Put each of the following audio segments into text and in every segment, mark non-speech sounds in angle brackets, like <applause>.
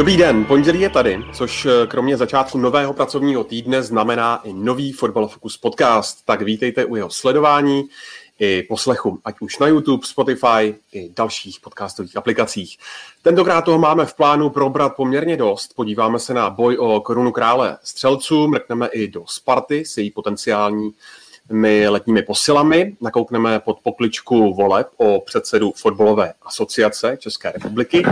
Dobrý den, pondělí je tady, což eh, kromě začátku nového pracovního týdne znamená i nový Fotbal Focus podcast. Tak vítejte u jeho sledování i poslechu, ať už na YouTube, Spotify i dalších podcastových aplikacích. Tentokrát toho máme v plánu probrat poměrně dost. Podíváme se na boj o korunu krále střelců, mrkneme i do Sparty s její potenciální my letními posilami, nakoukneme pod pokličku voleb o předsedu fotbalové asociace České republiky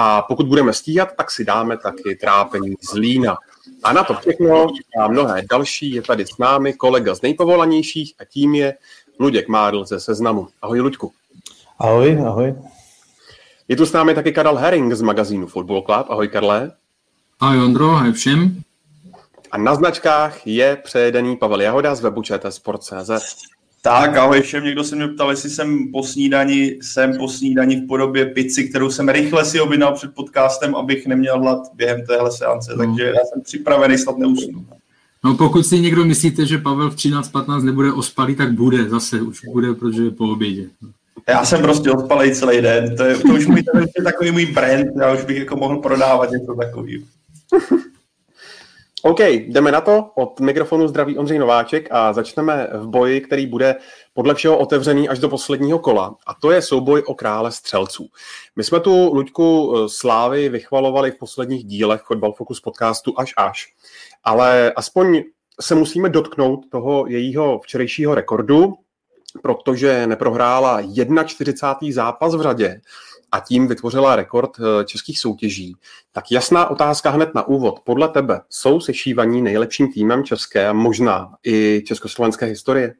a pokud budeme stíhat, tak si dáme taky trápení z Lína. A na to všechno a mnohé další je tady s námi kolega z nejpovolanějších a tím je Luděk Mádl ze Seznamu. Ahoj Luďku. Ahoj, ahoj. Je tu s námi taky Karel Herring z magazínu Football Club. Ahoj Karle. Ahoj Ondro, ahoj všem. A na značkách je přejedený Pavel Jahoda z webu Sport.cz. Tak, ahoj všem, někdo se mě ptal, jestli jsem po snídani, jsem po snídani v podobě pici, kterou jsem rychle si objednal před podcastem, abych neměl hlad během téhle seance, no. takže já jsem připravený, snad neusnu. No pokud si někdo myslíte, že Pavel v 13.15 nebude ospalý, tak bude zase, už bude, protože je po obědě. Já jsem prostě odpalej celý den, to, je, to už můj, to je takový můj brand, já už bych jako mohl prodávat něco takového. OK, jdeme na to. Od mikrofonu zdraví Ondřej Nováček a začneme v boji, který bude podle všeho otevřený až do posledního kola. A to je souboj o krále střelců. My jsme tu Luďku Slávy vychvalovali v posledních dílech Football Focus podcastu až až. Ale aspoň se musíme dotknout toho jejího včerejšího rekordu, protože neprohrála 41. zápas v řadě a tím vytvořila rekord eh, českých soutěží. Tak jasná otázka hned na úvod. Podle tebe jsou sešívaní nejlepším týmem české a možná i československé historie?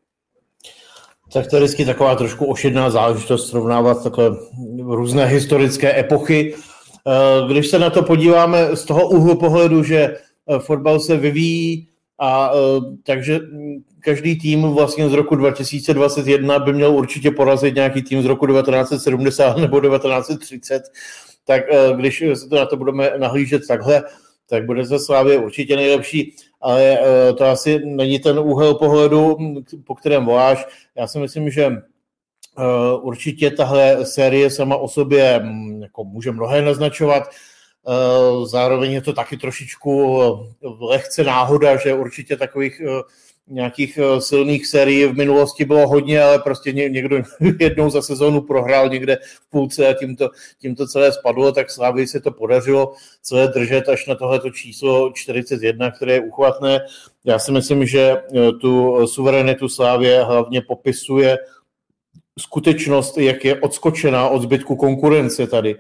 Tak to je vždycky taková trošku ošidná záležitost srovnávat takové různé historické epochy. Eh, když se na to podíváme z toho úhlu pohledu, že eh, fotbal se vyvíjí a takže každý tým vlastně z roku 2021 by měl určitě porazit nějaký tým z roku 1970 nebo 1930, tak eh, když se to na to budeme nahlížet takhle, tak bude ze Slávě určitě nejlepší, ale eh, to asi není ten úhel pohledu, po kterém voláš. Já si myslím, že eh, určitě tahle série sama o sobě hm, jako může mnohé naznačovat. Zároveň je to taky trošičku lehce náhoda, že určitě takových nějakých eh, silných sérií v minulosti bylo hodně, ale prostě někdo <laughs> jednou za sezónu prohrál někde v půlce a tím to, tím to celé spadlo, tak Slávy se to podařilo celé držet až na tohleto číslo 41, které je uchvatné. Já si myslím, že eh, tu suverenitu Slávě hlavně popisuje skutečnost, jak je odskočená od zbytku konkurence tady.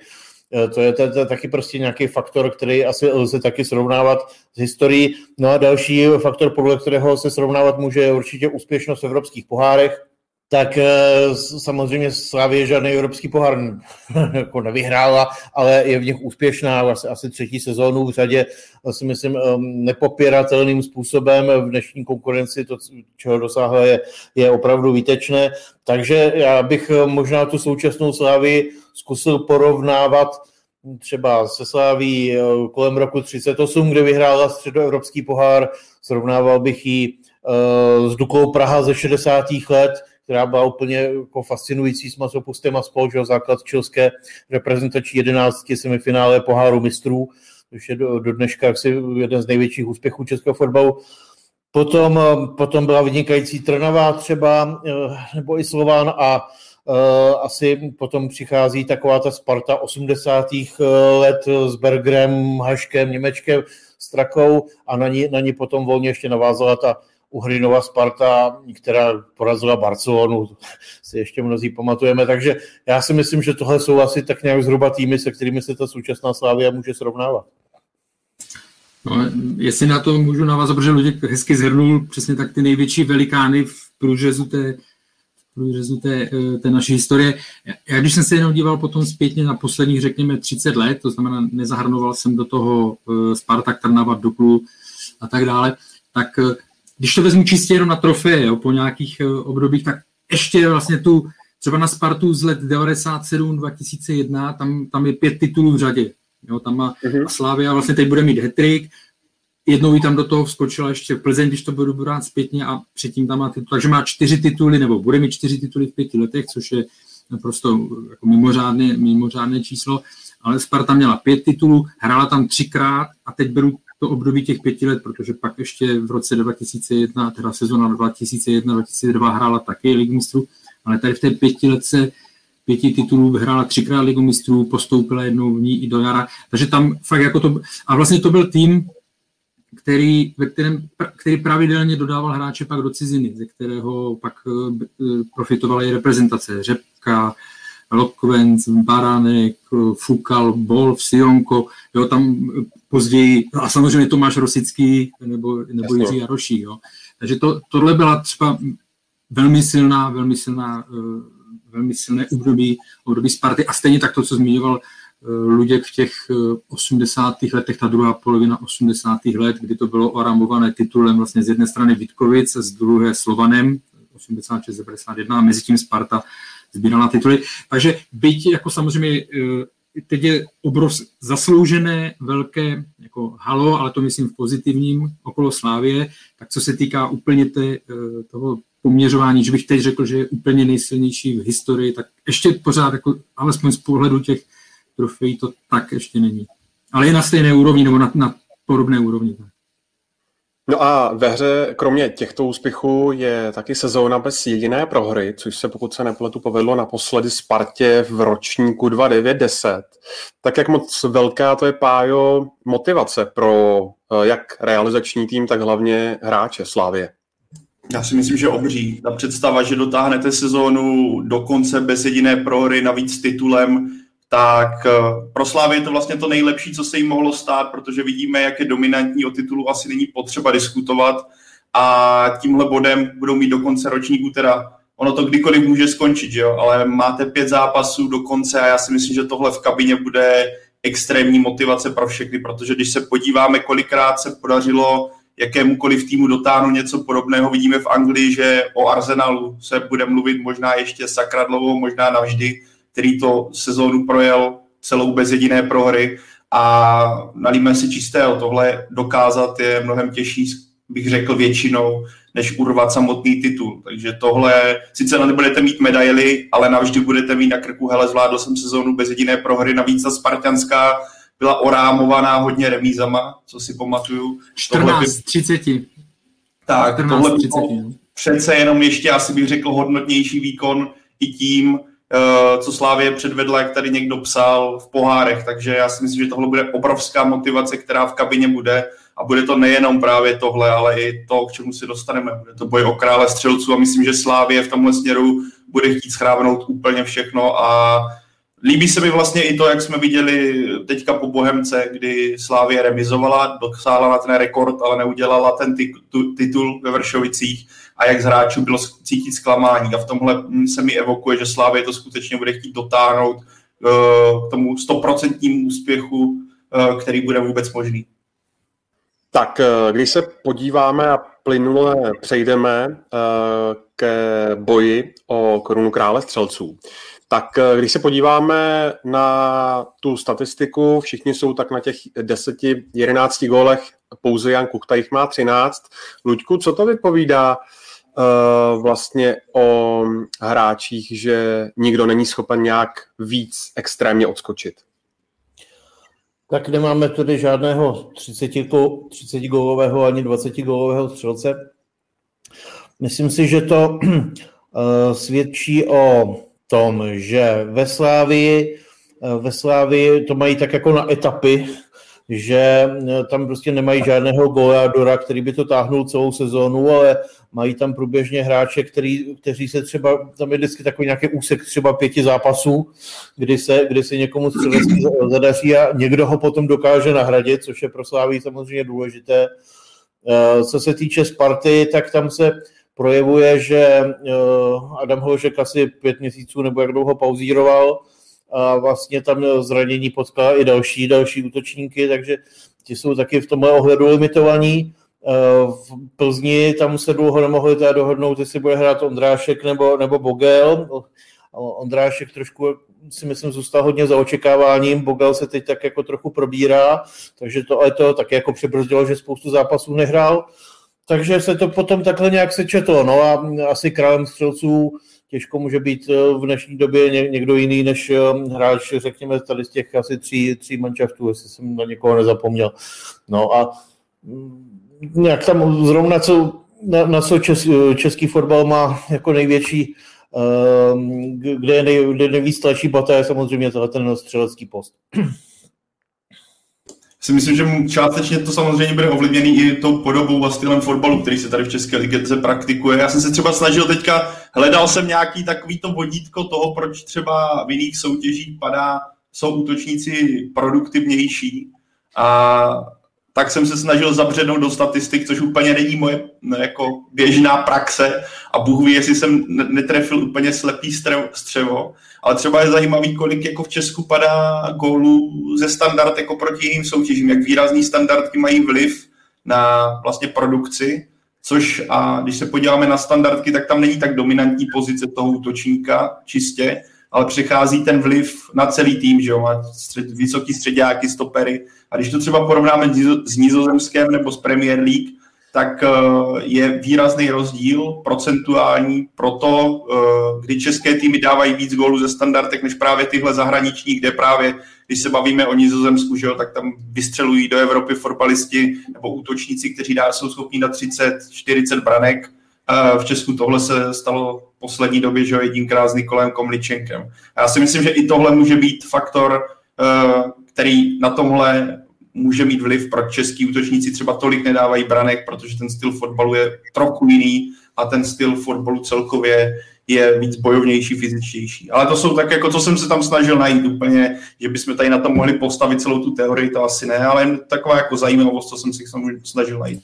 Eh, to je, to, to je taky prostě nějaký faktor, který asi lze taky srovnávat s historií. No a další faktor, podle kterého se srovnávat může, je určitě úspěšnost v evropských pohárech tak eh, samozřejmě Slavě žádný evropský pohár <laughs> jako nevyhrála, ale je v nich úspěšná asi, asi třetí sezónu v řadě, si myslím, nepopiratelným způsobem v dnešní konkurenci, to, čeho dosáhla, je, je opravdu výtečné. Takže já bych eh, možná tu současnou Slávy zkusil porovnávat třeba se Sláví eh, kolem roku 38, kde vyhrála středoevropský pohár, srovnával bych ji s Duklou Praha ze 60. let, která byla úplně jako fascinující s masopustem a spol, že základ čilské reprezentační jedenáctky semifinále poháru mistrů, což je do, do dneška asi jeden z největších úspěchů českého fotbalu. Potom, potom byla vynikající Trnavá třeba, eh, nebo i Slován a asi potom přichází taková ta Sparta 80. Eh, let s Bergerem, Haškem, Němečkem, Strakou a na ní, na ní potom volně ještě navázala ta Uhrinova Sparta, která porazila Barcelonu, <laughs> si ještě mnozí pamatujeme, takže já si myslím, že tohle jsou asi tak nějak zhruba týmy, se kterými se ta současná Slávia může srovnávat. No, jestli na to můžu navázat, protože Luděk hezky zhrnul přesně tak ty největší velikány v průřezu té, průřezu té, eh, té naší historie. Já když jsem se jenom díval potom zpětně na posledních, řekněme, 30 let, to znamená, nezahrnoval jsem do toho eh, Spartak, Trnava, Duklu a tak dále, tak eh, když to vezmu čistě jenom na trofeje, jo, po nějakých obdobích, tak ještě vlastně tu, třeba na Spartu z let 97-2001, tam, tam je pět titulů v řadě. Jo, tam má uh-huh. a Slávia vlastně teď bude mít hetrik, jednou jí tam do toho vskočila ještě Plzeň, když to budu brát zpětně a předtím tam má titul. Takže má čtyři tituly, nebo bude mít čtyři tituly v pěti letech, což je naprosto jako mimořádné, mimořádné číslo. Ale Sparta měla pět titulů, hrála tam třikrát a teď beru to období těch pěti let, protože pak ještě v roce 2001, teda sezona 2001-2002 hrála taky ligu mistrů, ale tady v té pětiletce pěti titulů vyhrála třikrát ligu mistrů, postoupila jednou v ní i do jara, takže tam fakt jako to, a vlastně to byl tým, který, ve kterém, který pravidelně dodával hráče pak do ciziny, ze kterého pak eh, profitovala i reprezentace. Řepka, Lokvenc, Baránek, Fukal, Bol, Sionko, jo, tam později, a samozřejmě Tomáš Rosický nebo, nebo Jiří Jaroší. Jo. Takže to, tohle byla třeba velmi silná, velmi silná, eh, velmi silné období, období Sparty a stejně tak to, co zmiňoval eh, Luděk v těch 80. Eh, letech, ta druhá polovina 80. let, kdy to bylo oramované titulem vlastně z jedné strany Vitkovic, z druhé Slovanem, 86-91 a mezi tím Sparta sbírala tituly. Takže byť jako samozřejmě teď je obrov zasloužené velké jako halo, ale to myslím v pozitivním okolo Slávie, tak co se týká úplně té, toho poměřování, že bych teď řekl, že je úplně nejsilnější v historii, tak ještě pořád, jako, alespoň z pohledu těch trofejí, to tak ještě není. Ale je na stejné úrovni nebo na, na podobné úrovni. No a ve hře, kromě těchto úspěchů, je taky sezóna bez jediné prohry, což se pokud se nepletu povedlo naposledy Spartě v ročníku 2910. Tak jak moc velká to je, Pájo, motivace pro eh, jak realizační tým, tak hlavně hráče Slávě? Já si myslím, že obří. Ta představa, že dotáhnete sezónu do konce bez jediné prohry, navíc titulem, tak eh, pro Slávy je to vlastně to nejlepší, co se jim mohlo stát, protože vidíme, jak je dominantní o titulu, asi není potřeba diskutovat a tímhle bodem budou mít do konce ročníku teda ono to kdykoliv může skončit, že jo? ale máte pět zápasů do konce a já si myslím, že tohle v kabině bude extrémní motivace pro všechny, protože když se podíváme, kolikrát se podařilo jakémukoliv týmu dotáhnout něco podobného. Vidíme v Anglii, že o Arsenalu se bude mluvit možná ještě sakradlovou, možná navždy, který to sezónu projel celou bez jediné prohry a nalíme si čistého. Tohle dokázat je mnohem těžší, bych řekl většinou, než urvat samotný titul. Takže tohle, sice nebudete mít medaily, ale navždy budete mít na krku, hele, zvládl jsem sezónu bez jediné prohry, navíc ta spartanská byla orámovaná hodně remízama, co si pamatuju. 14 by... 30. Tak, 14, tohle 30. Bylo přece jenom ještě, asi bych řekl, hodnotnější výkon i tím, co Slávě předvedla, jak tady někdo psal v pohárech, takže já si myslím, že tohle bude obrovská motivace, která v kabině bude. A bude to nejenom právě tohle, ale i to, k čemu se dostaneme. Bude to boj o krále střelců a myslím, že Slávě v tomhle směru bude chtít schrávnout úplně všechno. A Líbí se mi vlastně i to, jak jsme viděli teďka po Bohemce, kdy Slávě remizovala, dosáhla na ten rekord, ale neudělala ten titul ve Vršovicích a jak z hráčů bylo cítit zklamání. A v tomhle se mi evokuje, že Slávě to skutečně bude chtít dotáhnout eh, k tomu stoprocentnímu úspěchu, eh, který bude vůbec možný. Tak eh, když se podíváme a plynule přejdeme ke boji o korunu krále střelců, tak když se podíváme na tu statistiku, všichni jsou tak na těch 10-11 gólech, pouze Jan Kuchta jich má 13. Luďku, co to vypovídá uh, vlastně o hráčích, že nikdo není schopen nějak víc extrémně odskočit? Tak nemáme tady žádného 30, 30 gólového ani 20 gólového střelce. Myslím si, že to uh, svědčí o tom, že ve Slávii, eh, ve Slávii to mají tak jako na etapy, že eh, tam prostě nemají žádného goleadora, který by to táhnul celou sezónu, ale mají tam průběžně hráče, který, kteří se třeba, tam je vždycky takový nějaký úsek třeba pěti zápasů, kdy se, kdy se někomu střelecky zadaří a někdo ho potom dokáže nahradit, což je pro Slávii samozřejmě důležité. Eh, co se týče Sparty, tak tam se projevuje, že eh, Adam Hložek asi pět měsíců nebo jak dlouho pauzíroval a vlastně tam zranění potkal i další, další útočníky, takže ti jsou taky v tomhle ohledu limitovaní. v Plzni, tam se dlouho nemohli teda dohodnout, jestli bude hrát Ondrášek nebo, nebo Bogel. Ondrášek trošku si myslím zůstal hodně za očekáváním, Bogel se teď tak jako trochu probírá, takže to ale to tak jako přebrzdilo, že spoustu zápasů nehrál. Takže se to potom takhle nějak sečetlo. No a asi králem střelců těžko může být eh, v dnešní době někdo jiný než eh, hráč, řekněme, tady z těch asi tří, tří manšaftů, jestli jsem na někoho nezapomněl. No a mm, nějak tam zrovna co, na, na co čes, český fotbal má jako největší, um, kde, je nej, kde nejvíc tlačí bata, je samozřejmě ten střelecký post si myslím, že částečně to samozřejmě bude ovlivněný i tou podobou a stylem fotbalu, který se tady v České lize praktikuje. Já jsem se třeba snažil teďka, hledal jsem nějaký takový to vodítko toho, proč třeba v jiných soutěžích padá, jsou útočníci produktivnější. A tak jsem se snažil zabřednout do statistik, což úplně není moje jako běžná praxe. A Bůh ví, jestli jsem netrefil úplně slepý střevo, ale třeba je zajímavý, kolik jako v Česku padá gólů ze standard jako proti jiným soutěžím, jak výrazný standardky mají vliv na vlastně produkci, což a když se podíváme na standardky, tak tam není tak dominantní pozice toho útočníka čistě, ale přechází ten vliv na celý tým, že jo, má střed, vysoký středáky, stopery. A když to třeba porovnáme s Nizozemském nebo s Premier League, tak eh, je výrazný rozdíl procentuální pro to, eh, kdy české týmy dávají víc gólů ze standardek, než právě tyhle zahraniční, kde právě, když se bavíme o Nizozemsku, že jo, tak tam vystřelují do Evropy fotbalisti nebo útočníci, kteří dá, jsou schopní na 30-40 branek. Eh, v Česku tohle se stalo v poslední době, že jo, jedinkrát s Nikolem Komličenkem. Já si myslím, že i tohle může být faktor, který na tomhle může mít vliv, proč český útočníci třeba tolik nedávají branek, protože ten styl fotbalu je trochu jiný a ten styl fotbalu celkově je víc bojovnější, fyzičtější. Ale to jsou tak, jako co jsem se tam snažil najít úplně, že bychom tady na tom mohli postavit celou tu teorii, to asi ne, ale taková jako zajímavost, co jsem si snažil najít.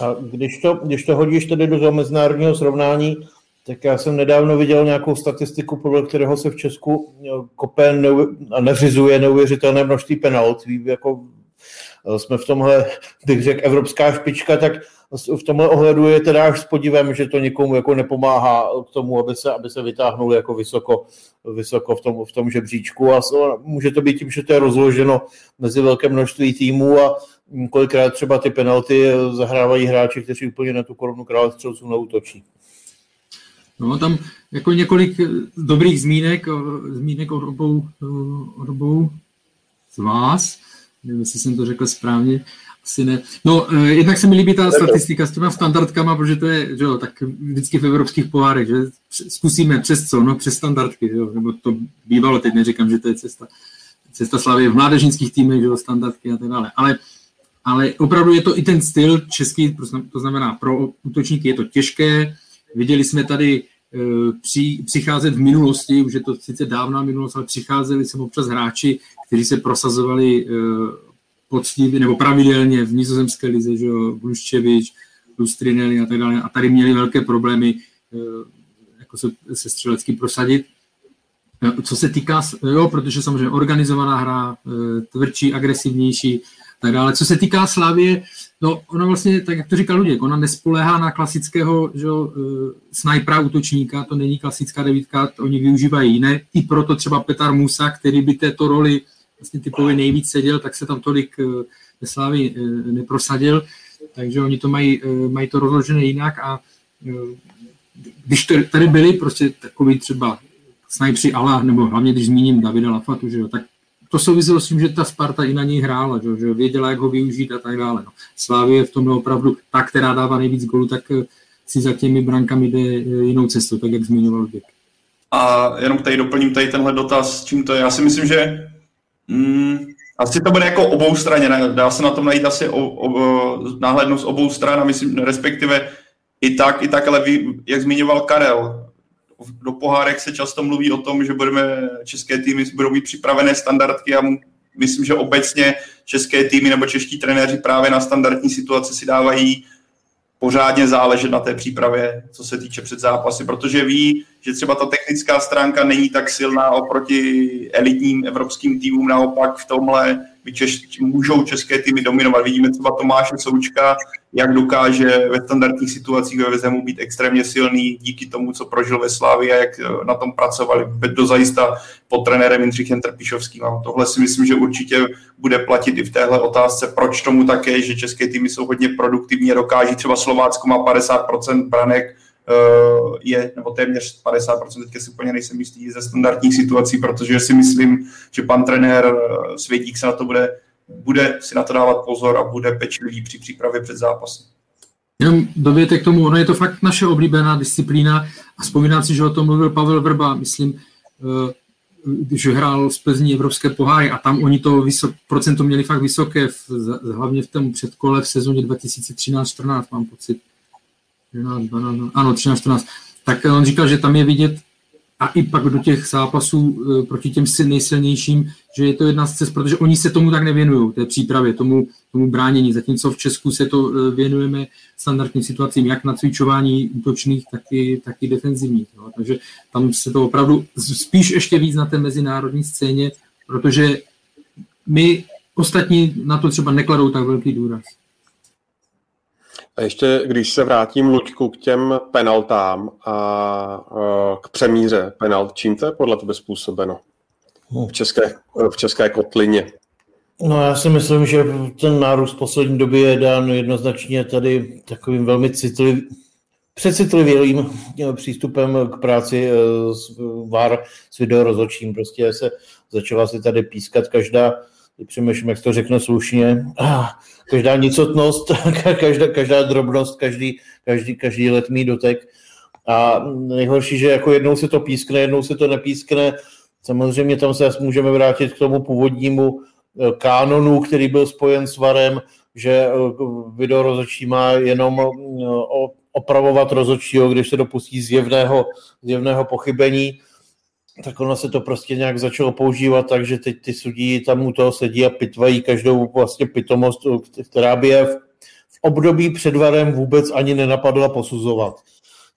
A když to, když to hodíš tedy do toho mezinárodního srovnání, tak já jsem nedávno viděl nějakou statistiku, podle kterého se v Česku kope a neřizuje neuvěřitelné množství penalt. Jako Eh, jsme v tomhle, <laughs> bych řekl, evropská špička, tak v tomhle ohledu je teda až s podívem, že to někomu jako nepomáhá k tomu, aby se, aby se vytáhnul jako vysoko, vysoko v, tom, v tom žebříčku a může to být tím, že to je rozloženo mezi velké množství týmů a kolikrát třeba ty penalty zahrávají hráči, kteří úplně na tu korunu krále střelců neútočí. No, tam jako několik dobrých zmínek, zmínek od obou, od obou z vás. Nevím, jestli jsem to řekl správně, asi ne. No, uh, jednak se mi líbí ta statistika s těma standardkama, protože to je, že jo, tak vždycky v evropských pohárech, že zkusíme přes co, no přes standardky, že jo, nebo to bývalo, teď neříkám, že to je cesta, cesta slavy v mládežnických týmech, že jo, standardky a tak dále, ale, ale opravdu je to i ten styl český, to znamená pro útočníky je to těžké, viděli jsme tady eh, při, přicházet v minulosti, už je to sice dávná minulost, ale přicházeli sem občas hráči, kteří se prosazovali uh, poctivě nebo pravidelně v nizozemské lize, že jo, Bluščevič, Lustrinelli a tak dále. A tady měli velké problémy uh, jako se, se střelecky prosadit. Co se týká, jo, protože samozřejmě organizovaná hra, tvrdší, agresivnější, tak dále. Co se týká Slávě, no ona vlastně, tak jak to říkal Luděk, ona nespoléhá na klasického že, uh, snajpera útočníka, to není klasická devítka, to oni využívají jiné. I proto třeba Petar Musa, který by této roli vlastně typově nejvíc seděl, tak se tam tolik eh, ve Slávi eh, neprosadil, takže oni to mají, eh, mají to rozložené jinak a když tady byli prostě takový třeba snajpři Ala, nebo hlavně když zmíním Davida Lafatu, že jo, tak to souviselo s tím, že ta Sparta i na něj hrála, že, že věděla, jak ho využít a tak dále. No. Slávě je v tom opravdu ta, která dává nejvíc golů, tak si za těmi brankami jde jinou cestou, tak jak zmiňoval Děk. A jenom tady doplním tady tenhle dotaz, čím to je. Já si myslím, že Mm, asi to bude jako obou straně, ne? dá se na tom najít asi o, o, náhlednu z obou stran a myslím, respektive i tak, i tak, ale ví, jak zmiňoval Karel, do pohárek se často mluví o tom, že budeme, české týmy budou mít připravené standardky a myslím, že obecně české týmy nebo čeští trenéři právě na standardní situaci si dávají pořádně záležet na té přípravě, co se týče před zápasy, protože ví, že třeba ta technická stránka není tak silná oproti elitním evropským týmům, naopak v tomhle Češ, můžou české týmy dominovat. Vidíme třeba Tomáše Součka, jak dokáže ve standardních situacích ve Vezemu být extrémně silný díky tomu, co prožil ve Slávii a jak eh, na tom pracovali dozajista pod trenérem Jindřichem Trpišovským. A tohle si myslím, že určitě bude platit i v téhle otázce, proč tomu také, že české týmy jsou hodně produktivní dokáží třeba Slovácko má 50% branek, eh, je, nebo téměř 50%, teďka si úplně nejsem jistý, ze standardních situací, protože si myslím, že pan trenér eh, Světík se na to bude bude si na to dávat pozor a bude pečlivý při přípravě před zápasem. Jenom dověte k tomu, ono je to fakt naše oblíbená disciplína a vzpomínám si, že o tom mluvil Pavel Vrba, myslím, eh, když hrál z Plzní evropské poháry a tam oni to vysok, procento měli fakt vysoké, v, hlavně v tom předkole v sezóně 2013-14, mám pocit. 13, 12, ano, 13-14. Tak on říkal, že tam je vidět a i pak do těch zápasů eh, proti těm nejsilnějším, že je to jedna z cest, protože oni se tomu tak nevěnují, té přípravě, tomu, tomu bránění, zatímco v Česku se to eh, věnujeme standardním situacím, jak na cvičování útočných, tak i, tak i defenzivních. No. Takže tam se to opravdu spíš ještě víc na té mezinárodní scéně, protože my ostatní na to třeba nekladou tak velký důraz. A ještě, když se vrátím, Luďku, k těm penaltám a k přemíře penalt, čím to je podle tebe způsobeno v české, v české kotlině? No já si myslím, že ten nárůst v poslední době je dán jednoznačně tady takovým velmi citlivým, přecitlivělým přístupem k práci eh, s VAR s videorozhodčím. Prostě se začala si tady pískat každá přemýšlím, jak to řekne slušně, <clears throat> každá nicotnost, <laughs> každá, každá drobnost, každý, každý, každý letmý dotek. A nejhorší, že jako jednou se to pískne, jednou se to nepískne. Samozřejmě tam se můžeme vrátit k tomu původnímu eh, kánonu, který byl spojen s varem, že eh, video rozhodčí má jenom eh, opravovat rozhodčího, když se dopustí zjevného, zjevného pochybení tak ono se to prostě nějak začalo používat tak, že teď ty sudí tam u toho sedí a pitvají každou vlastně pitomost, která by je v, v období před varem vůbec ani nenapadla posuzovat.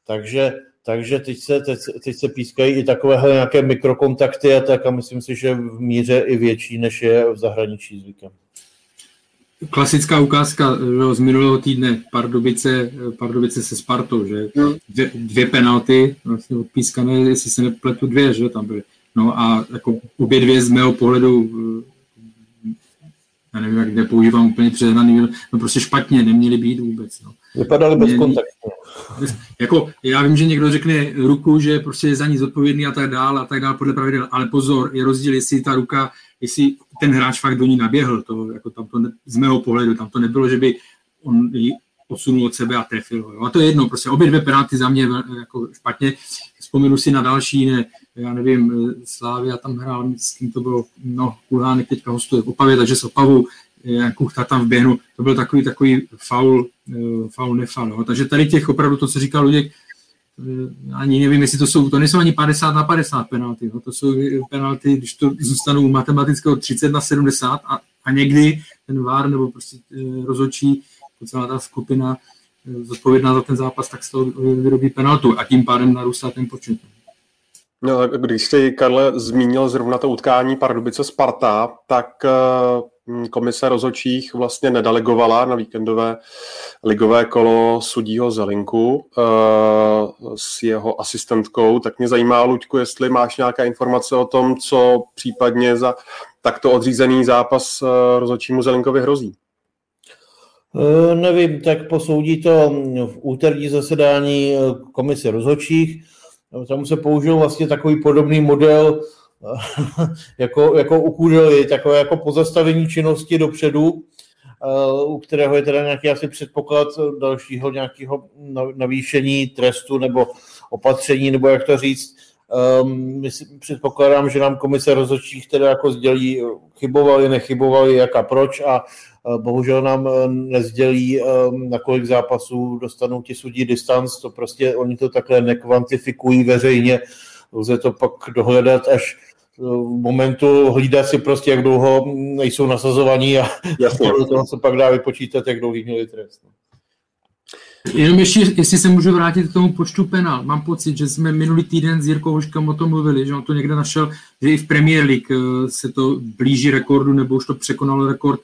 Takže, takže teď, se, teď, teď se pískají i takovéhle nějaké mikrokontakty a tak a myslím si, že v míře i větší, než je v zahraničí zvykem. Klasická ukázka z minulého týdne Pardubice, Pardubice se Spartou, že no. dvě, dvě penalty, vlastně odpískané, jestli se nepletu dvě, že tam byly. No a jako obě dvě z mého pohledu, já nevím, jak nepoužívám úplně přehnaný, no prostě špatně, neměly být vůbec. No. Vypadaly bez kontaktu. Jako, já vím, že někdo řekne ruku, že prostě je za ní zodpovědný a tak dál a tak dál podle pravidel, ale pozor, je rozdíl, jestli ta ruka jestli ten hráč fakt do ní naběhl, to, jako tam to ne, z mého pohledu, tam to nebylo, že by on ji posunul od sebe a trefil. Jo. A to je jedno, prostě obě dvě penalty za mě jako špatně. Vzpomenu si na další, ne, já nevím, Slávia tam hrál, s kým to bylo, no, Kulhánek teďka hostuje v Opavě, takže s Opavou, Kuchta tam v běhnu, to byl takový, takový faul, eh, faul nefal. Jo. Takže tady těch opravdu to, co říkal Luděk, ani nevím, jestli to jsou, to nejsou ani 50 na 50 penalty, no, to jsou penalty, když to zůstanou matematického 30 na 70 a, a někdy ten VAR nebo prostě e, rozhodčí, celá ta skupina e, zodpovědná za ten zápas, tak z toho vyrobí penaltu a tím pádem narůstá ten počet. No, když jsi, Karle, zmínil zrovna to utkání Pardubice Sparta, tak uh, komise rozhodčích vlastně nedelegovala na víkendové ligové kolo sudího Zelinku uh, s jeho asistentkou. Tak mě zajímá, Luďku, jestli máš nějaké informace o tom, co případně za takto odřízený zápas uh, rozhodčímu Zelinkovi hrozí. Nevím, tak posoudí to v úterní zasedání komise rozhodčích tam se použil vlastně takový podobný model, <laughs> jako, jako u Kudely, takové jako pozastavení činnosti dopředu, eh, u kterého je teda nějaký asi předpoklad dalšího nějakého navýšení trestu nebo opatření, nebo jak to říct. Um, předpokládám, že nám komise rozhodčích teda jako sdělí, chybovali, nechybovali, jak a proč a Bohužel nám eh, nezdělí, eh, na kolik zápasů dostanou ti sudí distanc, to prostě oni to takhle nekvantifikují veřejně, lze to pak dohledat až eh, v momentu hlídat si prostě, jak dlouho nejsou nasazovaní a Jasně. <laughs> toho se pak dá vypočítat, jak dlouhý měli trest. No. Jenom ještě, jestli se můžu vrátit k tomu počtu penál. Mám pocit, že jsme minulý týden s Jirkou Hoškem o tom mluvili, že on to někde našel, že i v Premier League se to blíží rekordu, nebo už to překonalo rekord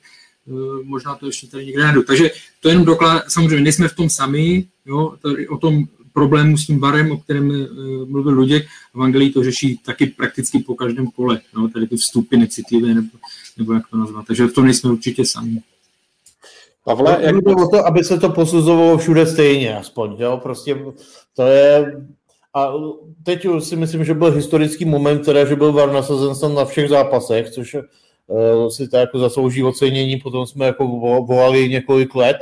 možná to ještě tady někde najdu. Takže to jenom doklad, samozřejmě nejsme v tom sami, jo, tady o tom problému s tím barem, o kterém mluvil Luděk, v Anglii to řeší taky prakticky po každém kole, no, tady ty vstupy necitlivé, nebo, nebo jak to nazvat. Takže v tom nejsme určitě sami. Pavle, jak... Jde o to, aby se to posuzovalo všude stejně, aspoň, jo, prostě to je... A teď si myslím, že byl historický moment, teda, že byl VAR nasazen na všech zápasech, což uh, si to jako zaslouží ocenění, potom jsme jako volali několik let,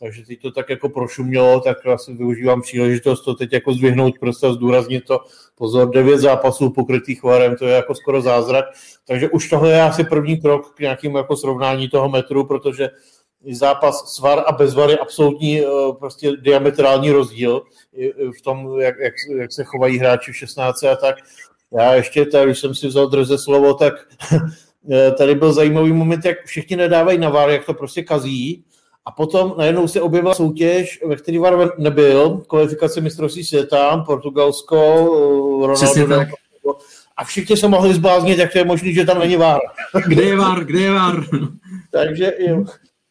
takže teď to tak jako prošumělo, tak asi využívám příležitost to teď jako zdvihnout prostě a zdůraznit to. Pozor, devět zápasů pokrytých varem, to je jako skoro zázrak. Takže už tohle je asi první krok k nějakému jako srovnání toho metru, protože zápas svar a bezvar je absolutní eh, prostě diametrální rozdíl v tom, jak, jak, jak se chovají hráči v 16 a tak. Já ještě, tady, když jsem si vzal drze slovo, tak <laughs> eh, tady byl zajímavý moment, jak všichni nedávají na VAR, jak to prostě kazí. A potom najednou se objevila soutěž, ve které VAR nebyl, kvalifikace mistrovství světa, Portugalsko, eh, Ronaldo. A všichni se mohli zbláznit, jak to je možné, že tam není VAR. Kde je VAR, kde je VAR? <laughs> Takže jo,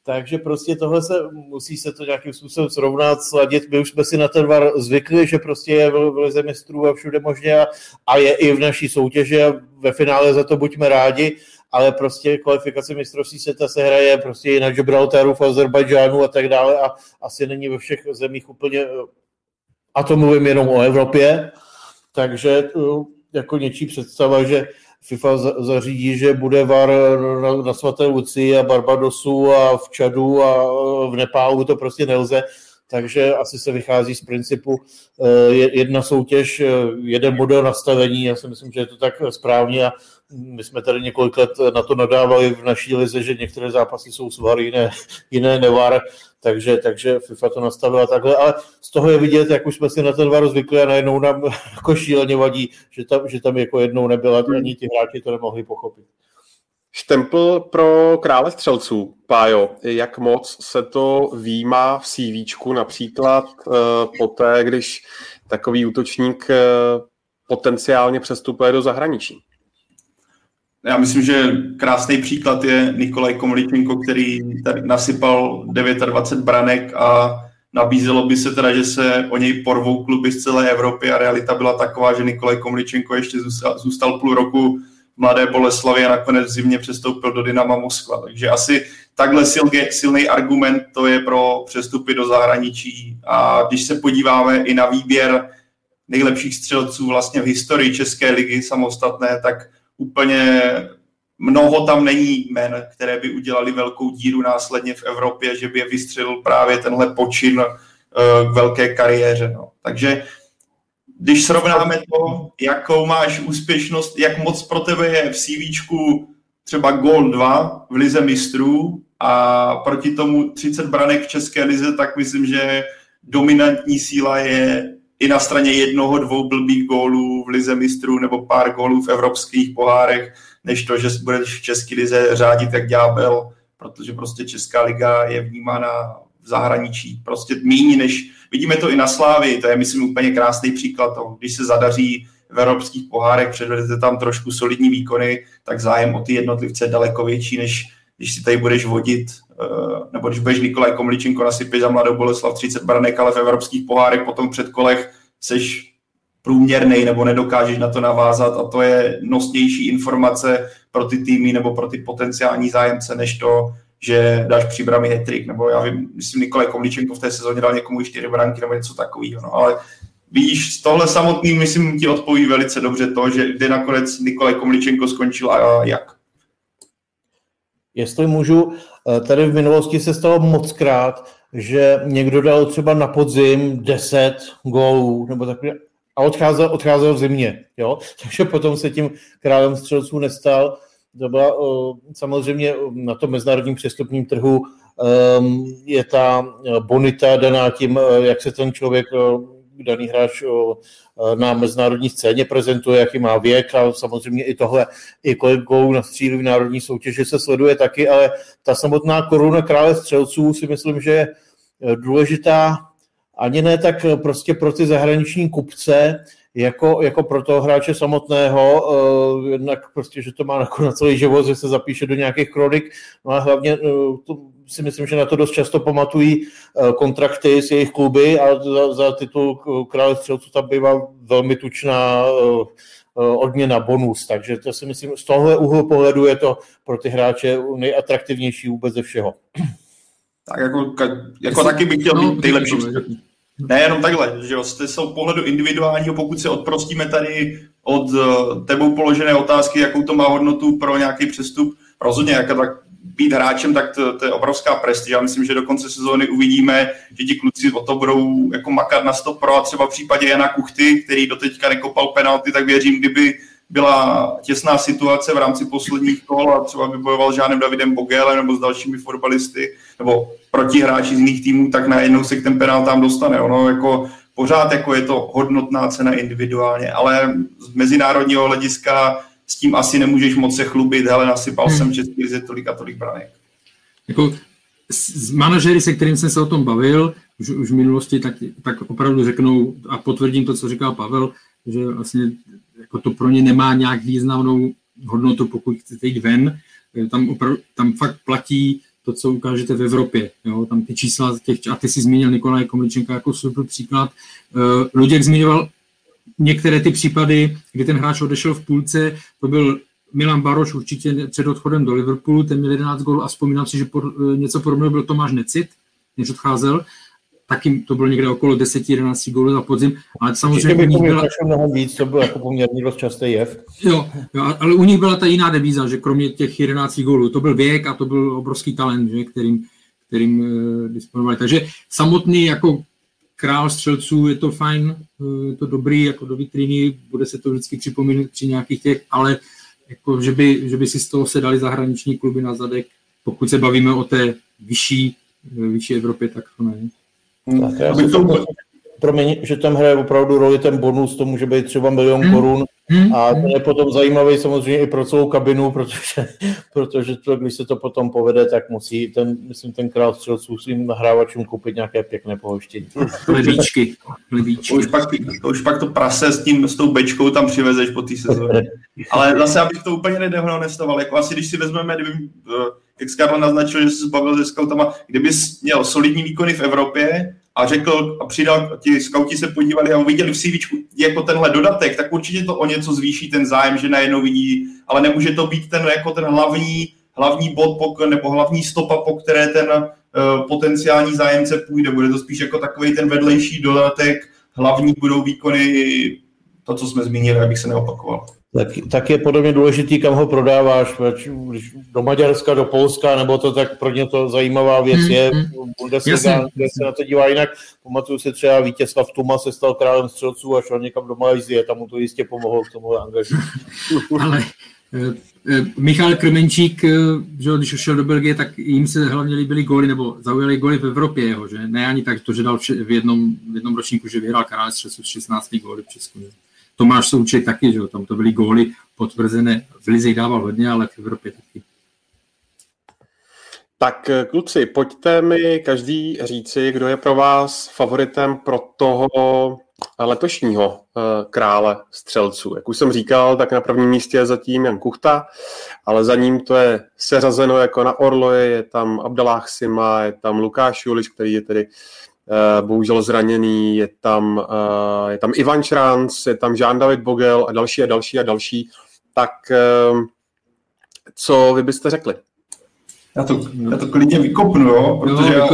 takže prostě tohle se, musí se to nějakým způsobem srovnat, sladit. My už jsme si na ten VAR zvykli, že prostě je v, lize mistrů a všude možně a, a je i v naší soutěži a ve finále za to buďme rádi, ale prostě kvalifikace mistrovství světa se hraje prostě i na Gibraltaru, v Azerbajdžánu a tak dále a asi není ve všech zemích úplně, a to mluvím jenom o Evropě, takže jako něčí představa, že FIFA zařídí, že bude VAR na, na svaté Luci a Barbadosu a v Čadu a v Nepálu, to prostě nelze. Takže asi se vychází z principu eh, jedna soutěž, eh, jeden model nastavení. Já si myslím, že je to tak správně a my jsme tady několik let na to nadávali v naší lize, že některé zápasy jsou svar, jiné, jiné nevar, takže, takže FIFA to nastavila takhle, ale z toho je vidět, jak už jsme si na ten VAR zvykli a najednou nám <laughs> jako šíleně vadí, že tam, že tam jako jednou nebyla, ani ti hráči to nemohli pochopit. Štempl pro krále střelců, Pájo, jak moc se to výjímá v CV například uh, poté, když takový útočník uh, potenciálně přestupuje do zahraničí? Já myslím, že krásný příklad je Nikolaj Komličenko, který tady nasypal 29 branek a nabízelo by se teda, že se o něj porvou kluby z celé Evropy a realita byla taková, že Nikolaj Komličenko ještě zůstal, zůstal půl roku v Mladé Boleslavi a nakonec v zimě přestoupil do Dynama Moskva. Takže asi takhle silný argument to je pro přestupy do zahraničí. A když se podíváme i na výběr nejlepších střelců vlastně v historii České ligy samostatné, tak úplně mnoho tam není men, které by udělali velkou díru následně v Evropě, že by je vystřelil právě tenhle počin uh, k velké kariéře. No. Takže když srovnáme to, jakou máš úspěšnost, jak moc pro tebe je v CV třeba gol 2 v lize mistrů a proti tomu 30 branek v České lize, tak myslím, že dominantní síla je i na straně jednoho, dvou blbých gólů v lize mistrů nebo pár gólů v evropských pohárech, než to, že budeš v České lize řádit jak ďábel, protože prostě Česká liga je vnímána v zahraničí. Prostě míní, než vidíme to i na Slávii, to je myslím úplně krásný příklad toho. Když se zadaří v evropských pohárech, předvedete tam trošku solidní výkony, tak zájem o ty jednotlivce je daleko větší, než když si tady budeš vodit, eh, nebo když budeš Nikolaj Komličenko nasypit za mladou Boleslav 30 branek, ale v evropských pohárech potom před kolech seš průměrný nebo nedokážeš na to navázat a to je nosnější informace pro ty týmy nebo pro ty potenciální zájemce, než to, že dáš při brami hetrik, nebo já vím, myslím, Nikolaj Komličenko v té sezóně dal někomu čtyři branky nebo něco takového, no, ale víš, tohle samotný, myslím, ti odpoví velice dobře to, že kde nakonec Nikolaj Komličenko skončil a jak. Jestli můžu, eh, tady v minulosti se stalo moc krát, že někdo dal třeba na podzim 10 gólů nebo takové a odcházel, odcházel v zimě. Jo? <laughs> Takže potom se tím králem střelců nestal. To byla uh, samozřejmě na tom mezinárodním přestupním trhu um, je ta bonita daná tím, jak se ten člověk daný hráč na mezinárodní scéně prezentuje, jaký má věk a samozřejmě i tohle, i kolik gólů na střílí v národní soutěži se sleduje taky, ale ta samotná koruna krále střelců si myslím, že je důležitá. Ani ne tak prostě pro ty zahraniční kupce, jako, jako pro toho hráče samotného, uh, jednak prostě, že to má jako na celý život, že se zapíše do nějakých kronik, no a hlavně uh, to si myslím, že na to dost často pamatují uh, kontrakty s jejich kluby a za, za titul krále střelců tam bývá velmi tučná uh, odměna, bonus, takže to si myslím, z tohle úhlu pohledu je to pro ty hráče nejatraktivnější vůbec ze všeho. Tak jako, jako taky bych chtěl být nejlepší. Ne, jenom takhle, že jo, z toho pohledu individuálního, pokud se odprostíme tady od uh, tebou položené otázky, jakou to má hodnotu pro nějaký přestup, rozhodně, jako tak být hráčem, tak to, to je obrovská prestiž. Já myslím, že do konce sezóny uvidíme, že ti kluci o to budou jako makat na 100 pro a třeba v případě Jana Kuchty, který doteďka nekopal penalty, tak věřím, kdyby byla těsná situace v rámci posledních kol a třeba by bojoval s Žánem Davidem Bogelem nebo s dalšími fotbalisty nebo protihráči z jiných týmů, tak najednou se k ten penaltám dostane. Ono jako pořád jako je to hodnotná cena individuálně, ale z mezinárodního hlediska s tím asi nemůžeš moc se chlubit, hele, nasypal hmm. jsem Český lize tolik a tolik branek. Jako s manažery, se kterým jsem se o tom bavil, už, už v minulosti, tak, tak opravdu řeknou a potvrdím to, co říkal Pavel, že vlastně jako to pro ně nemá nějak významnou hodnotu, pokud chcete jít ven. Tam, opravdu, tam fakt platí to, co ukážete v Evropě. Jo? Tam ty čísla těch, a ty si zmínil Nikolaj Komličenka jako super příklad. Uh, Luděk zmiňoval některé ty případy, kdy ten hráč odešel v půlce, to byl Milan Baroš určitě před odchodem do Liverpoolu, ten měl 11 gólů a vzpomínám si, že por, eh, něco podobného byl Tomáš Necit, než odcházel taky to bylo někde okolo 10-11 gólů za podzim, ale samozřejmě u nich byla... mnohem víc, to byl jako poměrně dost častý jev. Jo, jo, ale u nich byla ta jiná devíza, že kromě těch 11 gólů, to byl věk a to byl obrovský talent, že, kterým, kterým uh, disponovali. Takže samotný jako král střelců je to fajn, uh, je to dobrý, jako do vitriny, bude se to vždycky připomínat při nějakých těch, ale jako, že, by, že by si z toho se dali zahraniční kluby na zadek, pokud se bavíme o té vyšší, eh, vyšší Evropě, tak to ne. Tak já si to, promiň, že tam hraje opravdu roli ten bonus, to může být třeba milion hmm. korun hmm. a to je potom zajímavý samozřejmě i pro celou kabinu, protože, <laughs> protože to, když se to potom povede, tak musí ten, myslím, ten král střelců svým nahrávačům koupit nějaké pěkné pohoštění. Levíčky. Levíčky. <laughs> Už pak, už pak to prase s tím, s tou bečkou tam přivezeš po té sezóně. <laughs> Ale zase, abych to úplně nedehonestoval, jako asi když si vezmeme, kdyby, jak Skarla naznačil, že se zbavil se scoutama, kdyby měl solidní výkony v Evropě, a řekl a přidal, ti skauti se podívali a uviděli v CV jako tenhle dodatek, tak určitě to o něco zvýší ten zájem, že najednou vidí, ale nemůže to být ten jako ten hlavní, hlavní bod nebo hlavní stopa, po které ten uh, potenciální zájemce půjde. Bude to spíš jako takový ten vedlejší dodatek, hlavní budou výkony, to, co jsme zmínili, abych se neopakoval tak, tak je podobně důležitý, kam ho prodáváš, do Maďarska, do Polska, nebo to tak pro ně to zajímavá věc hmm, je, hmm. Bundesliga, kde se na to dívá jinak. Pamatuju si třeba Vítězslav Tuma se stal králem střelců a šel někam do Malajzie, tam mu to jistě pomohlo k tomu angažu. <laughs> Ale eh, eh, Michal Krmenčík, eh, že když šel do Belgie, tak jim se hlavně líbily góly, nebo zaujaly góly v Evropě jeho, že ne ani tak to, že dal v jednom, v jednom ročníku, že vyhrál král střelců 16 góly v Česku. Tomáš Souček taky, že jo, tam to byly góly potvrzené, v Lize dával hodně, ale v Evropě taky. Tak kluci, pojďte mi každý říci, kdo je pro vás favoritem pro toho letošního eh, krále střelců. Jak už jsem říkal, tak na prvním místě je zatím Jan Kuchta, ale za ním to je seřazeno jako na Orloje, je tam Abdalách Sima, je tam Lukáš Juliš, který je tedy Eh, bohužel zraněný, je tam, eh, je tam Ivan Šránc, je tam Jean-David Bogel a další a další a další. Tak eh, co vy byste řekli? Já to, já to klidně vykopnu, jo, protože já,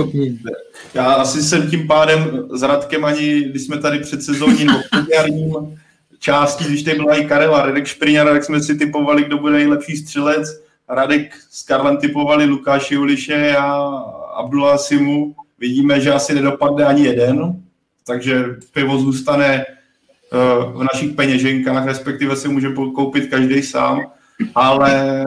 já asi jsem tím pádem s Radkem ani, když jsme tady před sezóní nebo části, když tady byla i Karel a Radek Špriňar, tak jsme si typovali, kdo bude nejlepší střelec. Radek s Karlem typovali Lukáši Uliše a Abdullah Simu vidíme, že asi nedopadne ani jeden, takže pivo zůstane eh, v našich peněženkách, respektive si může koupit každý sám, ale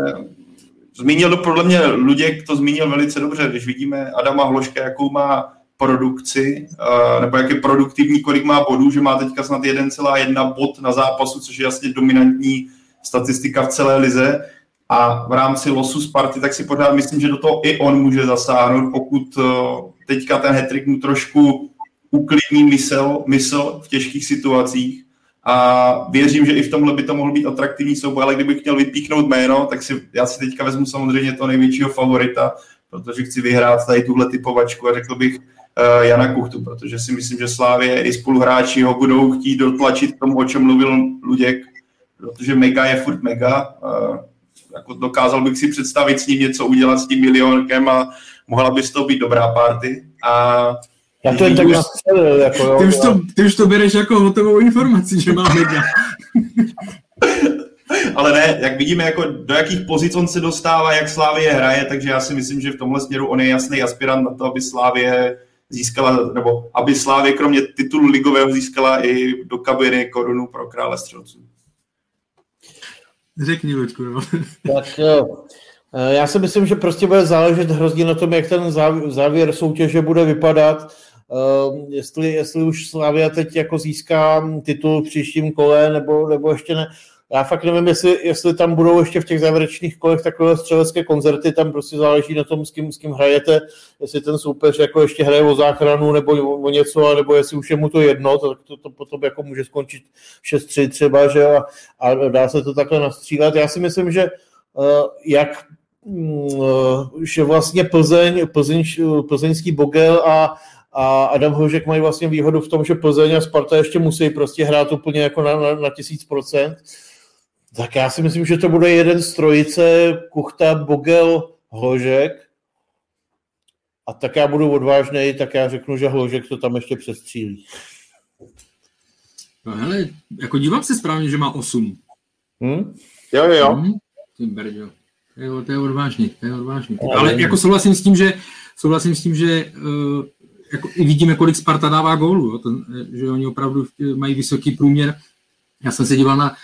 zmínil to podle mě Luděk to zmínil velice dobře, když vidíme Adama Hloška, jakou má produkci, eh, nebo jak je produktivní, kolik má bodů, že má teďka snad 1,1 bod na zápasu, což je jasně dominantní statistika v celé lize, a v rámci losu Sparty, tak si pořád myslím, že do toho i on může zasáhnout, pokud eh, teďka ten hetrik mu trošku uklidní mysl, mysl v těžkých situacích a věřím, že i v tomhle by to mohl být atraktivní souboj, ale kdybych měl vypíchnout jméno, tak si, já si teďka vezmu samozřejmě to největšího favorita, protože chci vyhrát tady tuhle typovačku a řekl bych uh, Jana Kuchtu, protože si myslím, že Slávě i spoluhráči ho budou chtít dotlačit k tomu, o čem mluvil Luděk, protože Mega je furt Mega. Uh, jako dokázal bych si představit s ním něco udělat s tím milionkem a mohla by z toho být dobrá party. A já to jen tak nastřelil, jako jo. Ty už, to, ty už to bereš jako hotovou informaci, že má Mega. <laughs> Ale ne, jak vidíme, jako do jakých pozic on se dostává, jak Slávě hraje, takže já si myslím, že v tomhle směru on je jasný aspirant na to, aby Slávě získala, nebo aby Slávě kromě titulu ligového získala i do kabiny korunu pro krále střelců. Řekni, Luďku, no. Tak eh, já si myslím, že prostě bude záležet hrozně na tom, jak ten závěr soutěže bude vypadat. Uh, jestli, jestli už Slavia teď jako získá titul v příštím kole, nebo, nebo ještě ne. Já fakt nevím, jestli, jestli tam budou ještě v těch závěrečných kolech takové střelecké koncerty, tam prostě záleží na tom, s kým, s kým hrajete, jestli ten soupeř jako ještě hraje o záchranu nebo o něco, nebo jestli už je mu to jedno, tak to, to potom jako může skončit 6-3 třeba, že a, a dá se to takhle nastřílet. Já si myslím, že uh, jak že vlastně Plzeň, Plzeň, plzeňský Bogel a a Adam Hložek mají vlastně výhodu v tom, že Plzeň a Sparta ještě musí prostě hrát úplně jako na, na, na tisíc procent. Tak já si myslím, že to bude jeden z trojice Kuchta, Bogel, Hložek. A tak já budu odvážný, tak já řeknu, že Hložek to tam ještě přestřílí. No hele, jako dívám se správně, že má 8. Hm? Jo, jo, jo. Hm? Tím brďo. To je, to je odvážný, to je odvážný. Ale jako souhlasím s tím, že souhlasím s tím, že uh, jako, vidíme, kolik Sparta dává gólů, jo, ten, že oni opravdu mají vysoký průměr. Já jsem se díval na,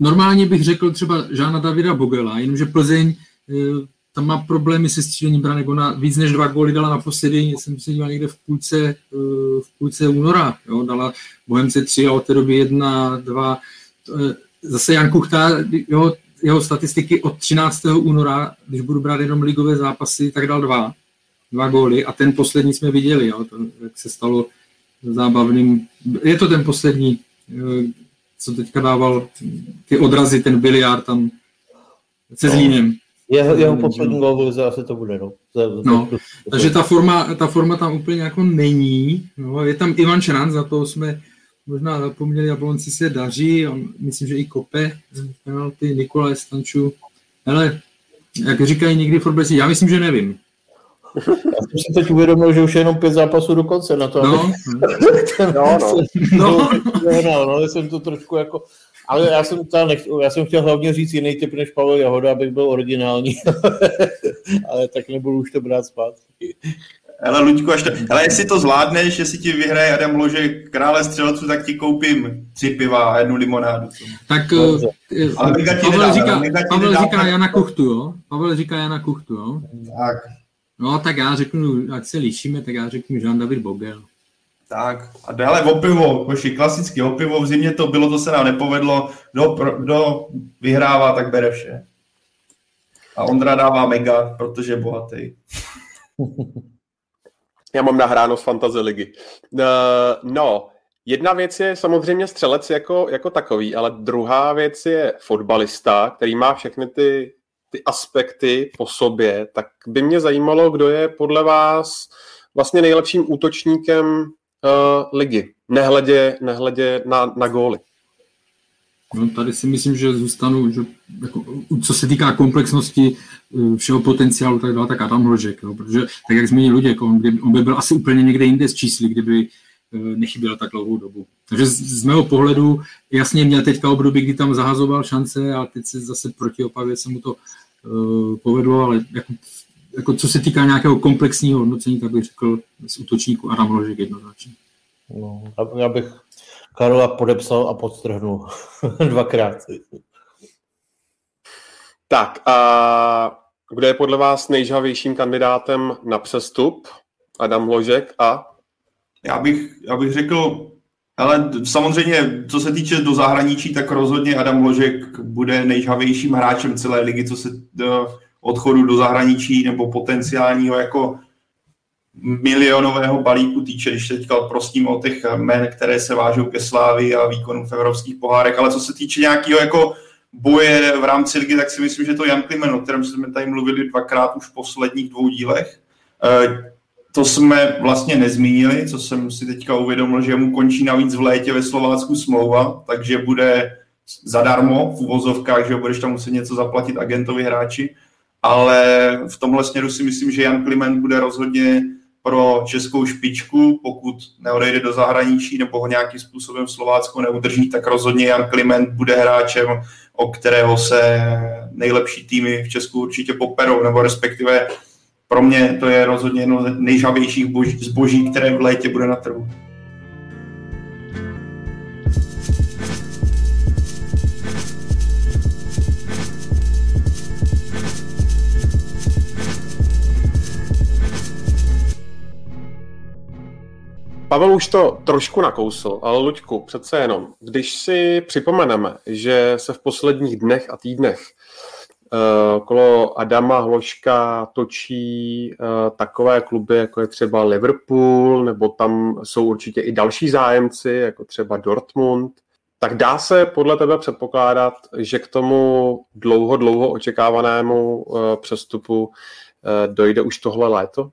normálně bych řekl třeba Žána Davida Bogela, jenomže Plzeň eh, tam má problémy se střílením branek, ona víc než dva góly dala naposledy, jsem se díval někde v půlce, eh, v půlce února, jo, dala Bohemce tři a od té doby jedna, dva, eh, zase Jan Kuchta, jo, jeho statistiky od 13. února, když budu brát jenom ligové zápasy, tak dal dva dva góly a ten poslední jsme viděli, jo, to, jak se stalo zábavným. Je to ten poslední, eh, co teďka dával ty odrazy, ten biliard tam se Zlínem. Jeho, jeho poslední gól zase to bude. No. no, takže ta forma, ta forma tam úplně jako není. No, je tam Ivan Šran, za to jsme možná zapomněli, Jablonci se daří, a myslím, že i kope penalty, Nikolaj Stanču. Ale jak říkají někdy fotbalisti, já myslím, že nevím. Já jsem si teď uvědomil, že už je jenom pět zápasů do konce na to. No, ten, <laughs> <laughs> no, no. no. no, no, jsem to trošku jako... Ale já jsem, ta nech, já jsem chtěl hlavně říct jiný typ než Pavel Jahoda, abych byl originální. <laughs> ale tak nebudu už to brát zpátky. Ale Luďku, až to, ale jestli to zvládneš, jestli ti vyhraje Adam Lože krále střelců, tak ti koupím tři piva a jednu limonádu. Tak uh, ale Pavel, nedá, říká, Pavel říká Jana Kuchtu, jo? Pavel říká Jana Kuchtu, jo? Tak. No, tak já řeknu, ať se lišíme, tak já řeknu Jean-David Bogel. Tak, a dále o pivo, koši, klasicky o pivo, v zimě to bylo, to se nám nepovedlo, kdo, kdo vyhrává, tak bere vše. A Ondra dává mega, protože je bohatý. <laughs> Já mám nahráno z Fantasy ligy. Uh, no, jedna věc je samozřejmě střelec jako, jako takový, ale druhá věc je fotbalista, který má všechny ty ty aspekty po sobě, tak by mě zajímalo, kdo je podle vás vlastně nejlepším útočníkem uh, ligy, nehledě, nehledě na, na góly. No, tady si myslím, že zůstanu, že jako, co se týká komplexnosti eh, všeho potenciálu, tak dále, tak Adam Hložek, jo, protože tak jak zmínil Luděk, on, by, on by byl asi úplně někde jinde z čísly, kdyby eh, nechyběl tak dlouhou dobu. Takže z, z mého pohledu jasně měl teďka období, kdy tam zahazoval šance a teď se zase proti Opavě se mu to uh, povedlo, ale jako, jako co se týká nějakého komplexního hodnocení, tak bych řekl z útočníku Adam Ložek jednoznačně. No, já bych Karola podepsal a podstrhnul <laughs> dvakrát. Tak a kdo je podle vás nejžavějším kandidátem na přestup? Adam Ložek a? Já bych, já bych řekl ale samozřejmě, co se týče do zahraničí, tak rozhodně Adam Ložek bude nejžhavějším hráčem celé ligy, co se do odchodu do zahraničí nebo potenciálního jako milionového balíku týče, když teďka prostím o těch men, které se vážou ke slávy a výkonu v evropských pohárech, ale co se týče nějakého jako boje v rámci ligy, tak si myslím, že to Jan Klimen, o kterém jsme tady mluvili dvakrát už v posledních dvou dílech, eh, to jsme vlastně nezmínili, co jsem si teďka uvědomil, že mu končí navíc v létě ve Slovácku smlouva, takže bude zadarmo v uvozovkách, že budeš tam muset něco zaplatit agentovi hráči, ale v tomhle směru si myslím, že Jan Kliment bude rozhodně pro českou špičku, pokud neodejde do zahraničí nebo ho nějakým způsobem Slovácko neudrží, tak rozhodně Jan Kliment bude hráčem, o kterého se nejlepší týmy v Česku určitě poperou, nebo respektive pro mě to je rozhodně jedno z nejžavějších zboží, které v létě bude na trhu. Pavel už to trošku nakousl, ale Luďku, přece jenom, když si připomeneme, že se v posledních dnech a týdnech uh, kolo Adama Hloška točí uh, takové kluby, jako je třeba Liverpool, nebo tam jsou určitě i další zájemci, jako třeba Dortmund, tak dá se podle tebe předpokládat, že k tomu dlouho, dlouho očekávanému uh, přestupu dojde už tohle léto?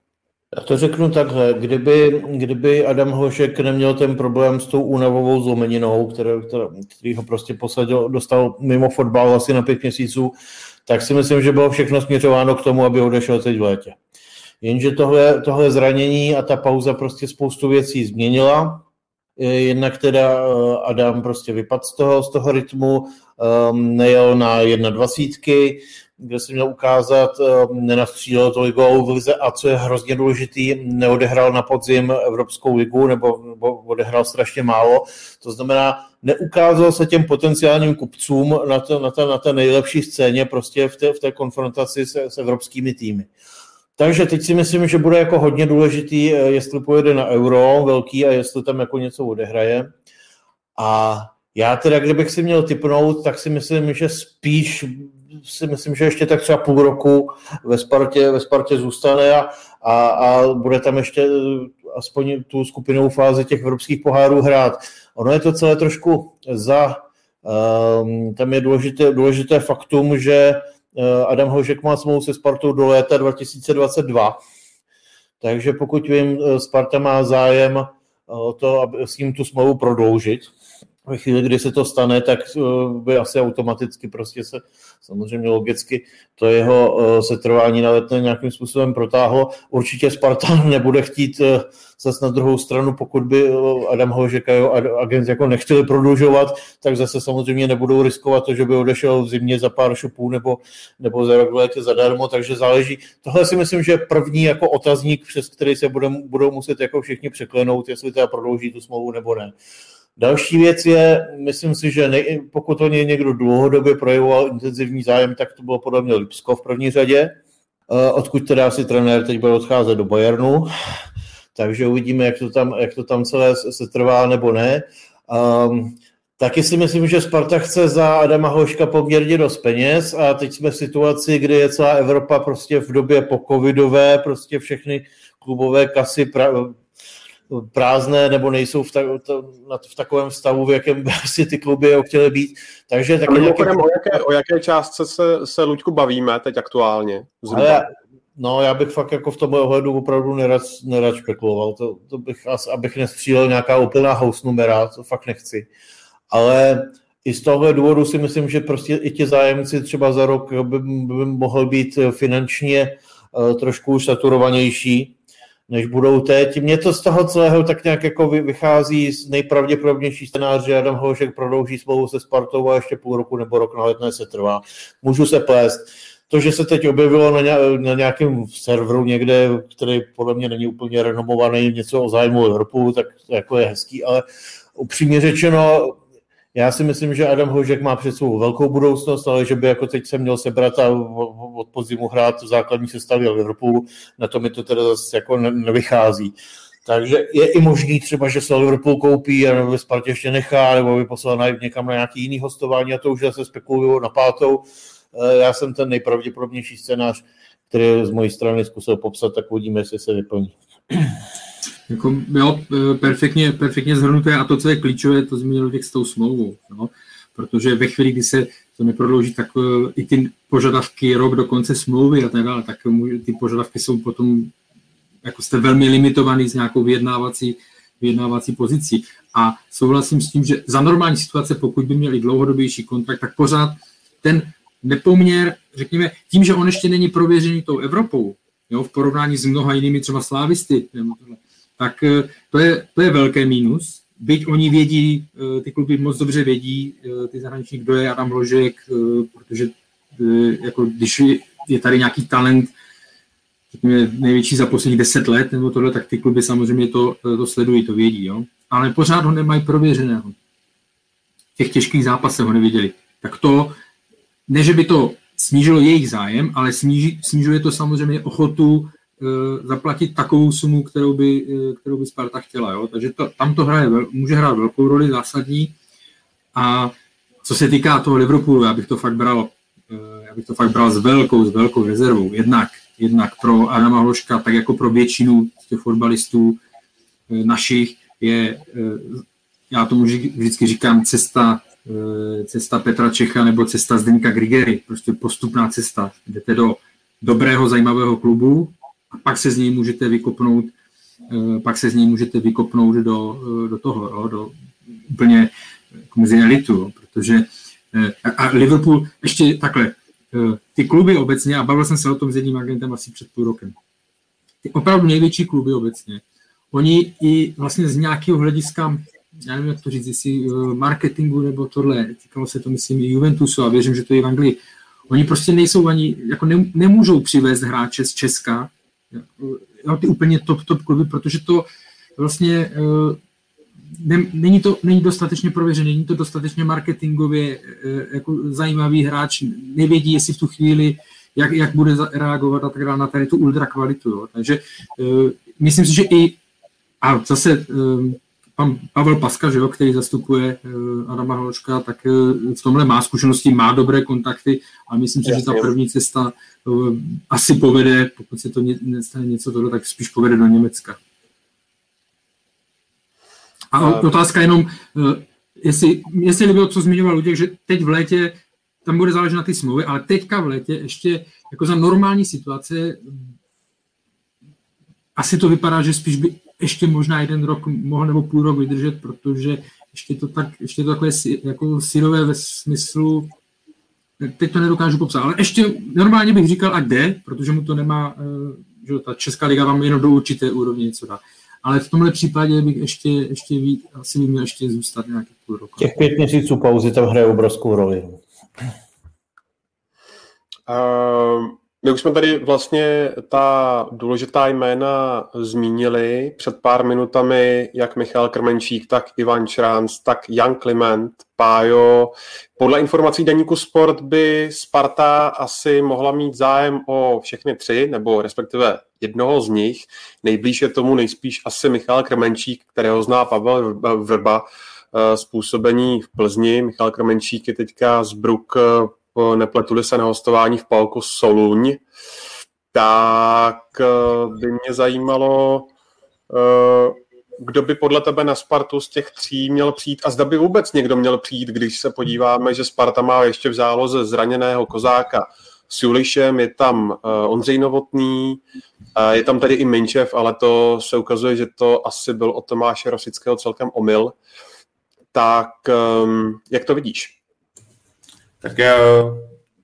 Já to řeknu takhle, kdyby, kdyby Adam Hlošek neměl ten problém s tou únavovou zlomeninou, který, který ho prostě posadil, dostal mimo fotbal asi na pět měsíců, tak si myslím, že bylo všechno směřováno k tomu, aby odešel teď v létě. Jenže tohle, tohle zranění a ta pauza prostě spoustu věcí změnila. Jednak teda eh, Adam prostě vypadl z toho, z toho rytmu, um, nejel na 21, kde si měl ukázat, eh, nenastřílel tolik gólů v lize a co je hrozně důležitý, neodehrál na podzim Evropskou ligu nebo, nebo odehrál strašně málo. To znamená, neukázal se těm potenciálním kupcům na, to, na, té, na té nejlepší scéně prostě v té, v té konfrontaci se, s evropskými týmy. Takže teď si myslím, že bude jako hodně důležitý, eh, jestli pojede na euro velký a jestli tam jako něco odehraje. A já teda, kdybych si měl typnout, tak si myslím, že spíš si myslím, že ještě tak třeba půl roku ve Spartě, ve Spartě zůstane a, a, a bude tam ještě eh, aspoň tu skupinovou fázi těch evropských pohárů hrát. Ono je to celé trošku za, um, tam je důležité, důležité faktum, že uh, Adam Hožek má smlouvu se Spartou do léta 2022, takže pokud vím, eh, Sparta má zájem o to, aby s ním tu smlouvu prodloužit, ve chvíli, kdy se to stane, tak eh, by asi automaticky prostě se samozřejmě logicky to jeho eh, setrvání na letné nějakým způsobem protáhlo. Určitě Spartan <laughs> nebude chtít eh, zase na druhou stranu, pokud by Adam Hožek a agent jako nechtěli prodlužovat, tak zase samozřejmě nebudou riskovat to, že by odešel v zimě za pár šupů nebo, nebo za rok létě zadarmo, takže záleží. Tohle si myslím, že je první jako otazník, přes který se budou, budou muset jako všichni překlenout, jestli teda prodlouží tu smlouvu nebo ne. Další věc je, myslím si, že nej, pokud to někdo dlouhodobě projevoval intenzivní zájem, tak to bylo podle mě Lipsko v první řadě, eh, odkud teda si trenér teď bude odcházet do Bayernu, takže uvidíme, jak to tam, jak to tam celé se trvá nebo ne. Um, taky si myslím, že Sparta chce za Adama Hoška poměrně dost peněz a teď jsme v situaci, kdy je celá Evropa prostě v době po covidové, prostě všechny klubové kasy pra, prázdné nebo nejsou v, ta, to, v takovém stavu, v jakém <laughs> si ty kluby chtěly být. Takže taky nějaký... o, jaké, o jaké částce se, se Luďku bavíme teď aktuálně? Ale, no, já bych fakt jako v tomhle ohledu opravdu nerad, nerad špekuloval. To, to bych, abych nestřílel nějaká úplná house numera, to fakt nechci. Ale i z tohohle důvodu si myslím, že prostě i ti zájemci třeba za rok by, by mohl být finančně uh, trošku už saturovanější, než budou teď. Mně to z toho celého tak nějak jako vychází z nejpravděpodobnější scénář, že Adam Hlošek prodlouží smlouvu se Spartou a ještě půl roku nebo rok na letné se trvá. Můžu se plést. To, že se teď objevilo na, nějakém serveru někde, který podle mě není úplně renomovaný, něco o zájmu Evropu, tak jako je hezký, ale upřímně řečeno, já si myslím, že Adam Hožek má před svou velkou budoucnost, ale že by jako teď se měl sebrat a od podzimu hrát v základní sestavě Liverpoolu, na to mi to teda zase jako nevychází. Takže je i možný třeba, že se Liverpool koupí a ve Spartě ještě nechá, nebo by poslal někam na nějaký jiný hostování a to už zase spekuluju na pátou. Eh, já jsem ten nejpravděpodobnější scénář, který z mojí strany zkusil popsat, tak uvidíme, jestli se vyplní. <clears throat> Jako, jo, perfektně, perfektně zhrnuté a to, co je klíčové, to zmínil těch s tou smlouvou. No? Protože ve chvíli, kdy se to neprodlouží, tak uh, i ty požadavky rok do konce smlouvy a tak dále, tak ty požadavky jsou potom, jako jste velmi limitovaný s nějakou vyjednávací, vyjednávací pozicí. A souhlasím s tím, že za normální situace, pokud by měli dlouhodobější kontrakt, tak pořád ten nepoměr, řekněme, tím, že on ještě není prověřený tou Evropou, jo, v porovnání s mnoha jinými třeba slávisty, tak eh, to je, to je velké mínus. Byť oni vědí, eh, ty kluby moc dobře vědí, eh, ty zahraniční, kdo je Adam Ložek, protože jako když je tady nějaký talent, řekněme, největší za posledních deset let, nebo tohle, tak ty kluby samozřejmě to, to sledují, to vědí, jo. Ale pořád ho nemají prověřeného. V těch těžkých zápasech ho neviděli. Tak to, ne, že by to snížilo jejich zájem, ale sníži, snižuje to samozřejmě ochotu e, zaplatit takovou sumu, kterou by, e, kterou by Sparta chtěla. Jo? Takže to, tam to hraje, může hrát velkou roli, zásadní. A co se týká toho Liverpoolu, já bych to fakt bral, e, já bych to fakt bral s velkou, s velkou rezervou. Jednak, jednak pro Adama Hloška, tak jako pro většinu těch fotbalistů našich je, já tomu vždycky říkám, cesta Eh, cesta Petra Čecha nebo cesta Zdeňka Grigery, prostě postupná cesta. Jdete do dobrého, zajímavého klubu a pak se z něj můžete vykopnout, eh, pak se z něj můžete vykopnout do, eh, do toho, do úplně mezi elitu, protože a Liverpool, ještě takhle, ty kluby obecně, a bavil jsem se o tom s jedním agentem asi před půl rokem, ty opravdu největší kluby obecně, oni i vlastně z nějakého hlediska já nevím, jak to říct, jestli eh, marketingu nebo tohle, týkalo se to, myslím, i Juventusu a věřím, že to je v Anglii. Oni prostě nejsou ani, jako ne, nemůžou přivést hráče z Česka, jo, ty úplně top, top kluby, protože to vlastně eh, ne, není to není dostatečně prověřené, není to dostatečně marketingově eh, jako zajímavý hráč, nevědí, jestli v tu chvíli, jak, jak bude reagovat a tak dále na tady tu ultra kvalitu. Jo. Takže myslím si, že i a zase pan Pavel Paska, že jo, který zastupuje uh, Adama Hločka, tak uh, v tomhle má zkušenosti, má dobré kontakty a myslím si, že ta první cesta uh, asi povede, pokud se to nestane něco tohle, tak spíš povede do Německa. A otázka jenom, jestli, jestli bylo, co zmiňoval Luděk, že teď v létě tam bude záležet na ty smlouvy, ale teďka v létě ještě jako za normální situace asi to vypadá, že spíš by ještě možná jeden rok mohl nebo půl rok vydržet, protože ještě to, tak, ještě to takové jako syrové ve smyslu, teď to nedokážu popsat, ale ještě normálně bych říkal a kde, protože mu to nemá, eh, že ta Česká liga vám jenom do určité úrovně něco dá. Ale v tomhle případě bych ještě, ještě víc, asi by měl ještě zůstat nějaký půl roku. Těch pět měsíců pauzy tam hraje obrovskou roli. Uh, my už jsme tady vlastně ta důležitá jména zmínili před pár minutami, jak Michal Krmenčík, tak Ivan Čránc, tak Jan Kliment, Pájo. Podle informací Deníku Sport by Sparta asi mohla mít zájem o všechny tři, nebo respektive jednoho z nich. Nejblíž je tomu nejspíš asi Michal Krmenčík, kterého zná Pavel Vrba, eh, způsobení v Plzni. Michal Krmenčík je teďka z Bruk eh, nepletuli se na hostování v Palku Soluň, tak eh, by mě zajímalo, eh, kdo by podle tebe na Spartu z těch tří měl přijít a zda by vůbec někdo měl přijít, když se podíváme, že Sparta má ještě v záloze zraněného kozáka s Julišem, je tam uh, Ondřej Novotný, je tam tady i Minčev, ale to se ukazuje, že to asi byl od Tomáše Rosického celkem omyl. Tak um, jak to vidíš? Tak uh,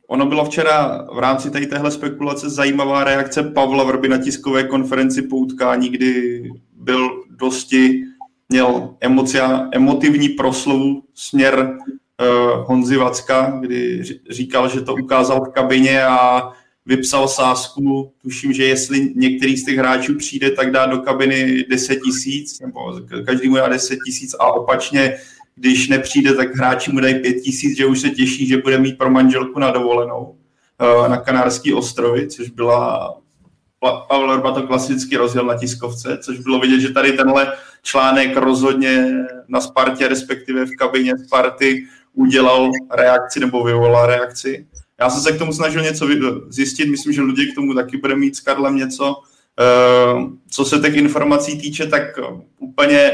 ono bylo včera v rámci tady téhle spekulace zajímavá reakce Pavla Vrby na tiskové konferenci po utkání, kdy byl dosti, měl emocia, emotivní proslovu směr uh, Honzi Vacka, kdy říkal, že to ukázal v kabině a vypsal sásku. Tuším, že jestli některý z těch hráčů přijde, tak dá do kabiny 10 tisíc, nebo každý mu dá 10 tisíc a opačně když nepřijde, tak hráči mu dají pět tisíc, že už se těší, že bude mít pro manželku na dovolenou eh, na Kanárský ostrovy, což byla Pavel Orba to klasicky rozjel na tiskovce, což bylo vidět, že tady tenhle článek rozhodně na Spartě, respektive v kabině Sparty udělal reakci nebo vyvolal reakci. Já jsem se k tomu snažil něco zjistit, myslím, že lidi k tomu taky bude mít s Karlem něco. Co se těch informací týče, tak úplně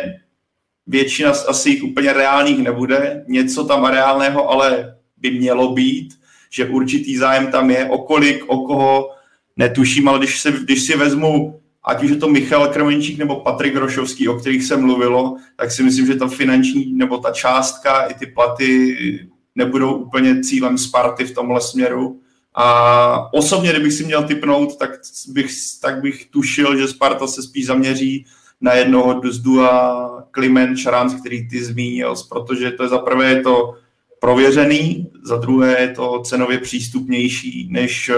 většina asi jich úplně reálných nebude. Něco tam reálného ale by mělo být, že určitý zájem tam je, o kolik, o koho, netuším, ale když, se, když si vezmu ať už je to Michal Krmenčík nebo Patrik Rošovský, o kterých se mluvilo, tak si myslím, že ta finanční nebo ta částka i ty platy nebudou úplně cílem Sparty v tomhle směru. A osobně, kdybych si měl typnout, tak bych, tak bych tušil, že Sparta se spíš zaměří na jednoho z dua Kliment Šaranc, který ty zmínil, protože to je za prvé je to prověřený, za druhé je to cenově přístupnější než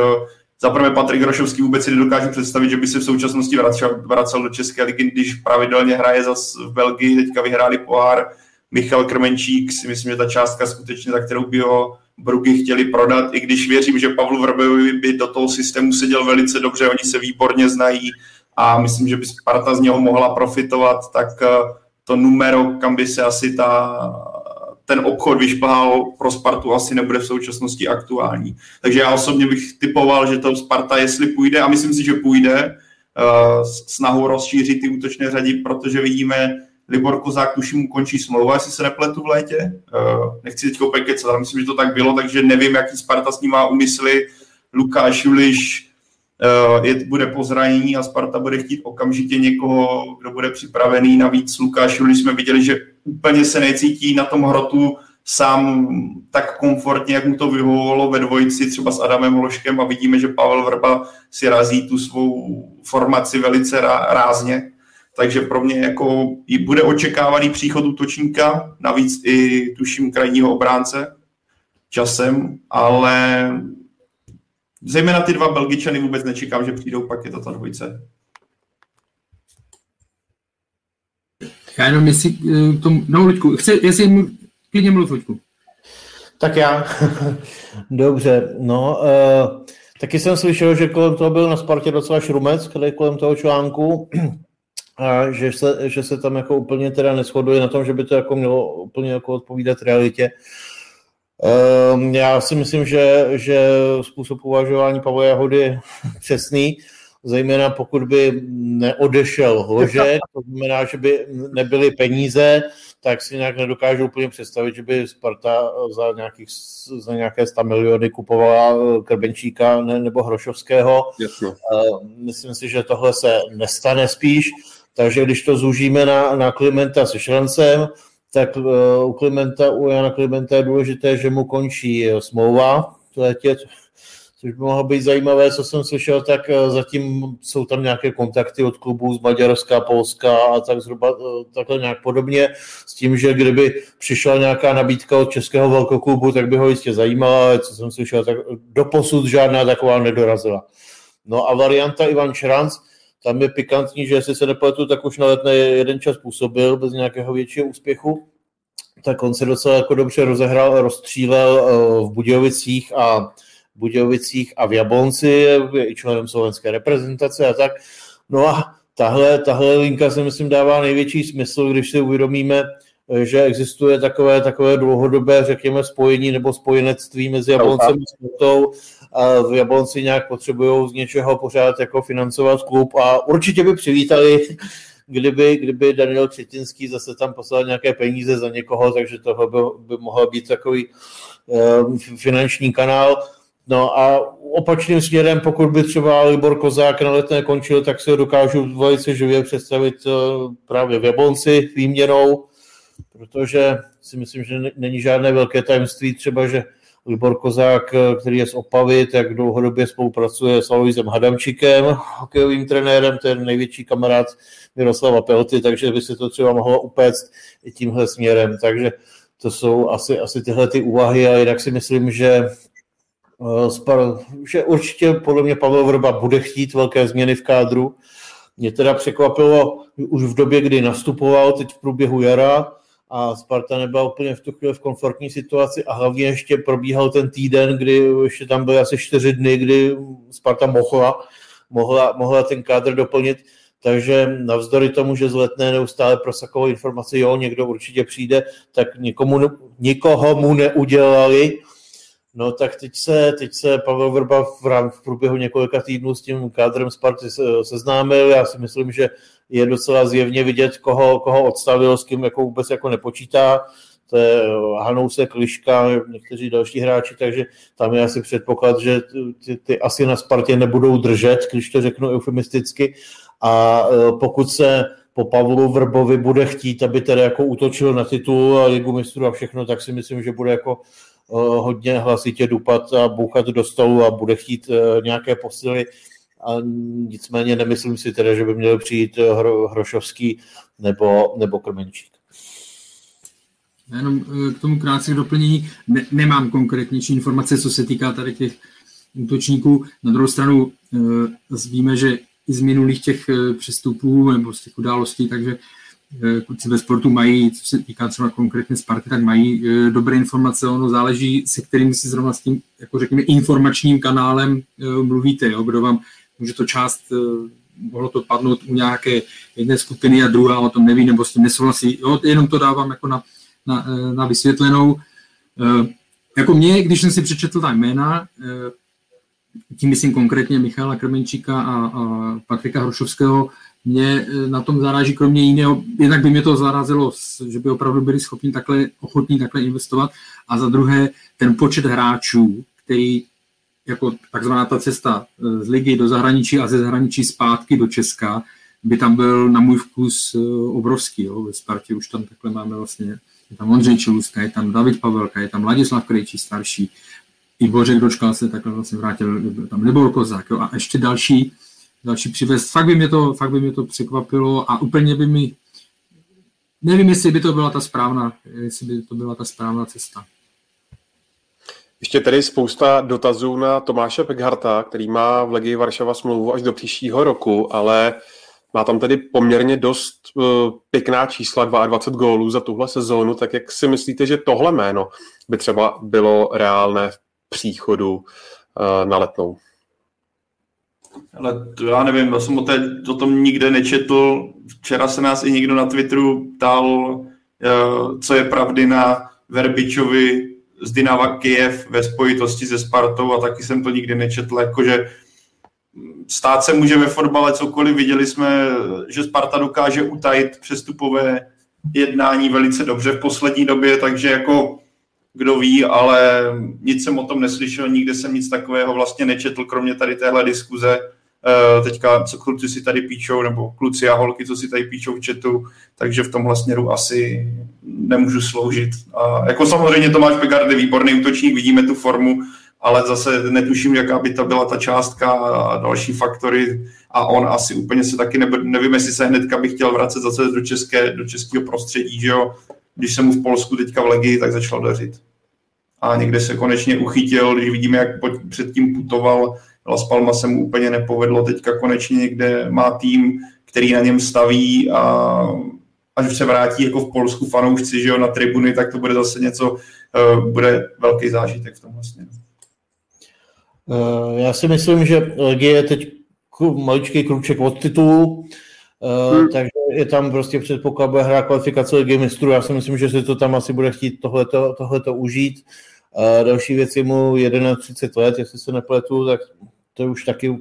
za prvé Patrik Rošovský vůbec si nedokážu představit, že by se v současnosti vracel, vracel do České ligy, když pravidelně hraje zas v Belgii, teďka vyhráli pohár. Michal Krmenčík si myslím, že ta částka skutečně, za kterou by ho Brugy chtěli prodat, i když věřím, že Pavlu Vrbejovi by do toho systému seděl velice dobře, oni se výborně znají a myslím, že by Sparta z něho mohla profitovat, tak eh, to numero, kam by se asi ta ten obchod vyšplhal pro Spartu asi nebude v současnosti aktuální. Takže já osobně bych typoval, že to Sparta, jestli půjde, a myslím si, že půjde, uh, snahou rozšířit ty útočné řady, protože vidíme, Libor Kozák tuším končí smlouva, jestli se nepletu v létě. Uh, nechci teď úplně kecat, ale myslím, že to tak bylo, takže nevím, jaký Sparta s ním má úmysly. Lukáš Juliš je, bude po zranění a Sparta bude chtít okamžitě někoho, kdo bude připravený. Navíc Lukáš Juliš jsme viděli, že úplně se necítí na tom hrotu sám tak komfortně, jak mu to vyhovovalo ve dvojici třeba s Adamem Hloškem a vidíme, že Pavel Vrba si razí tu svou formaci velice rázně. Takže pro mě jako i bude očekávaný příchod útočníka, navíc i tuším krajního obránce časem, ale zejména ty dva Belgičany vůbec nečekám, že přijdou, pak je to ta dvojice. Já jenom jestli k tomu, no Luďku, chci, jestli mu, klidně mluv Luďku. Tak já. <laughs> Dobře, no, uh, taky jsem slyšel, že kolem toho byl na Spartě docela šrumec, který kolem toho článku, <clears throat> a že se, že se tam jako úplně teda neschoduje na tom, že by to jako mělo úplně jako odpovídat realitě. Uh, já si myslím, že, že způsob uvažování Pavla Jahody je <laughs> přesný zejména pokud by neodešel Hložek, to znamená, že by nebyly peníze, tak si nějak nedokážu úplně představit, že by Sparta za, nějakých, za nějaké 100 miliony kupovala Krbenčíka nebo Hrošovského. Jasně. Myslím si, že tohle se nestane spíš, takže když to zúžíme na, na Klimenta se Šrancem, tak u Klimenta, u Jana Klimenta je důležité, že mu končí smlouva v létě, což by mohlo být zajímavé, co jsem slyšel, tak eh, zatím jsou tam nějaké kontakty od klubů z Maďarska, Polska a tak zhruba eh, takhle nějak podobně, s tím, že kdyby přišla nějaká nabídka od českého velkoklubu, tak by ho jistě zajímala, ale co jsem slyšel, tak doposud žádná taková nedorazila. No a varianta Ivan Šranc, tam je pikantní, že jestli se nepletu, tak už na letné jeden čas působil bez nějakého většího úspěchu, tak on se docela jako dobře rozehrál, rozstřílel eh, v Budějovicích a Budějovicích a v Jablonci, je i členem slovenské reprezentace a tak. No a tahle, tahle linka se myslím dává největší smysl, když si uvědomíme, že existuje takové, takové dlouhodobé, řekněme, spojení nebo spojenectví mezi Jabloncem a Spartou a v Jablonci nějak potřebují z něčeho pořád jako financovat klub a určitě by přivítali, <laughs> kdyby, kdyby Daniel Křetinský zase tam poslal nějaké peníze za někoho, takže tohle by, by mohl být takový um, finanční kanál. No a opačným směrem, pokud by třeba Libor Kozák na letné končil, tak si ho dokážu velice živě představit eh, právě v Jablonci výměnou, protože si myslím, že není žádné velké tajemství třeba, že Libor Kozák, eh, který je z Opavy, tak dlouhodobě spolupracuje s Aloisem Hadamčikem, hokejovým trenérem, ten největší kamarád Miroslava Pelty, takže by se to třeba mohlo upéct i tímhle směrem. Takže to jsou asi, asi tyhle ty úvahy a jinak si myslím, že Eh, že určitě podle mě Pavel Vrba bude chtít velké změny v kádru. Mě teda překvapilo už v době, kdy nastupoval, teď v průběhu jara, a Sparta nebyla úplně v tu chvíli v komfortní situaci a hlavně ještě probíhal ten týden, kdy ještě tam byly asi čtyři dny, kdy Sparta mohla, mohla, mohla ten kádr doplnit, takže navzdory tomu, že z letné neustále prosakovou informaci, jo, někdo určitě přijde, tak nikomu, nikoho mu neudělali, No tak teď se, teď se Pavel Vrba v, v průběhu několika týdnů s tím kádrem Sparty se, seznámil. Já si myslím, že je docela zjevně vidět, koho, koho odstavil, s kým jako vůbec jako nepočítá. To je Hanousek, Kliška, někteří další hráči, takže tam je asi předpoklad, že ty, ty asi na Spartě nebudou držet, když to řeknu eufemisticky. A e, pokud se po Pavlu Vrbovi bude chtít, aby tedy jako útočil na titul a ligu mistrů a všechno, tak si myslím, že bude jako hodně hlasitě dupat a bouchat do stolu a bude chtít nějaké posily. A nicméně nemyslím si teda, že by měl přijít Hro, Hrošovský nebo, nebo Krmenčík. Jenom e, k tomu krátce doplnění. Ne, nemám konkrétnější informace, co se týká tady těch útočníků. Na druhou stranu e, víme, že i z minulých těch přestupů nebo z těch událostí, takže Eh, kluci ve sportu mají, co se týká třeba konkrétně Sparty, tak mají eh, dobré informace, ono záleží, se kterým si zrovna s tím, jako řekněme, informačním kanálem eh, mluvíte, jo, kdo vám může to část, mohlo to padnout u nějaké jedné skupiny a druhá o tom neví nebo s tím nesouhlasí, jo, jenom to dávám jako na, na, na vysvětlenou. Jako mě, když jsem si přečetl ta jména, tím myslím konkrétně Michala Krmenčíka a, a Patrika Hrošovského, mě eh, na tom zaráží kromě jiného, jednak by mě to zarazilo, že by opravdu byli schopni takhle, ochotní takhle investovat a za druhé ten počet hráčů, který jako takzvaná ta cesta eh, z ligy do zahraničí a ze zahraničí zpátky do Česka, by tam byl na můj vkus eh, obrovský. Jo. Ve Spartě už tam takhle máme vlastně, je tam Ondřej Čeluska, je tam David Pavelka, je tam Ladislav Krejčí starší, i Bořek Dočkal se takhle vlastně vrátil, tam Libor Kozák jo. a ještě další, další přivést. Fakt by mě to, fakt by mě to překvapilo a úplně by mi, nevím, jestli by to byla ta správná, jestli by to byla ta správná cesta. Ještě tady spousta dotazů na Tomáše Pekharta, který má v Legii Varšava smlouvu až do příštího roku, ale má tam tedy poměrně dost uh, pěkná čísla, 22 gólů za tuhle sezónu, tak jak si myslíte, že tohle jméno by třeba bylo reálné v příchodu uh, na letnou? Ale to já nevím, já jsem o, té, o tom nikde nečetl. Včera se nás i někdo na Twitteru ptal, eh, co je pravdy na Verbičovi z Dynava Kiev ve spojitosti se Spartou a taky jsem to nikdy nečetl, jakože stát se může ve fotbale cokoliv. Viděli jsme, že Sparta dokáže utajit přestupové jednání velice dobře v poslední době, takže jako kdo ví, ale nic jsem o tom neslyšel, nikde jsem nic takového vlastně nečetl, kromě tady téhle diskuze. Eh, teďka, co kluci si tady píčou, nebo kluci a holky, co si tady píčou v chatu, takže v tomhle směru asi nemůžu sloužit. A jako samozřejmě Tomáš Pegard je výborný útočník, vidíme tu formu, ale zase netuším, jaká by to byla ta částka a další faktory a on asi úplně se taky nebe, nevím, jestli se hnedka bych chtěl vracet zase do, české, do českého prostředí, že jo, když jsem mu v Polsku teďka v Legii, tak začal dařit. A někde se konečně uchytil, když vidíme, jak předtím putoval, Las Palma se mu úplně nepovedlo, teďka konečně někde má tým, který na něm staví a až se vrátí jako v Polsku fanoušci, že jo, na tribuny, tak to bude zase něco, uh, bude velký zážitek v tom vlastně. Já si myslím, že Legie je teď maličký kruček od titulu, Uh, hmm. Takže je tam prostě předpoklad, bude hrát kvalifikace ligy mistrů. Já si myslím, že si to tam asi bude chtít tohleto, tohleto užít. Uh, další věc je mu 31 let, jestli se nepletu, tak to už taky uh,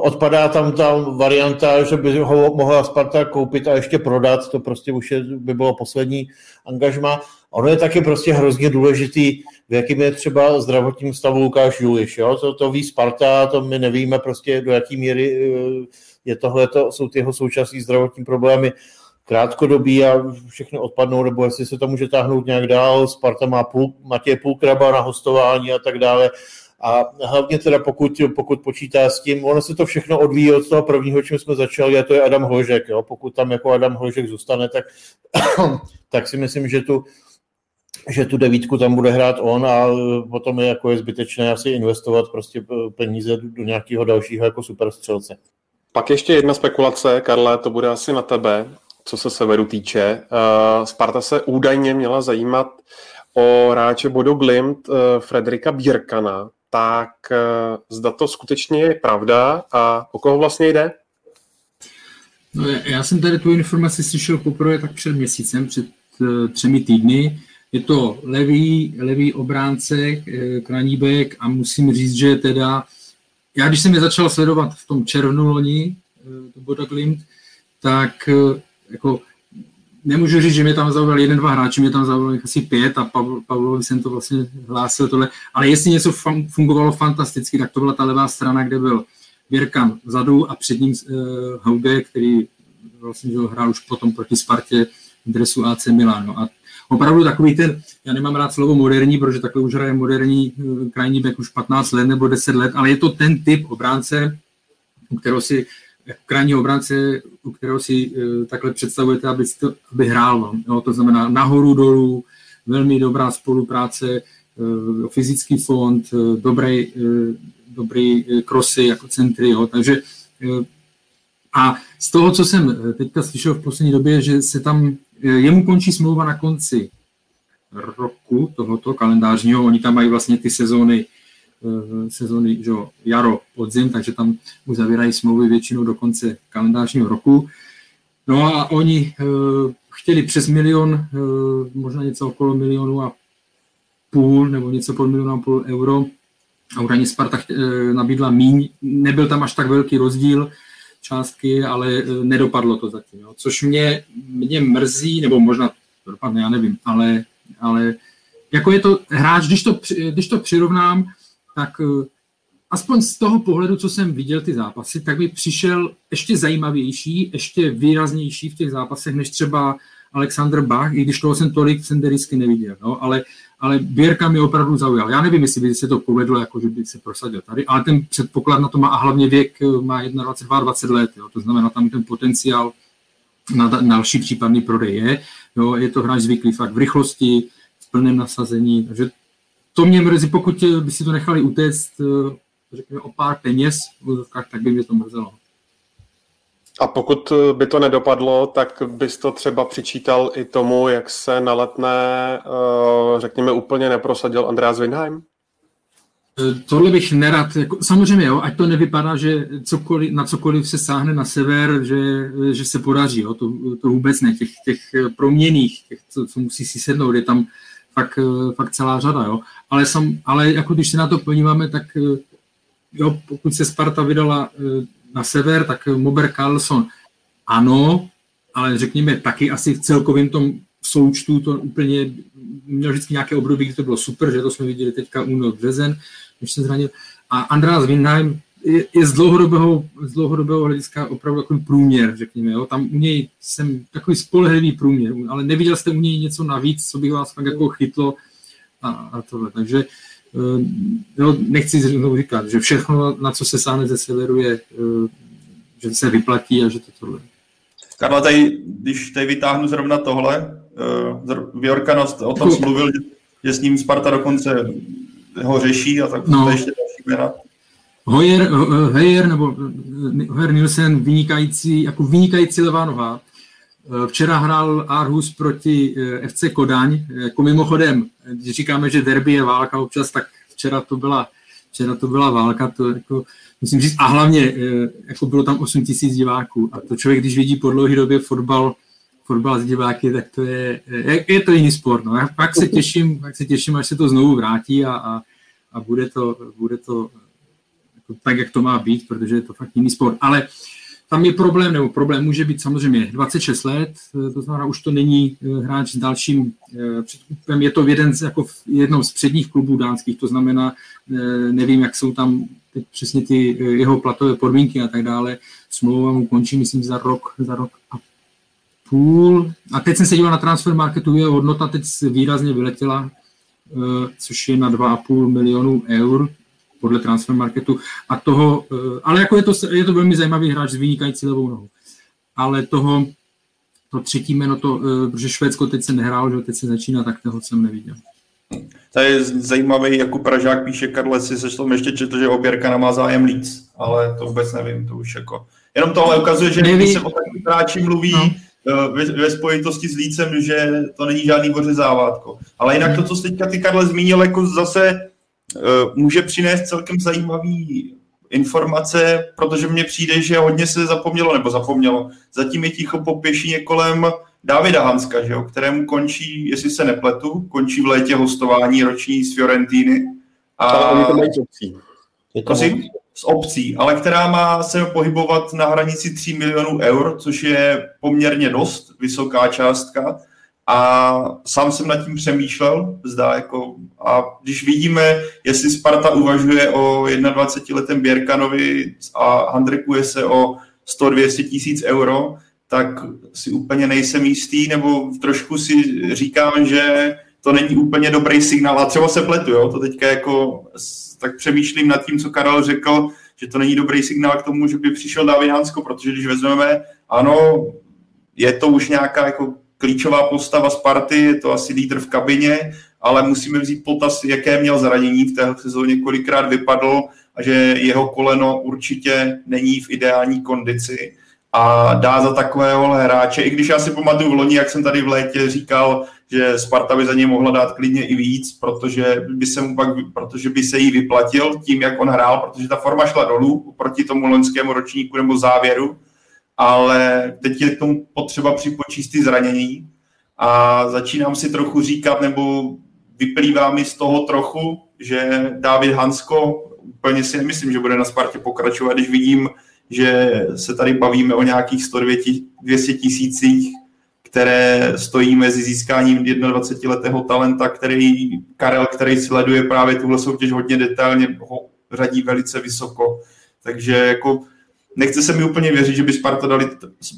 odpadá tam ta varianta, že by ho mohla Sparta koupit a ještě prodat, to prostě už je, by bylo poslední angažma. Ono je taky prostě hrozně důležitý, v jakým je třeba zdravotním stavu Lukáš Juliš. Jo? To, to ví Sparta, to my nevíme prostě do jaký míry je tohle, jsou ty jeho současné zdravotní problémy krátkodobí a všechny odpadnou, nebo jestli se to může táhnout nějak dál. Sparta má půl, Matěj Půlkraba na hostování a tak dále. A hlavně teda pokud, pokud počítá s tím, ono se to všechno odvíjí od toho prvního, čím jsme začali, a to je Adam Hložek. Jo? Pokud tam jako Adam Hložek zůstane, tak, <coughs> tak si myslím, že tu, že tu devítku tam bude hrát on a potom je jako je zbytečné asi investovat prostě peníze do nějakého dalšího jako superstřelce. Pak ještě jedna spekulace, Karle, to bude asi na tebe, co se severu týče. Uh, Sparta se údajně měla zajímat o hráče Bodo Glimt uh, Frederika Bírkana, tak uh, zda to skutečně je pravda a o koho vlastně jde? No, já jsem tady tu informaci slyšel poprvé tak před měsícem, před uh, třemi týdny. Je to levý, levý obránce, eh, kraníbek a musím říct, že teda, já když jsem je začal sledovat v tom červnu loni, to Boda Glimt, tak jako nemůžu říct, že mě tam zaujal jeden, dva hráči, mě tam zaujalo asi pět a Pavl, Pavlovi jsem to vlastně hlásil tohle, ale jestli něco fungovalo fantasticky, tak to byla ta levá strana, kde byl Věrkan vzadu a před ním uh, Hauge, který vlastně že hrál už potom proti Spartě v dresu AC Milan. No a opravdu takový ten, já nemám rád slovo moderní, protože takhle už hraje moderní uh, krajní back už 15 let nebo 10 let, ale je to ten typ obránce, kterého si krajní obránce, u kterého si uh, takhle představujete, aby, to, aby hrál. No. No, to znamená nahoru, dolů, velmi dobrá spolupráce, uh, fyzický fond, uh, dobrý, dobrý krosy jako centry, jo. takže a z toho, co jsem teďka slyšel v poslední době, že se tam, jemu končí smlouva na konci roku tohoto kalendářního, oni tam mají vlastně ty sezóny Eh, sezóny že jaro, podzim, takže tam uzavírají smlouvy většinou do konce kalendářního roku. No a oni uh, chtěli přes milion, uh, možná něco okolo milionu a půl, nebo něco pod milionu a půl euro. A Uraně Sparta nabídla míň. Nebyl tam až tak velký rozdíl částky, ale nedopadlo to zatím. Jo. Což mě, mě mrzí, nebo možná dopadne, já nevím, ale, ale jako je to hráč, když to, když to přirovnám, tak eh, aspoň z toho pohledu, co jsem viděl ty zápasy, tak by přišel ještě zajímavější, ještě výraznější v těch zápasech, než třeba Alexander Bach, i když toho jsem tolik senderisky neviděl, no, ale, ale Běrka mi opravdu zaujal. Já nevím, jestli by se to povedlo, jako že by se prosadil tady, ale ten předpoklad na to má a hlavně věk eh, má 21, 20 let, jo, to znamená tam ten potenciál na další případný prodej je. Jo, je to hráč zvyklý fakt v rychlosti, v plném nasazení, takže to mě mrzí, pokud eh, by si to nechali utéct, eh, řekněme, o pár peněz tak by mě to mrzelo. A pokud eh, by to nedopadlo, tak bys to třeba přičítal i tomu, jak se na letné, řekněme, úplně neprosadil Andreas Winheim? Tohle bych nerad, jako, samozřejmě, jo, ať to nevypadá, že cokoliv, na cokoliv se sáhne na sever, že, že se podaří, jo, to, to vůbec ne, těch, těch proměných, těch, co, co musí si sednout, je tam fakt, fakt celá řada, jo. Ale, sam, ale jako když se na to podíváme, tak eh, jo, pokud se Sparta vydala eh, na sever, tak Mober Carlson ano, ale řekněme taky asi v celkovém tom součtu to úplně měl vždycky nějaké období, kdy to bylo super, že to jsme viděli teďka únor, březen, když se zranil. A Andreas Windheim je, je z, dlouhodobého, z dlouhodobého hlediska opravdu takový průměr, řekněme. Jo? Tam u něj jsem takový spolehlivý průměr, ale neviděl jste u něj něco navíc, co by vás fakt jako chytlo a, a tohle. Takže eh, jo, nechci znovu říkat, že všechno, na co se sáhne ze severu, je, eh, že se vyplatí a že to tohle. Karla, tady, když tady vytáhnu zrovna tohle, uh, o tom jako- mluvil, že, že s ním Sparta dokonce ho řeší a tak no. to ještě další jména. Hoyer, Hoyer nebo Hoyer Nielsen vynikající, jako vynikající levá noha. Včera hrál Aarhus proti eh, FC Kodaň. Jako mimochodem, když říkáme, že derby je válka občas, tak včera to byla, včera to byla válka, to jako, musím říct, a hlavně eh, jako bylo tam 8 tisíc diváků. A to člověk, když vidí po dlouhé době fotbal, fotbal z diváky, tak to je, je, je to jiný sport. No. Pak se těším, pak se těším, až se to znovu vrátí a, a, a bude to, bude to jako tak, jak to má být, protože je to fakt jiný sport. Ale tam je problém, nebo problém může být samozřejmě 26 let, to znamená, už to není eh, hráč s dalším eh, předkupem, je to jeden z, jako jednou z předních klubů dánských, to znamená, eh, nevím, jak jsou tam teď přesně ty jeho platové podmínky a tak dále. Smlouva mu končí, myslím, za rok, za rok a půl. A teď jsem se díval na transfer marketu, jeho hodnota teď výrazně vyletěla, což je na 2,5 milionů eur, podle transfer marketu a toho, eh, ale jako je to, je to velmi zajímavý hráč s vynikající levou nohou. Ale toho, to třetí jméno, to, eh, protože Švédsko teď se nehrálo, že teď se začíná, tak toho jsem neviděl. To je zajímavý, jako Pražák píše Karle, si se tom ještě četl, že Oběrka má zájem líc, ale to vůbec nevím, to už jako... Jenom tohle ukazuje, že když se o takových hráči mluví no. Eh, ve, ve, spojitosti s lícem, že to není žádný závátko. Ale jinak to, co jsi teďka ty Karle zmínil, jako zase může přinést celkem zajímavý informace, protože mně přijde, že hodně se zapomnělo, nebo zapomnělo. Zatím je ticho po pěšině kolem Davida Hanska, že jo, kterému končí, jestli se nepletu, končí v létě hostování roční z Fiorentíny. A... Ale oni to mají z obcí. Prosím? Z obcí, ale která má se pohybovat na hranici 3 milionů eur, což je poměrně dost vysoká částka. A sám jsem nad tím přemýšlel, zdá jako, a když vidíme, jestli Sparta uvažuje o 21-letém Běrkanovi a handrekuje se o 100-200 tisíc euro, tak si úplně nejsem jistý, nebo trošku si říkám, že to není úplně dobrý signál. A třeba se pletu, jo? to teďka jako tak přemýšlím nad tím, co Karel řekl, že to není dobrý signál k tomu, že by přišel David Hansko, protože když vezmeme, ano, je to už nějaká jako klíčová postava Sparty, je to asi lídr v kabině, ale musíme vzít potaz, jaké měl zranění v té sezóně, kolikrát vypadl a že jeho koleno určitě není v ideální kondici. A dá za takového hráče, i když já si pamatuju v loni, jak jsem tady v létě říkal, že Sparta by za něj mohla dát klidně i víc, protože by se mu pak, protože by se jí vyplatil tím, jak on hrál, protože ta forma šla dolů proti tomu loňskému ročníku nebo závěru, ale teď je k tomu potřeba připočíst ty zranění a začínám si trochu říkat, nebo vyplývá mi z toho trochu, že David Hansko, úplně si nemyslím, že bude na Spartě pokračovat, když vidím, že se tady bavíme o nějakých 100 200 tisících, které stojí mezi získáním 21-letého talenta, který Karel, který sleduje právě tuhle soutěž hodně detailně, ho řadí velice vysoko. Takže jako nechce se mi úplně věřit, že by Sparta dali,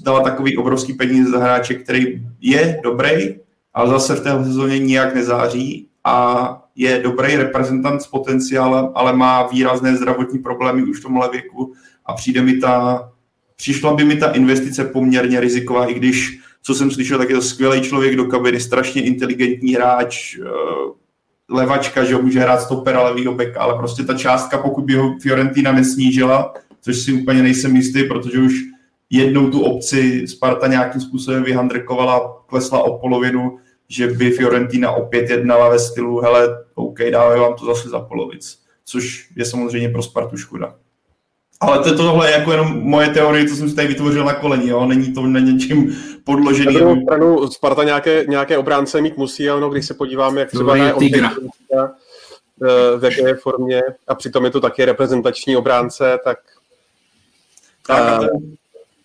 dala takový obrovský peníze za hráče, který je dobrý, ale zase v té sezóně nijak nezáří a je dobrý reprezentant s potenciálem, ale má výrazné zdravotní problémy už v tomhle věku a přijde mi ta, přišla by mi ta investice poměrně riziková, i když, co jsem slyšel, tak je to skvělý člověk do kabiny, strašně inteligentní hráč, eh, levačka, že může hrát stopera levýho beka, ale prostě ta částka, pokud by ho Fiorentina nesnížila, což si úplně nejsem jistý, protože už jednou tu obci Sparta nějakým způsobem vyhandrkovala, klesla o polovinu, že by Fiorentina opět jednala ve stylu, hele, OK, dáme vám to zase za polovic, což je samozřejmě pro Spartu škoda. Ale to, tohle je jako jenom moje teorie, co jsem si tady vytvořil na koleni, jo? není to na něčím podložený. Na druhou stranu Sparta nějaké, nějaké obránce mít musí, ale no, když se podíváme, jak třeba je eh, v jaké formě, a přitom je to taky reprezentační obránce, tak... tak uh,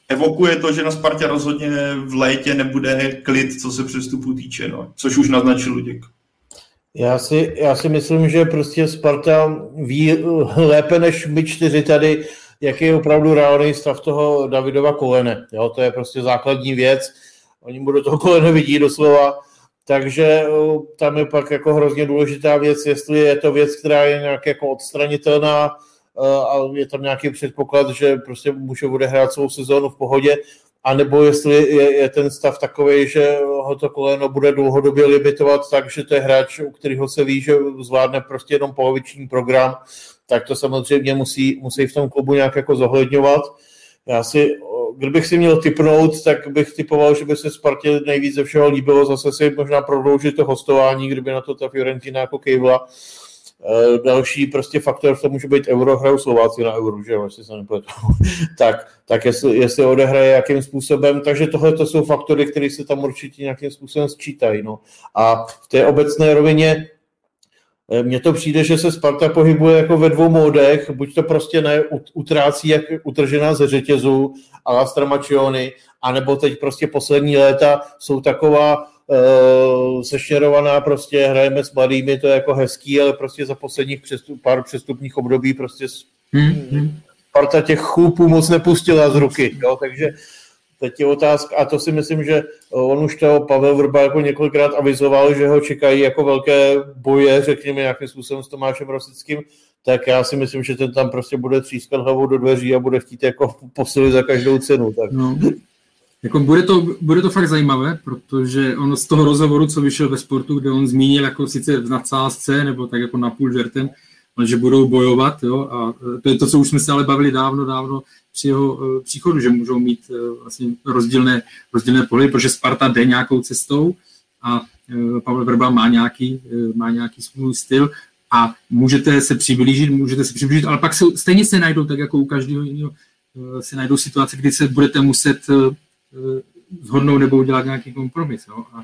evokuje to, že na Spartě rozhodně v létě nebude klid, co se přestupu týče, no, což už naznačil Luděk. Já si, já si myslím, že prostě Sparta ví lépe než my čtyři tady, jaký je opravdu reálný stav toho Davidova kolene. Jo, to je prostě základní věc. Oni mu do toho kolene vidí doslova. Takže tam je pak jako hrozně důležitá věc, jestli je to věc, která je nějak jako odstranitelná a je tam nějaký předpoklad, že prostě může odehrát svou sezónu v pohodě, anebo jestli je, je ten stav takový, že ho to koleno bude dlouhodobě limitovat tak, že to je hráč, u kterého se ví, že zvládne prostě jenom poloviční program, tak to samozřejmě musí, musí v tom klubu nějak jako zohledňovat. Já si, kdybych si měl typnout, tak bych typoval, že by se Spartě nejvíc ze všeho líbilo zase si možná prodloužit to hostování, kdyby na to ta Fiorentina jako kejvla, Eh, další prostě faktor to může být euro, hrajou Slováci na euro, že jo, jestli se nepletu. <laughs> tak, tak jestli, jestli odehraje jakým způsobem, takže tohle to jsou faktory, které se tam určitě nějakým způsobem sčítají. No. A v té obecné rovině eh, mně to přijde, že se Sparta pohybuje jako ve dvou módech, buď to prostě ne, utrácí jak utržená ze řetězu a Lastramačiony, anebo teď prostě poslední léta jsou taková uh, sešněrovaná, prostě hrajeme s mladými, to je jako hezký, ale prostě za posledních přestup, pár přestupních období prostě hmm. parta těch chůpů moc nepustila z ruky, jo, takže teď je otázka, a to si myslím, že on už to Pavel Vrba jako několikrát avizoval, že ho čekají jako velké boje, řekněme nějakým způsobem s Tomášem Rosickým, tak já si myslím, že ten tam prostě bude třískat hlavou do dveří a bude chtít jako posilit za každou cenu. Tak. No. Jako bude, to, bude to fakt zajímavé, protože on z toho rozhovoru, co vyšel ve sportu, kde on zmínil jako sice v nadsázce, nebo tak jako napůl žertem, že budou bojovat, jo, a to je to, co už jsme se ale bavili dávno, dávno při jeho uh, příchodu, že můžou mít uh, vlastně rozdílné, rozdílné pohledy, protože Sparta jde nějakou cestou a Pavel Vrba má nějaký, má nějaký svůj styl a můžete se přiblížit, můžete se přiblížit, ale pak se, stejně se najdou, tak jako u každého jiného, se najdou situace, kdy se budete muset zhodnout nebo udělat nějaký kompromis. Jo? A